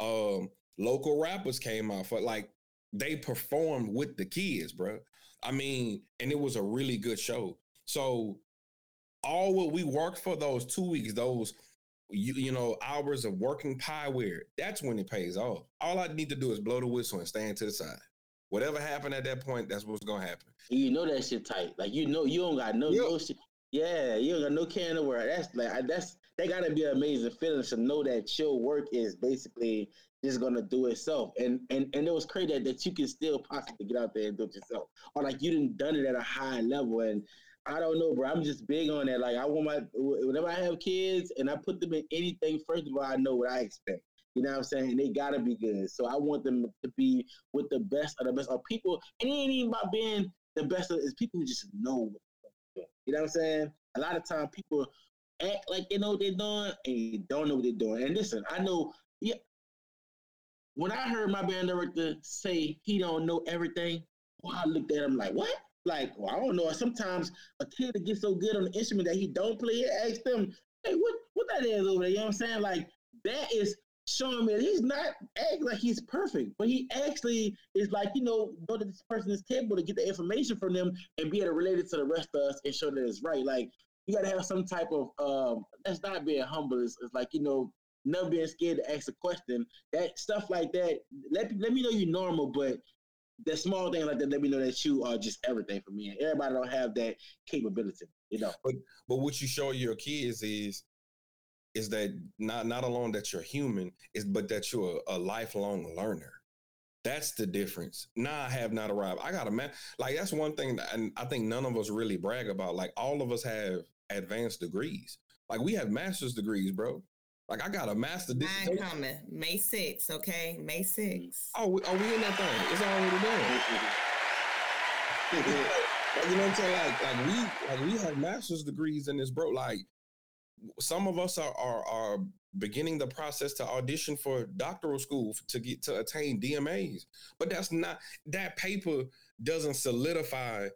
C: Um, local rappers came out for like they performed with the kids, bro. I mean, and it was a really good show. So all what we worked for those two weeks, those you, you know hours of working pie wear, that's when it pays off. All I need to do is blow the whistle and stand to the side. Whatever happened at that point, that's what's gonna happen.
E: You know that shit tight. Like you know you don't got no, yep. no shit. Yeah, you don't got no can of work. That's like that's that gotta be an amazing feeling to know that your work is basically just gonna do itself. And and and it was crazy that, that you can still possibly get out there and do it yourself. Or like you didn't done it at a high level. And I don't know, bro. I'm just big on that. Like I want my whenever I have kids and I put them in anything, first of all, I know what I expect. You know what I'm saying? They gotta be good. So I want them to be with the best of the best of people. And it ain't even about being the best of it's people who just know You know what I'm saying? A lot of time people act like they know what they're doing and don't know what they're doing. And listen, I know yeah, when I heard my band director say he don't know everything, well, I looked at him like, what? Like, well, I don't know. Sometimes a kid that gets so good on the instrument that he don't play it, ask them, hey, what what that is over there? You know what I'm saying? Like, that is showing me that he's not acting like he's perfect, but he actually is like, you know, go to this person is capable to get the information from them and be able to relate it to the rest of us and show that it's right. Like, you gotta have some type of um that's not being humble. It's, it's like, you know, never being scared to ask a question. That stuff like that. Let let me know you're normal, but the small thing like that let me know that you are just everything for me. And everybody don't have that capability, you know.
C: But but what you show your kids is is that not not alone that you're human, is but that you're a, a lifelong learner. That's the difference. Now I have not arrived. I got a man. Like that's one thing, that, and I think none of us really brag about. Like all of us have advanced degrees. Like we have master's degrees, bro. Like I got a master.
F: Mine coming May 6th, okay? May 6th.
C: Oh, we, are we in that thing? It's already done. like, you know what I'm saying? Like, like we like we have master's degrees in this, bro. Like some of us are are, are beginning the process to audition for doctoral school to get to attain DMAs. But that's not that paper doesn't solidify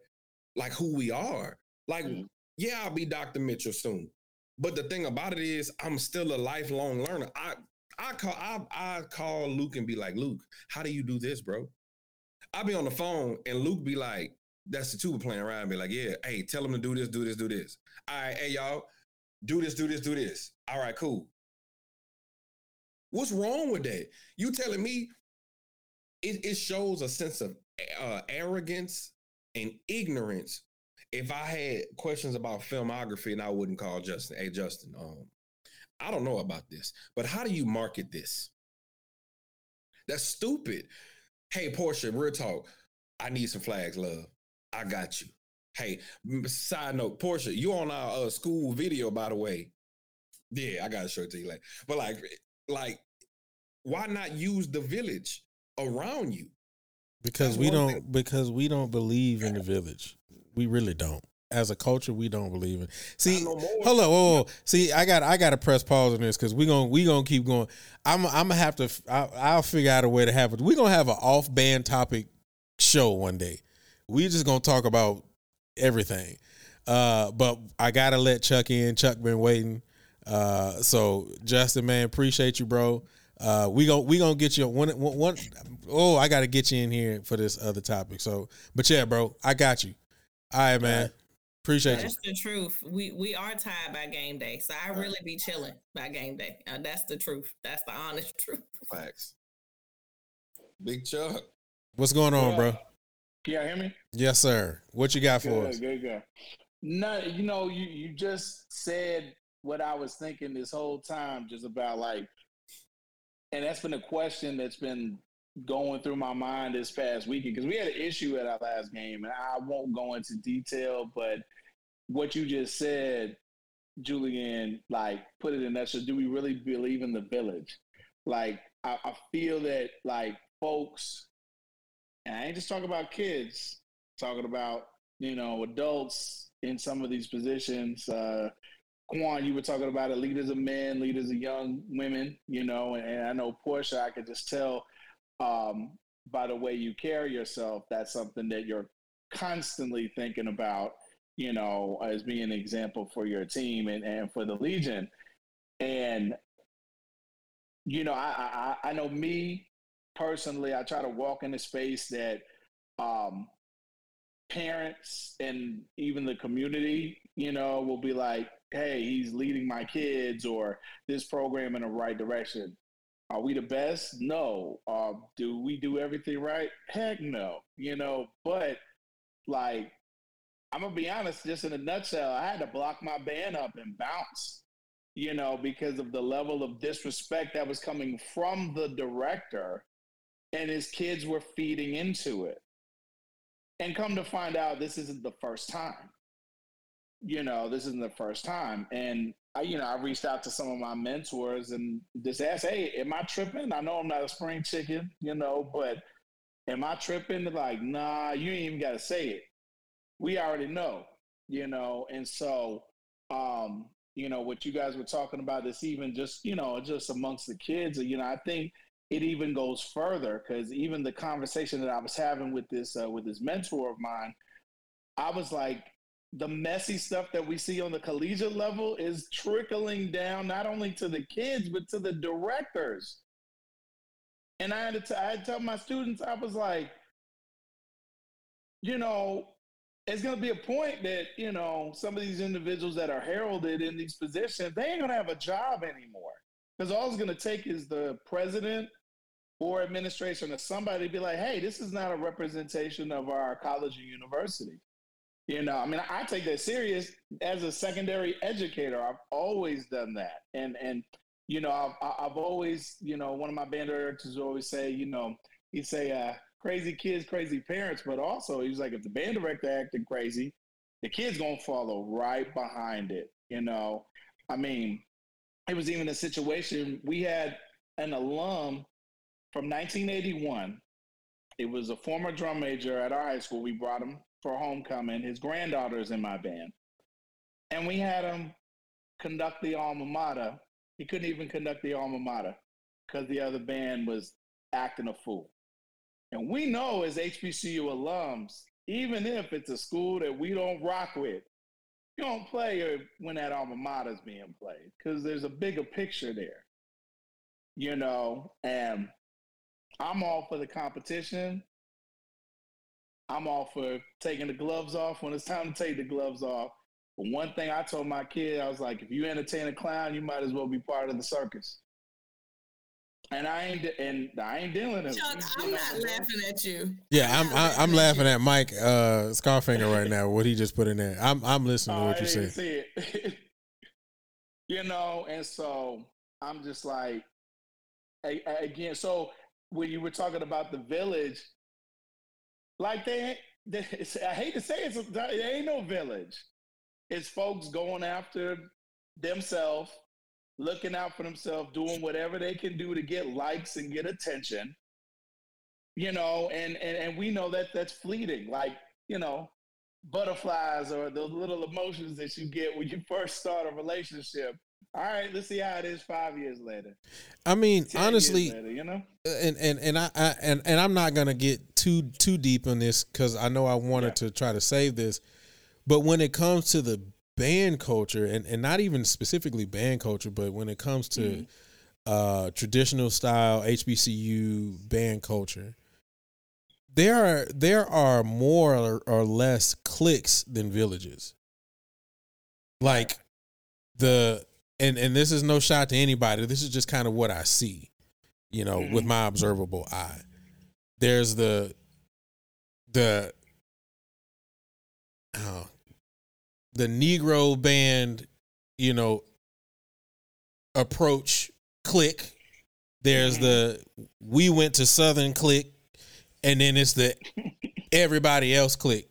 C: like who we are. Like, mm-hmm. yeah, I'll be Dr. Mitchell soon. But the thing about it is, I'm still a lifelong learner. I I call I, I call Luke and be like, Luke, how do you do this, bro? I'll be on the phone and Luke be like, that's the tuba playing around. Be like, yeah, hey, tell him to do this, do this, do this. All right, hey y'all, do this, do this, do this. All right, cool. What's wrong with that? You telling me it, it shows a sense of uh, arrogance and ignorance if I had questions about filmography and I wouldn't call Justin, hey Justin, um, I don't know about this, but how do you market this? That's stupid. Hey, Porsha, real talk. I need some flags, love. I got you. Hey, side note, Porsha, you on our uh, school video, by the way. Yeah, I gotta show it to you later. But like, like, why not use the village around you?
B: Because That's we don't. Thing. Because we don't believe in the village. We really don't. As a culture, we don't believe in. See, hold on, whoa, whoa. see, I got, I got to press pause on this because we gonna, we gonna keep going. I'm, I'm gonna have to. I, will figure out a way to have it. We gonna have an off band topic show one day. We just gonna talk about everything. Uh, but I gotta let Chuck in. Chuck been waiting. Uh, so Justin, man, appreciate you, bro. Uh, we gonna we gonna get you one, one, one oh I gotta get you in here for this other topic. So, but yeah, bro, I got you. All right, man. Appreciate
F: that's
B: you.
F: That's the truth. We we are tied by game day, so I really be chilling by game day. Uh, that's the truth. That's the honest truth.
C: Facts. Big Chuck.
B: What's going on,
G: yeah.
B: bro?
G: Can y'all hear me?
B: Yes, sir. What you got for
G: good,
B: us?
G: Good, good. No, you know, you you just said what I was thinking this whole time, just about like, and that's been a question that's been going through my mind this past weekend because we had an issue at our last game, and I won't go into detail, but what you just said, Julian, like put it in that. So, do we really believe in the village? Like, I, I feel that like folks, and I ain't just talking about kids, talking about you know adults in some of these positions. Uh, Kuan, you were talking about it, leaders of men, leaders of young women, you know, and, and I know Porsha, I could just tell um, by the way you carry yourself, that's something that you're constantly thinking about. you know, as being an example for your team and, and for the Legion. And, you know, I, I, I know me personally, I try to walk in a space that um, parents and even the community, you know, will be like, hey, he's leading my kids or this program in the right direction. Are we the best? No. Uh, do we do everything right? Heck no. You know, but like, I'm gonna be honest, just in a nutshell, I had to block my band up and bounce, you know, because of the level of disrespect that was coming from the director, and his kids were feeding into it. And come to find out, this isn't the first time. You know, this isn't the first time. And I, you know, I reached out to some of my mentors and just asked, "Hey, am I tripping? I know I'm not a spring chicken, you know, but am I tripping?" They're like, "Nah, you ain't even got to say it. We already know, you know." And so, um, you know, what you guys were talking about this even just, you know, just amongst the kids, you know, I think it even goes further because even the conversation that I was having with this uh, with this mentor of mine, I was like, the messy stuff that we see on the collegiate level is trickling down not only to the kids but to the directors. And I had to, t- I had to tell my students, I was like, you know, it's going to be a point that you know some of these individuals that are heralded in these positions, they ain't going to have a job anymore because all it's going to take is the president or administration or somebody to be like, hey, this is not a representation of our college or university. You know, I mean, I take that serious as a secondary educator. I've always done that, and and you know, I've I've always, you know, one of my band directors always say, you know, he'd say, uh, crazy kids, crazy parents, but also he was like, if the band director acting crazy, the kid's gonna follow right behind it. You know, I mean, it was even a situation we had an alum from 1981. It was a former drum major at our high school. We brought him for homecoming. His granddaughter's in my band. And we had him conduct the alma mater. He couldn't even conduct the alma mater because the other band was acting a fool. And we know as HBCU alums, even if it's a school that we don't rock with, you don't play when that alma mater is being played because there's a bigger picture there, you know. And I'm all for the competition. I'm all for taking the gloves off when it's time to take the gloves off. But one thing I told my kid, I was like, if you entertain a clown, you might as well be part of the circus. And I ain't and I ain't dealing with
F: Chuck, I'm not laughing at you.
B: Yeah, I'm I'm, I'm laughing at, at Mike uh, Scarfinger right now. What he just put in there. I'm I'm listening to what you said.
G: you know, and so I'm just like, again. So when you were talking about the village, like they, they I hate to say it, there ain't no village. It's folks going after themselves, looking out for themselves, doing whatever they can do to get likes and get attention. You know, and and and we know that that's fleeting. Like you know, butterflies or the little emotions that you get when you first start a relationship all right, let's see how it is five years later.
B: I mean, honestly, later, you know, and and and I, I, and and I'm not gonna get too too deep on this because I know I wanted yeah. to try to save this, but when it comes to the band culture and and not even specifically band culture, but when it comes to mm-hmm. uh, traditional style HBCU band culture, there are there are more or, or less cliques than villages. Like the and and this is no shot to anybody. This is just kind of what I see, you know, mm-hmm. with my observable eye. There's the the uh, the Negro band, you know, approach click. There's mm-hmm. the we went to Southern click, and then it's the everybody else click.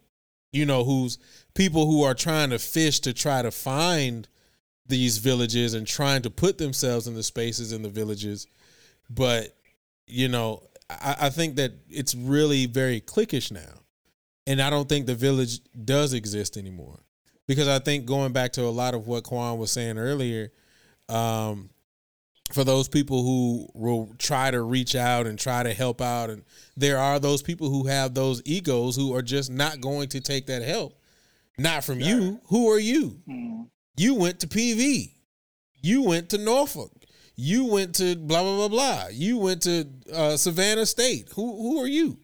B: You know, who's people who are trying to fish to try to find these villages and trying to put themselves in the spaces in the villages. But, you know, I, I think that it's really very cliquish now. And I don't think the village does exist anymore. Because I think going back to a lot of what Kuan was saying earlier, um, for those people who will try to reach out and try to help out and there are those people who have those egos who are just not going to take that help Not from you. Who are you? Mm-hmm. You went to PV. You went to Norfolk. You went to blah blah blah blah. You went to uh, Savannah State. Who who are you?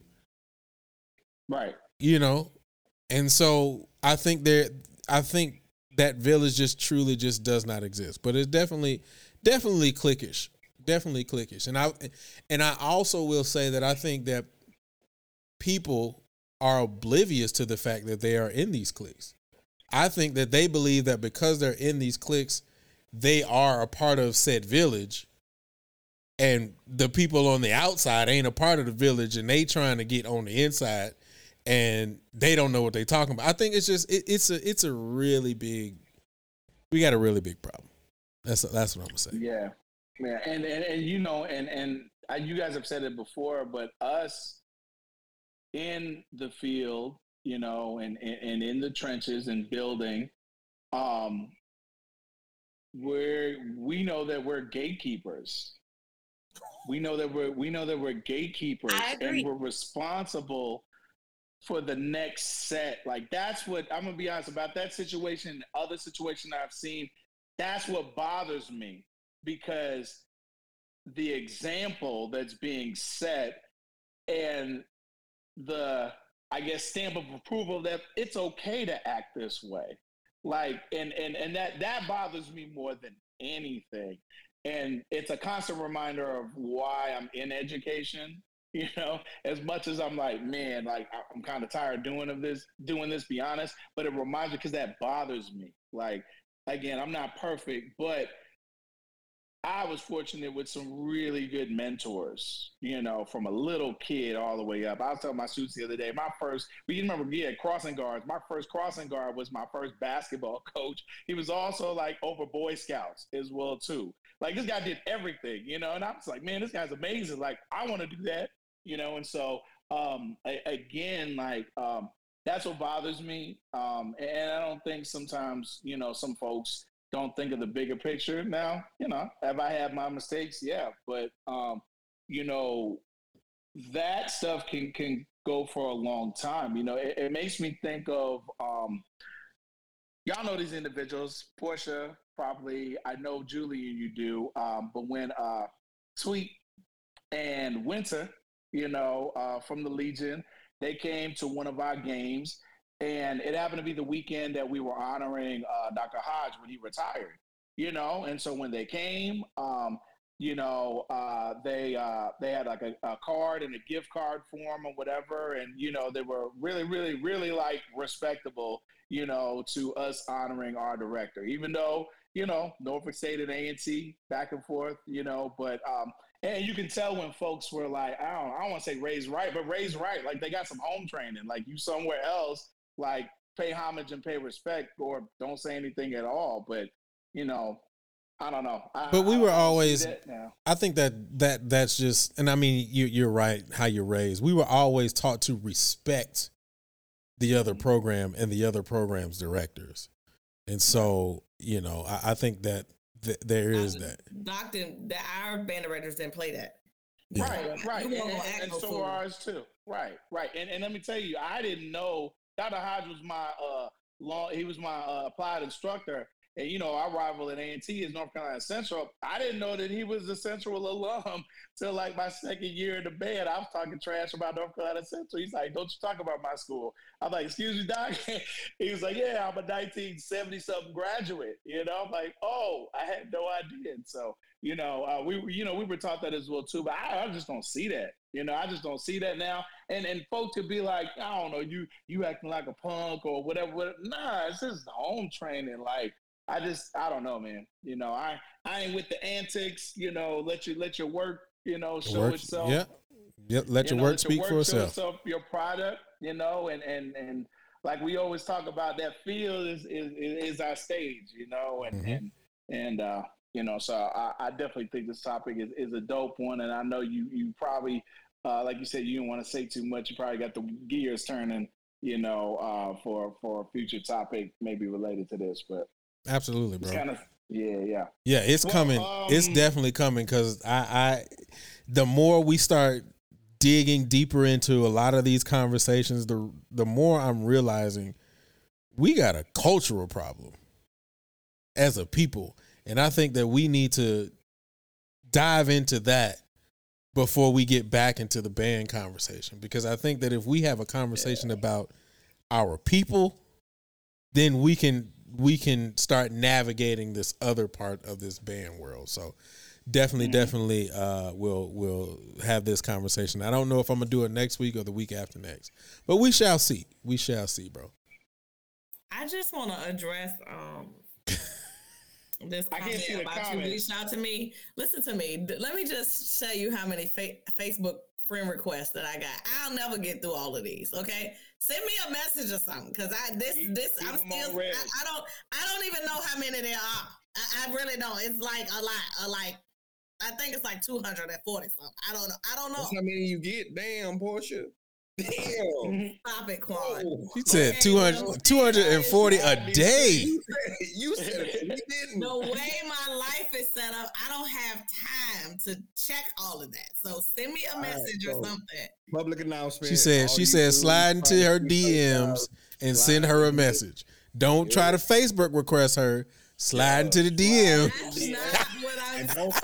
G: Right.
B: You know, and so I think there. I think that village just truly just does not exist. But it's definitely definitely cliquish. Definitely cliquish. And I and I also will say that I think that people are oblivious to the fact that they are in these cliques. I think that they believe that because they're in these cliques, they are a part of said village and the people on the outside ain't a part of the village and they trying to get on the inside and they don't know what they talking about. I think it's just it, it's a it's a really big we got a really big problem. That's that's what I'm gonna say.
G: Yeah, yeah, and and, and you know, and and I, you guys have said it before, but us in the field, you know, and and, and in the trenches and building, um, where we know that we're gatekeepers. We know that we're we know that we're gatekeepers and we're responsible for the next set. Like that's what I'm gonna be honest about that situation, other situation I've seen. That's what bothers me because the example that's being set and the I guess stamp of approval that it's okay to act this way. Like and and and that that bothers me more than anything. And it's a constant reminder of why I'm in education. You know, as much as I'm like, man, like I'm kind of tired doing of this, doing this. Be honest, but it reminds me because that bothers me. Like again, I'm not perfect, but I was fortunate with some really good mentors, you know, from a little kid all the way up. I was telling my students the other day, my first, we remember, yeah, crossing guards. My first crossing guard was my first basketball coach. He was also like over Boy Scouts as well, too. Like this guy did everything, you know, and I was like, man, this guy's amazing. Like, I want to do that, you know, and so, um, I, again, like, um, that's what bothers me. Um, and I don't think sometimes, you know, some folks, don't think of the bigger picture. Now, you know, have I had my mistakes? Yeah, but um, you know, that stuff can can go for a long time. You know, it, it makes me think of um, y'all know these individuals. Porsha, probably. I know Julian, you do. Um, but when uh, Sweet and Winter, you know, uh, from the Legion, they came to one of our games and it happened to be the weekend that we were honoring uh, Dr. Hodge when he retired. You know, and so when they came, um, you know, uh, they uh, they had like a, a, card and a gift card form or whatever, and you know, they were really, really, really like respectable, you know, to us honoring our director, even though you know Norfolk State and A and T back and forth, you know, but um, and you can tell when folks were like, I don't, I don't want to say raised right, but raised right, like they got some home training, like you somewhere else like pay homage and pay respect or don't say anything at all. But you know, I don't know. I,
B: but we were always. I think that that that's just, and I mean, you you're right how you're raised. We were always taught to respect the other mm-hmm. program and the other program's directors, and so you know, I, I think that th- there is that.
F: Doctor, the our band directors didn't play that.
G: Yeah. Right, right, and, and, and so are ours too. Right, right, and and let me tell you, I didn't know Dr. Hodge was my uh long he was my uh, applied instructor. And you know, our rival at A&T is North Carolina Central. I didn't know that he was a Central alum till like my second year in the band. I was talking trash about North Carolina Central. He's like, "Don't you talk about my school?" I'm like, "Excuse me, doc." he was like, "Yeah, I'm a 1970 something graduate." You know, I'm like, "Oh, I had no idea." And so you know, uh, we you know we were taught that as well too, but I, I, just don't see that. You know, I just don't see that now. And and folks could be like, I don't know, you you acting like a punk or whatever. whatever. Nah, it's just home training. Like I just I don't know, man. You know, I I ain't with the antics. You know, let you let your work you know show
B: work,
G: itself.
B: Yeah, yeah. Let you your know, work let speak your work for itself. itself.
G: Your product, you know, and and and like we always talk about, that field is is, is our stage. You know, and mm-hmm. and and uh you know, so I, I definitely think this topic is, is a dope one, and I know you you probably, uh, like you said, you didn't want to say too much. You probably got the gears turning, you know, uh, for for a future topic maybe related to this. But
B: absolutely, bro.
G: Kind of, yeah, yeah,
B: yeah. It's well, coming. Um, it's definitely coming because I, I, the more we start digging deeper into a lot of these conversations, the the more I'm realizing we got a cultural problem as a people. And I think that we need to dive into that before we get back into the band conversation. Because I think that if we have a conversation yeah. about our people, then we can we can start navigating this other part of this band world. So definitely, mm-hmm. definitely uh we'll we'll have this conversation. I don't know if I'm gonna do it next week or the week after next. But we shall see. We shall see, bro.
D: I just want to address um this comment about comments. you reached out to me. Listen to me. Let me just show you how many fa- Facebook friend requests that I got. I'll never get through all of these. Okay, send me a message or something because I this this I'm still I, I, don't I don't even know how many there are. I, I really don't. It's like a lot. A like I think it's like two hundred and forty something. I don't know. I don't know.
C: That's how many you get. Damn, Porsha. Damn. Mm-hmm.
D: Stop it, Kuan.
B: She said 200, 240 a day.
C: You said it. didn't.
D: The way my life is set up, I don't have time to check all of that. So send me a message right, or something.
C: Public announcement.
B: She said she said slide into her DMs and send her a message. Don't try to Facebook request her. Slide into the DMs.
D: That's not what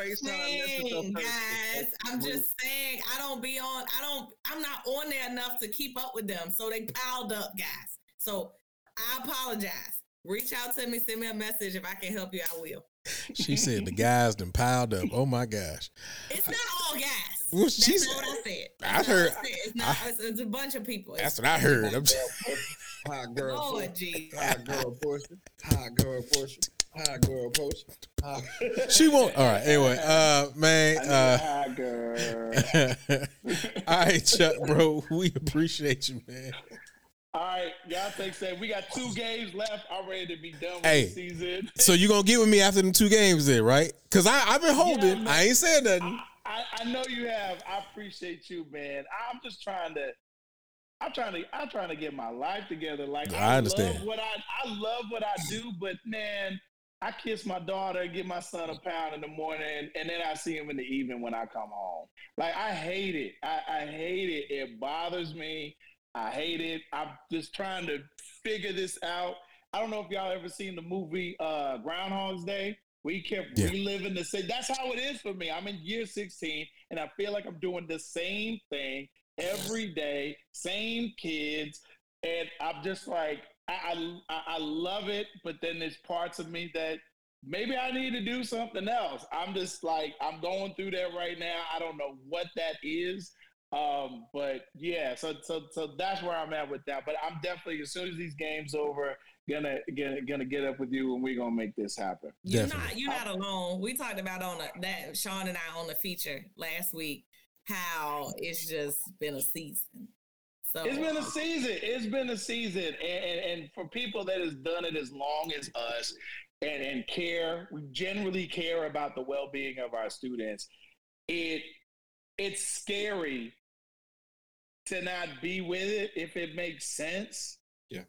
D: I'm guys. I'm just saying I don't be on. I don't. I'm not on there enough to keep up with them. So they piled up, guys. So I apologize. Reach out to me. Send me a message if I can help you. I will.
B: She said the guys done piled up. Oh my gosh.
D: It's not all gas. Well, that's what I said. That's I heard. I said. It's, not, I, it's, it's, a bunch of people.
B: That's what I heard. I'm
C: Hot girl. Lord, Hot girl Porsha. Hot girl Porsha. Hot girl post.
B: she won't. All right. Anyway, uh, man. Uh,
G: hot girl.
B: all right, Chuck, bro. We appreciate you, man.
G: All right, y'all take that. We got two games left. I'm ready to be done with hey, the season.
B: so you gonna get with me after them two games, then, right? Because I I've been holding. Yeah, I ain't saying nothing.
G: I, I, I know you have. I appreciate you, man. I'm just trying to I'm trying to I'm trying to get my life together. Like I, I understand what I I love what I do, but man, I kiss my daughter, give my son a pound in the morning, and then I see him in the evening when I come home. Like I hate it. I, I hate it. It bothers me. I hate it. I'm just trying to figure this out. I don't know if y'all ever seen the movie uh, Groundhog's Day. We kept yeah. reliving the same. That's how it is for me. I'm in year 16, and I feel like I'm doing the same thing every day, same kids, and I'm just like, I, I, I love it, but then there's parts of me that maybe I need to do something else. I'm just like I'm going through that right now. I don't know what that is. Um, but yeah, so so so that's where I'm at with that. But I'm definitely as soon as these games over, gonna gonna gonna get up with you and we're gonna make this happen.
D: You're definitely. not you're not alone. We talked about on a, that Sean and I on the feature last week how it's just been a season.
G: So it's been a season. It's been a season, and, and, and for people that has done it as long as us, and and care, we generally care about the well being of our students. It it's scary to not be with it if it makes sense.
C: Yeah.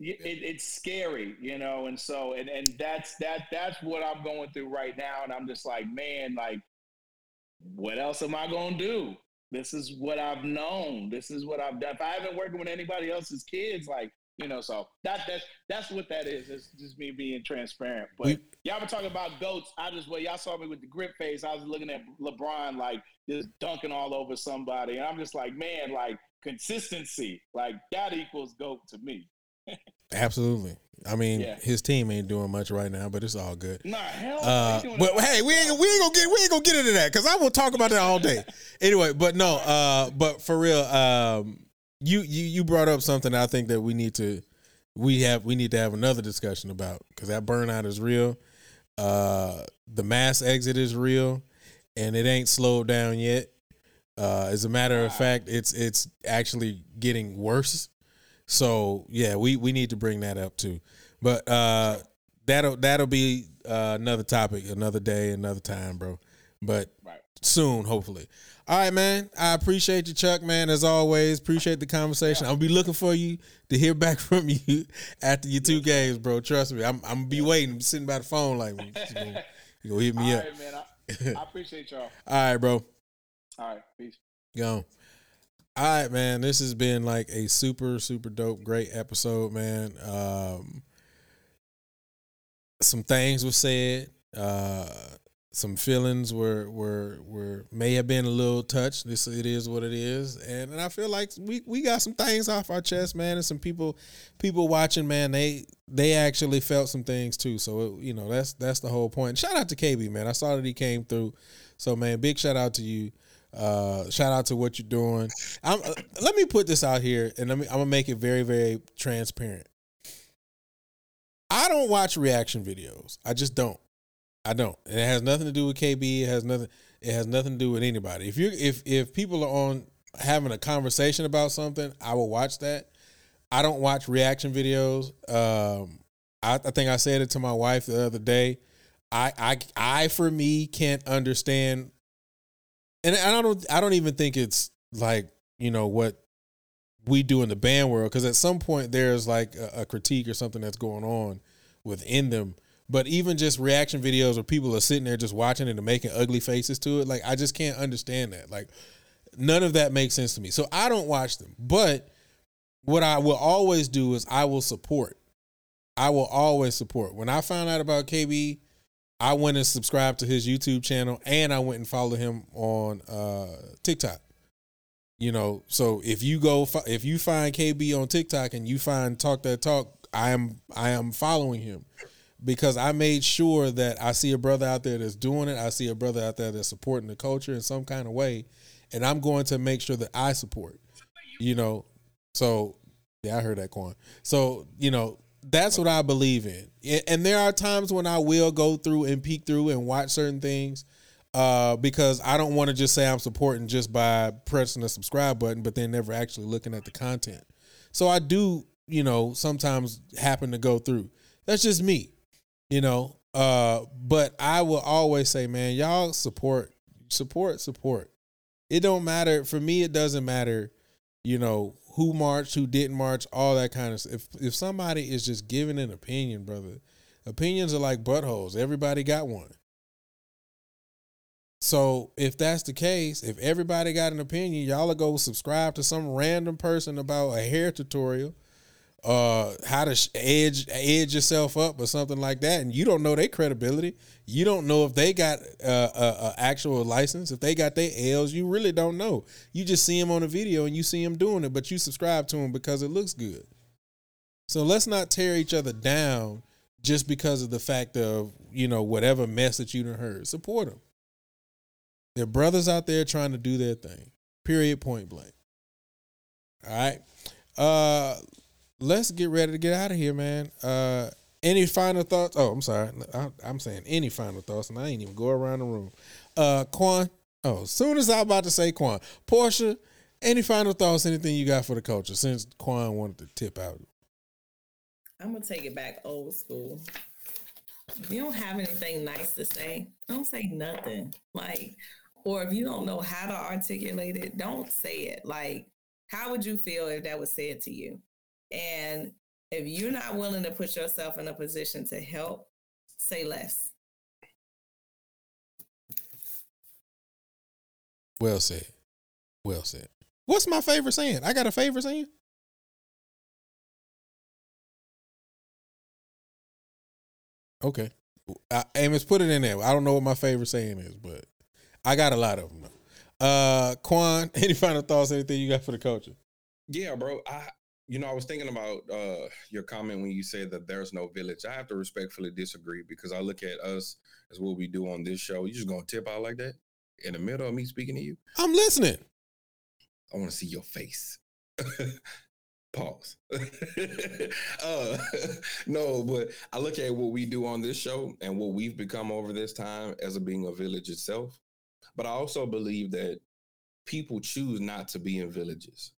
G: It, it's scary, you know, and so and and that's that that's what I'm going through right now, and I'm just like, man, like, what else am I gonna do? This is what I've known. This is what I've done. If I haven't worked with anybody else's kids, like you know, so that that's that's what that is. It's just me being transparent. But we, y'all were talking about goats. I just well, y'all saw me with the grip face. I was looking at LeBron like just dunking all over somebody, and I'm just like, man, like consistency, like that equals goat to me.
B: Absolutely. I mean, yeah. his team ain't doing much right now, but it's all good.
G: Nah, hell.
B: Uh, but hey, we ain't we ain't gonna get we ain't gonna get into that because I will talk about that all day. anyway, but no, uh, but for real, um, you you you brought up something I think that we need to we have we need to have another discussion about because that burnout is real. Uh, the mass exit is real, and it ain't slowed down yet. Uh, as a matter of fact, it's it's actually getting worse so yeah, we we need to bring that up too. But uh, that'll that'll be uh, another topic, another day, another time, bro. But right. soon, hopefully. All right, man. I appreciate you, Chuck, man. As always, appreciate the conversation. Yeah. I'll be looking for you to hear back from you after your two games, bro. Trust me. I'm, I'm gonna be waiting. I'm sitting by the phone like you gonna, you gonna hit me
G: All
B: up.
G: Right, man. I, I appreciate y'all.
B: All right, bro.
G: All right, peace.
B: Go. All right, man. This has been like a super, super dope, great episode, man. Um, some things were said. Uh, some feelings were were were may have been a little touched. This it is what it is, and, and I feel like we we got some things off our chest, man, and some people people watching, man. They they actually felt some things too. So it, you know that's that's the whole point. Shout out to KB, man. I saw that he came through. So man, big shout out to you. Uh, shout out to what you're doing. I'm, uh, let me put this out here, and let me. I'm gonna make it very very transparent. I don't watch reaction videos. I just don't. I don't. And it has nothing to do with KB. It has nothing. It has nothing to do with anybody. If you if if people are on having a conversation about something, I will watch that. I don't watch reaction videos. Um, I, I think I said it to my wife the other day. I I I for me can't understand, and I don't I don't even think it's like you know what we do in the band world because at some point there's like a, a critique or something that's going on within them but even just reaction videos where people are sitting there just watching it and making ugly faces to it, like I just can't understand that. Like none of that makes sense to me. So I don't watch them. But what I will always do is I will support. I will always support. When I found out about KB, I went and subscribed to his YouTube channel and I went and followed him on uh, TikTok. You know, so if you go if you find KB on TikTok and you find Talk That Talk, I am I am following him because I made sure that I see a brother out there that's doing it. I see a brother out there that's supporting the culture in some kind of way, and I'm going to make sure that I support. You know, so yeah, I heard that Kuan. So you know, that's what I believe in. And there are times when I will go through and peek through and watch certain things uh, because I don't want to just say I'm supporting just by pressing the subscribe button, but then never actually looking at the content. So I do, you know, sometimes happen to go through. That's just me you know. Uh, but I will always say, man, y'all support, support, support. It don't matter for me. It doesn't matter, you know, who marched, who didn't march, all that kind of stuff. If if somebody is just giving an opinion, brother, opinions are like buttholes. Everybody got one. So if that's the case, if everybody got an opinion, y'all go subscribe to some random person about a hair tutorial uh how to edge edge yourself up or something like that. And you don't know their credibility. You don't know if they got uh, a, a, actual license. If they got their l's you really don't know. You just see them on a video and you see them doing it but you subscribe to them because it looks good. So let's not tear each other down just because of the fact of you know whatever mess that you done heard. Support them there are brothers out there trying to do their thing. Period point blank. All right? Uh let's get ready to get out of here, man. Uh, any final thoughts? Oh, I'm sorry. I, am saying any final thoughts, and I ain't even go around the room. Uh, Kuan. Oh, as soon as I am about to say Kuan, Porsha. Any final thoughts? Anything you got for the culture? Since Kuan wanted to tip out.
F: I'm gonna take it back old school. If you don't have anything nice to say, don't say nothing. Like, or if you don't know how to articulate it, don't say it. Like, how would you feel if that was said to you? And if you're not willing to put yourself in a position to help, say less.
B: Well said. Well said. What's my favorite saying? I got a favorite saying? Okay. I, Amos, put it in there. I don't know what my favorite saying is, but I got a lot of them. Uh, Kuan, any final thoughts? Anything you got for the culture?
C: Yeah, bro. I you know, I was thinking about uh, your comment when you said that there's no village. I have to respectfully disagree because I look at us as what we do on this show. You just gonna tip out like that in the middle of me speaking to you?
B: I'm listening.
C: I want to see your face. Pause. uh, no, but I look at what we do on this show and what we've become over this time as a being a village itself. But I also believe that people choose not to be in villages.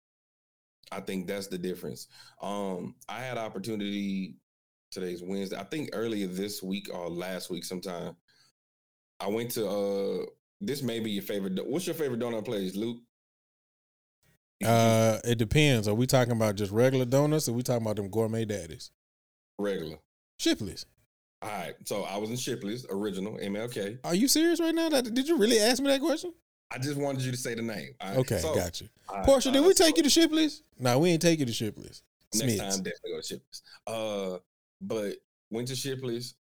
C: I think that's the difference. Um, I had opportunity. Today's Wednesday. I think earlier this week or last week, sometime. I went to. uh This may be your favorite. What's your favorite donut place, Luke?
B: Uh, it depends. Are we talking about just regular donuts, or we talking about them gourmet daddies?
C: Regular.
B: Shipley's.
C: All right. So I was in Shipley's original MLK.
B: Are you serious right now? Did you really ask me that question?
C: I just wanted you to say the name.
B: Okay, so, got you. Porsha, did we take so, you to Shipley's? No, we ain't take you to Shipley's.
C: Next Smiths. time, definitely go to Shipley's. Uh, but went to Shipley's.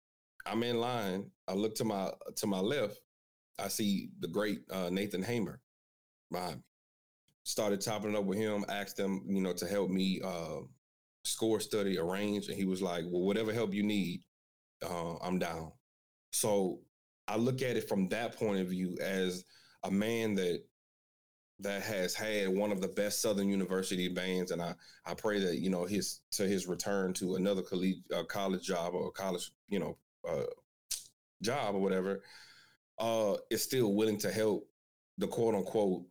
C: I'm in line. I look to my to my left. I see the great uh, Nathan Hamer behind me. Started topping up with him. Asked him, you know, to help me uh, score, study, arrange, and he was like, "Well, whatever help you need, uh, I'm down." So I look at it from that point of view as a man that that has had one of the best Southern University bands, and I I pray that you know his to his return to another college uh, college job or college you know uh, job or whatever, uh, is still willing to help the quote unquote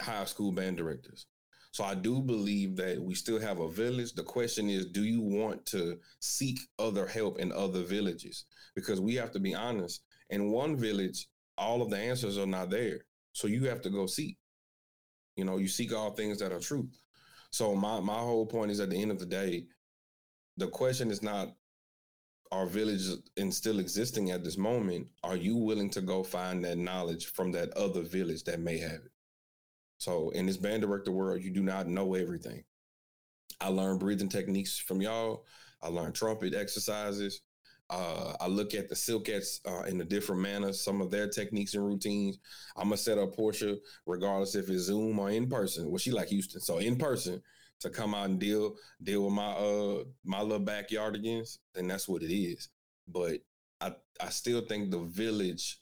C: high school band directors. So I do believe that we still have a village. The question is, do you want to seek other help in other villages? Because we have to be honest. In one village, all of the answers are not there. So you have to go seek. You know, you seek all things that are true. So my my whole point is at the end of the day, the question is not our village and still existing at this moment, are you willing to go find that knowledge from that other village that may have it? So in this band director world, you do not know everything. I learned breathing techniques from y'all. I learned trumpet exercises. Uh, I look at the Silkettes uh, in a different manner, some of their techniques and routines. I'm gonna set up Porsha, regardless if it's Zoom or in person. Well, she like Houston, so in person to come out and deal deal with my uh my little backyardigans, then that's what it is. But I I still think the village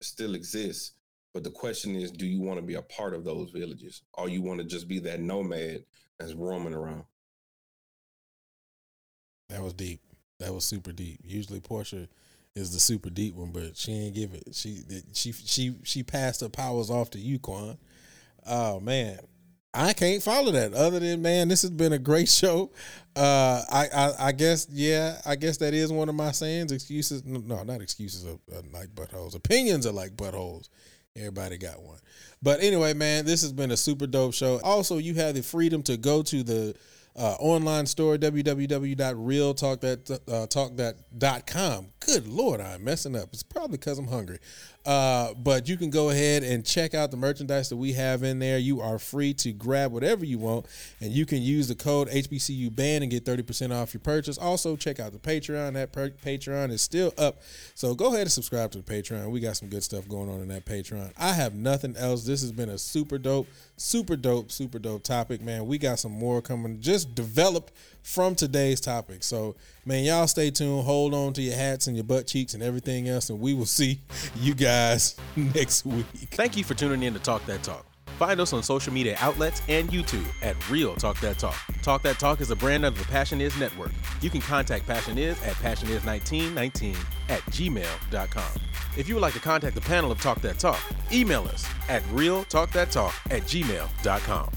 C: still exists. But the question is, do you want to be a part of those villages, or you want to just be that nomad that's roaming around?
B: That was deep. That was super deep. Usually Porsha is the super deep one, but she ain't give it. She she she she passed her powers off to you, Kuan. Oh man, I can't follow that. Other than man, this has been a great show. Uh, I, I, I guess yeah, I guess that is one of my sayings. Excuses, no, not excuses of uh, like buttholes. Opinions are like buttholes. Everybody got one. But anyway, man, this has been a super dope show. Also, you have the freedom to go to the uh, online store www.realtalkthat.com. Uh, Good lord, I'm messing up. It's probably because I'm hungry. Uh, but you can go ahead and check out the merchandise that we have in there. You are free to grab whatever you want, and you can use the code HBCU band and get 30% off your purchase. Also, check out the Patreon. That per- Patreon is still up. So go ahead and subscribe to the Patreon. We got some good stuff going on in that Patreon. I have nothing else. This has been a super dope, super dope, super dope topic, man. We got some more coming, just developed from today's topic. So, man, y'all stay tuned. Hold on to your hats and your butt cheeks and everything else, and we will see you guys next week.
A: Thank you for tuning in to Talk That Talk. Find us on social media outlets and YouTube at Real Talk That Talk. Talk That Talk is a brand of the Passion Is Network. You can contact Passion Is at passionis1919 at gmail.com. If you would like to contact the panel of Talk That Talk, email us at realtalkthattalk at gmail.com.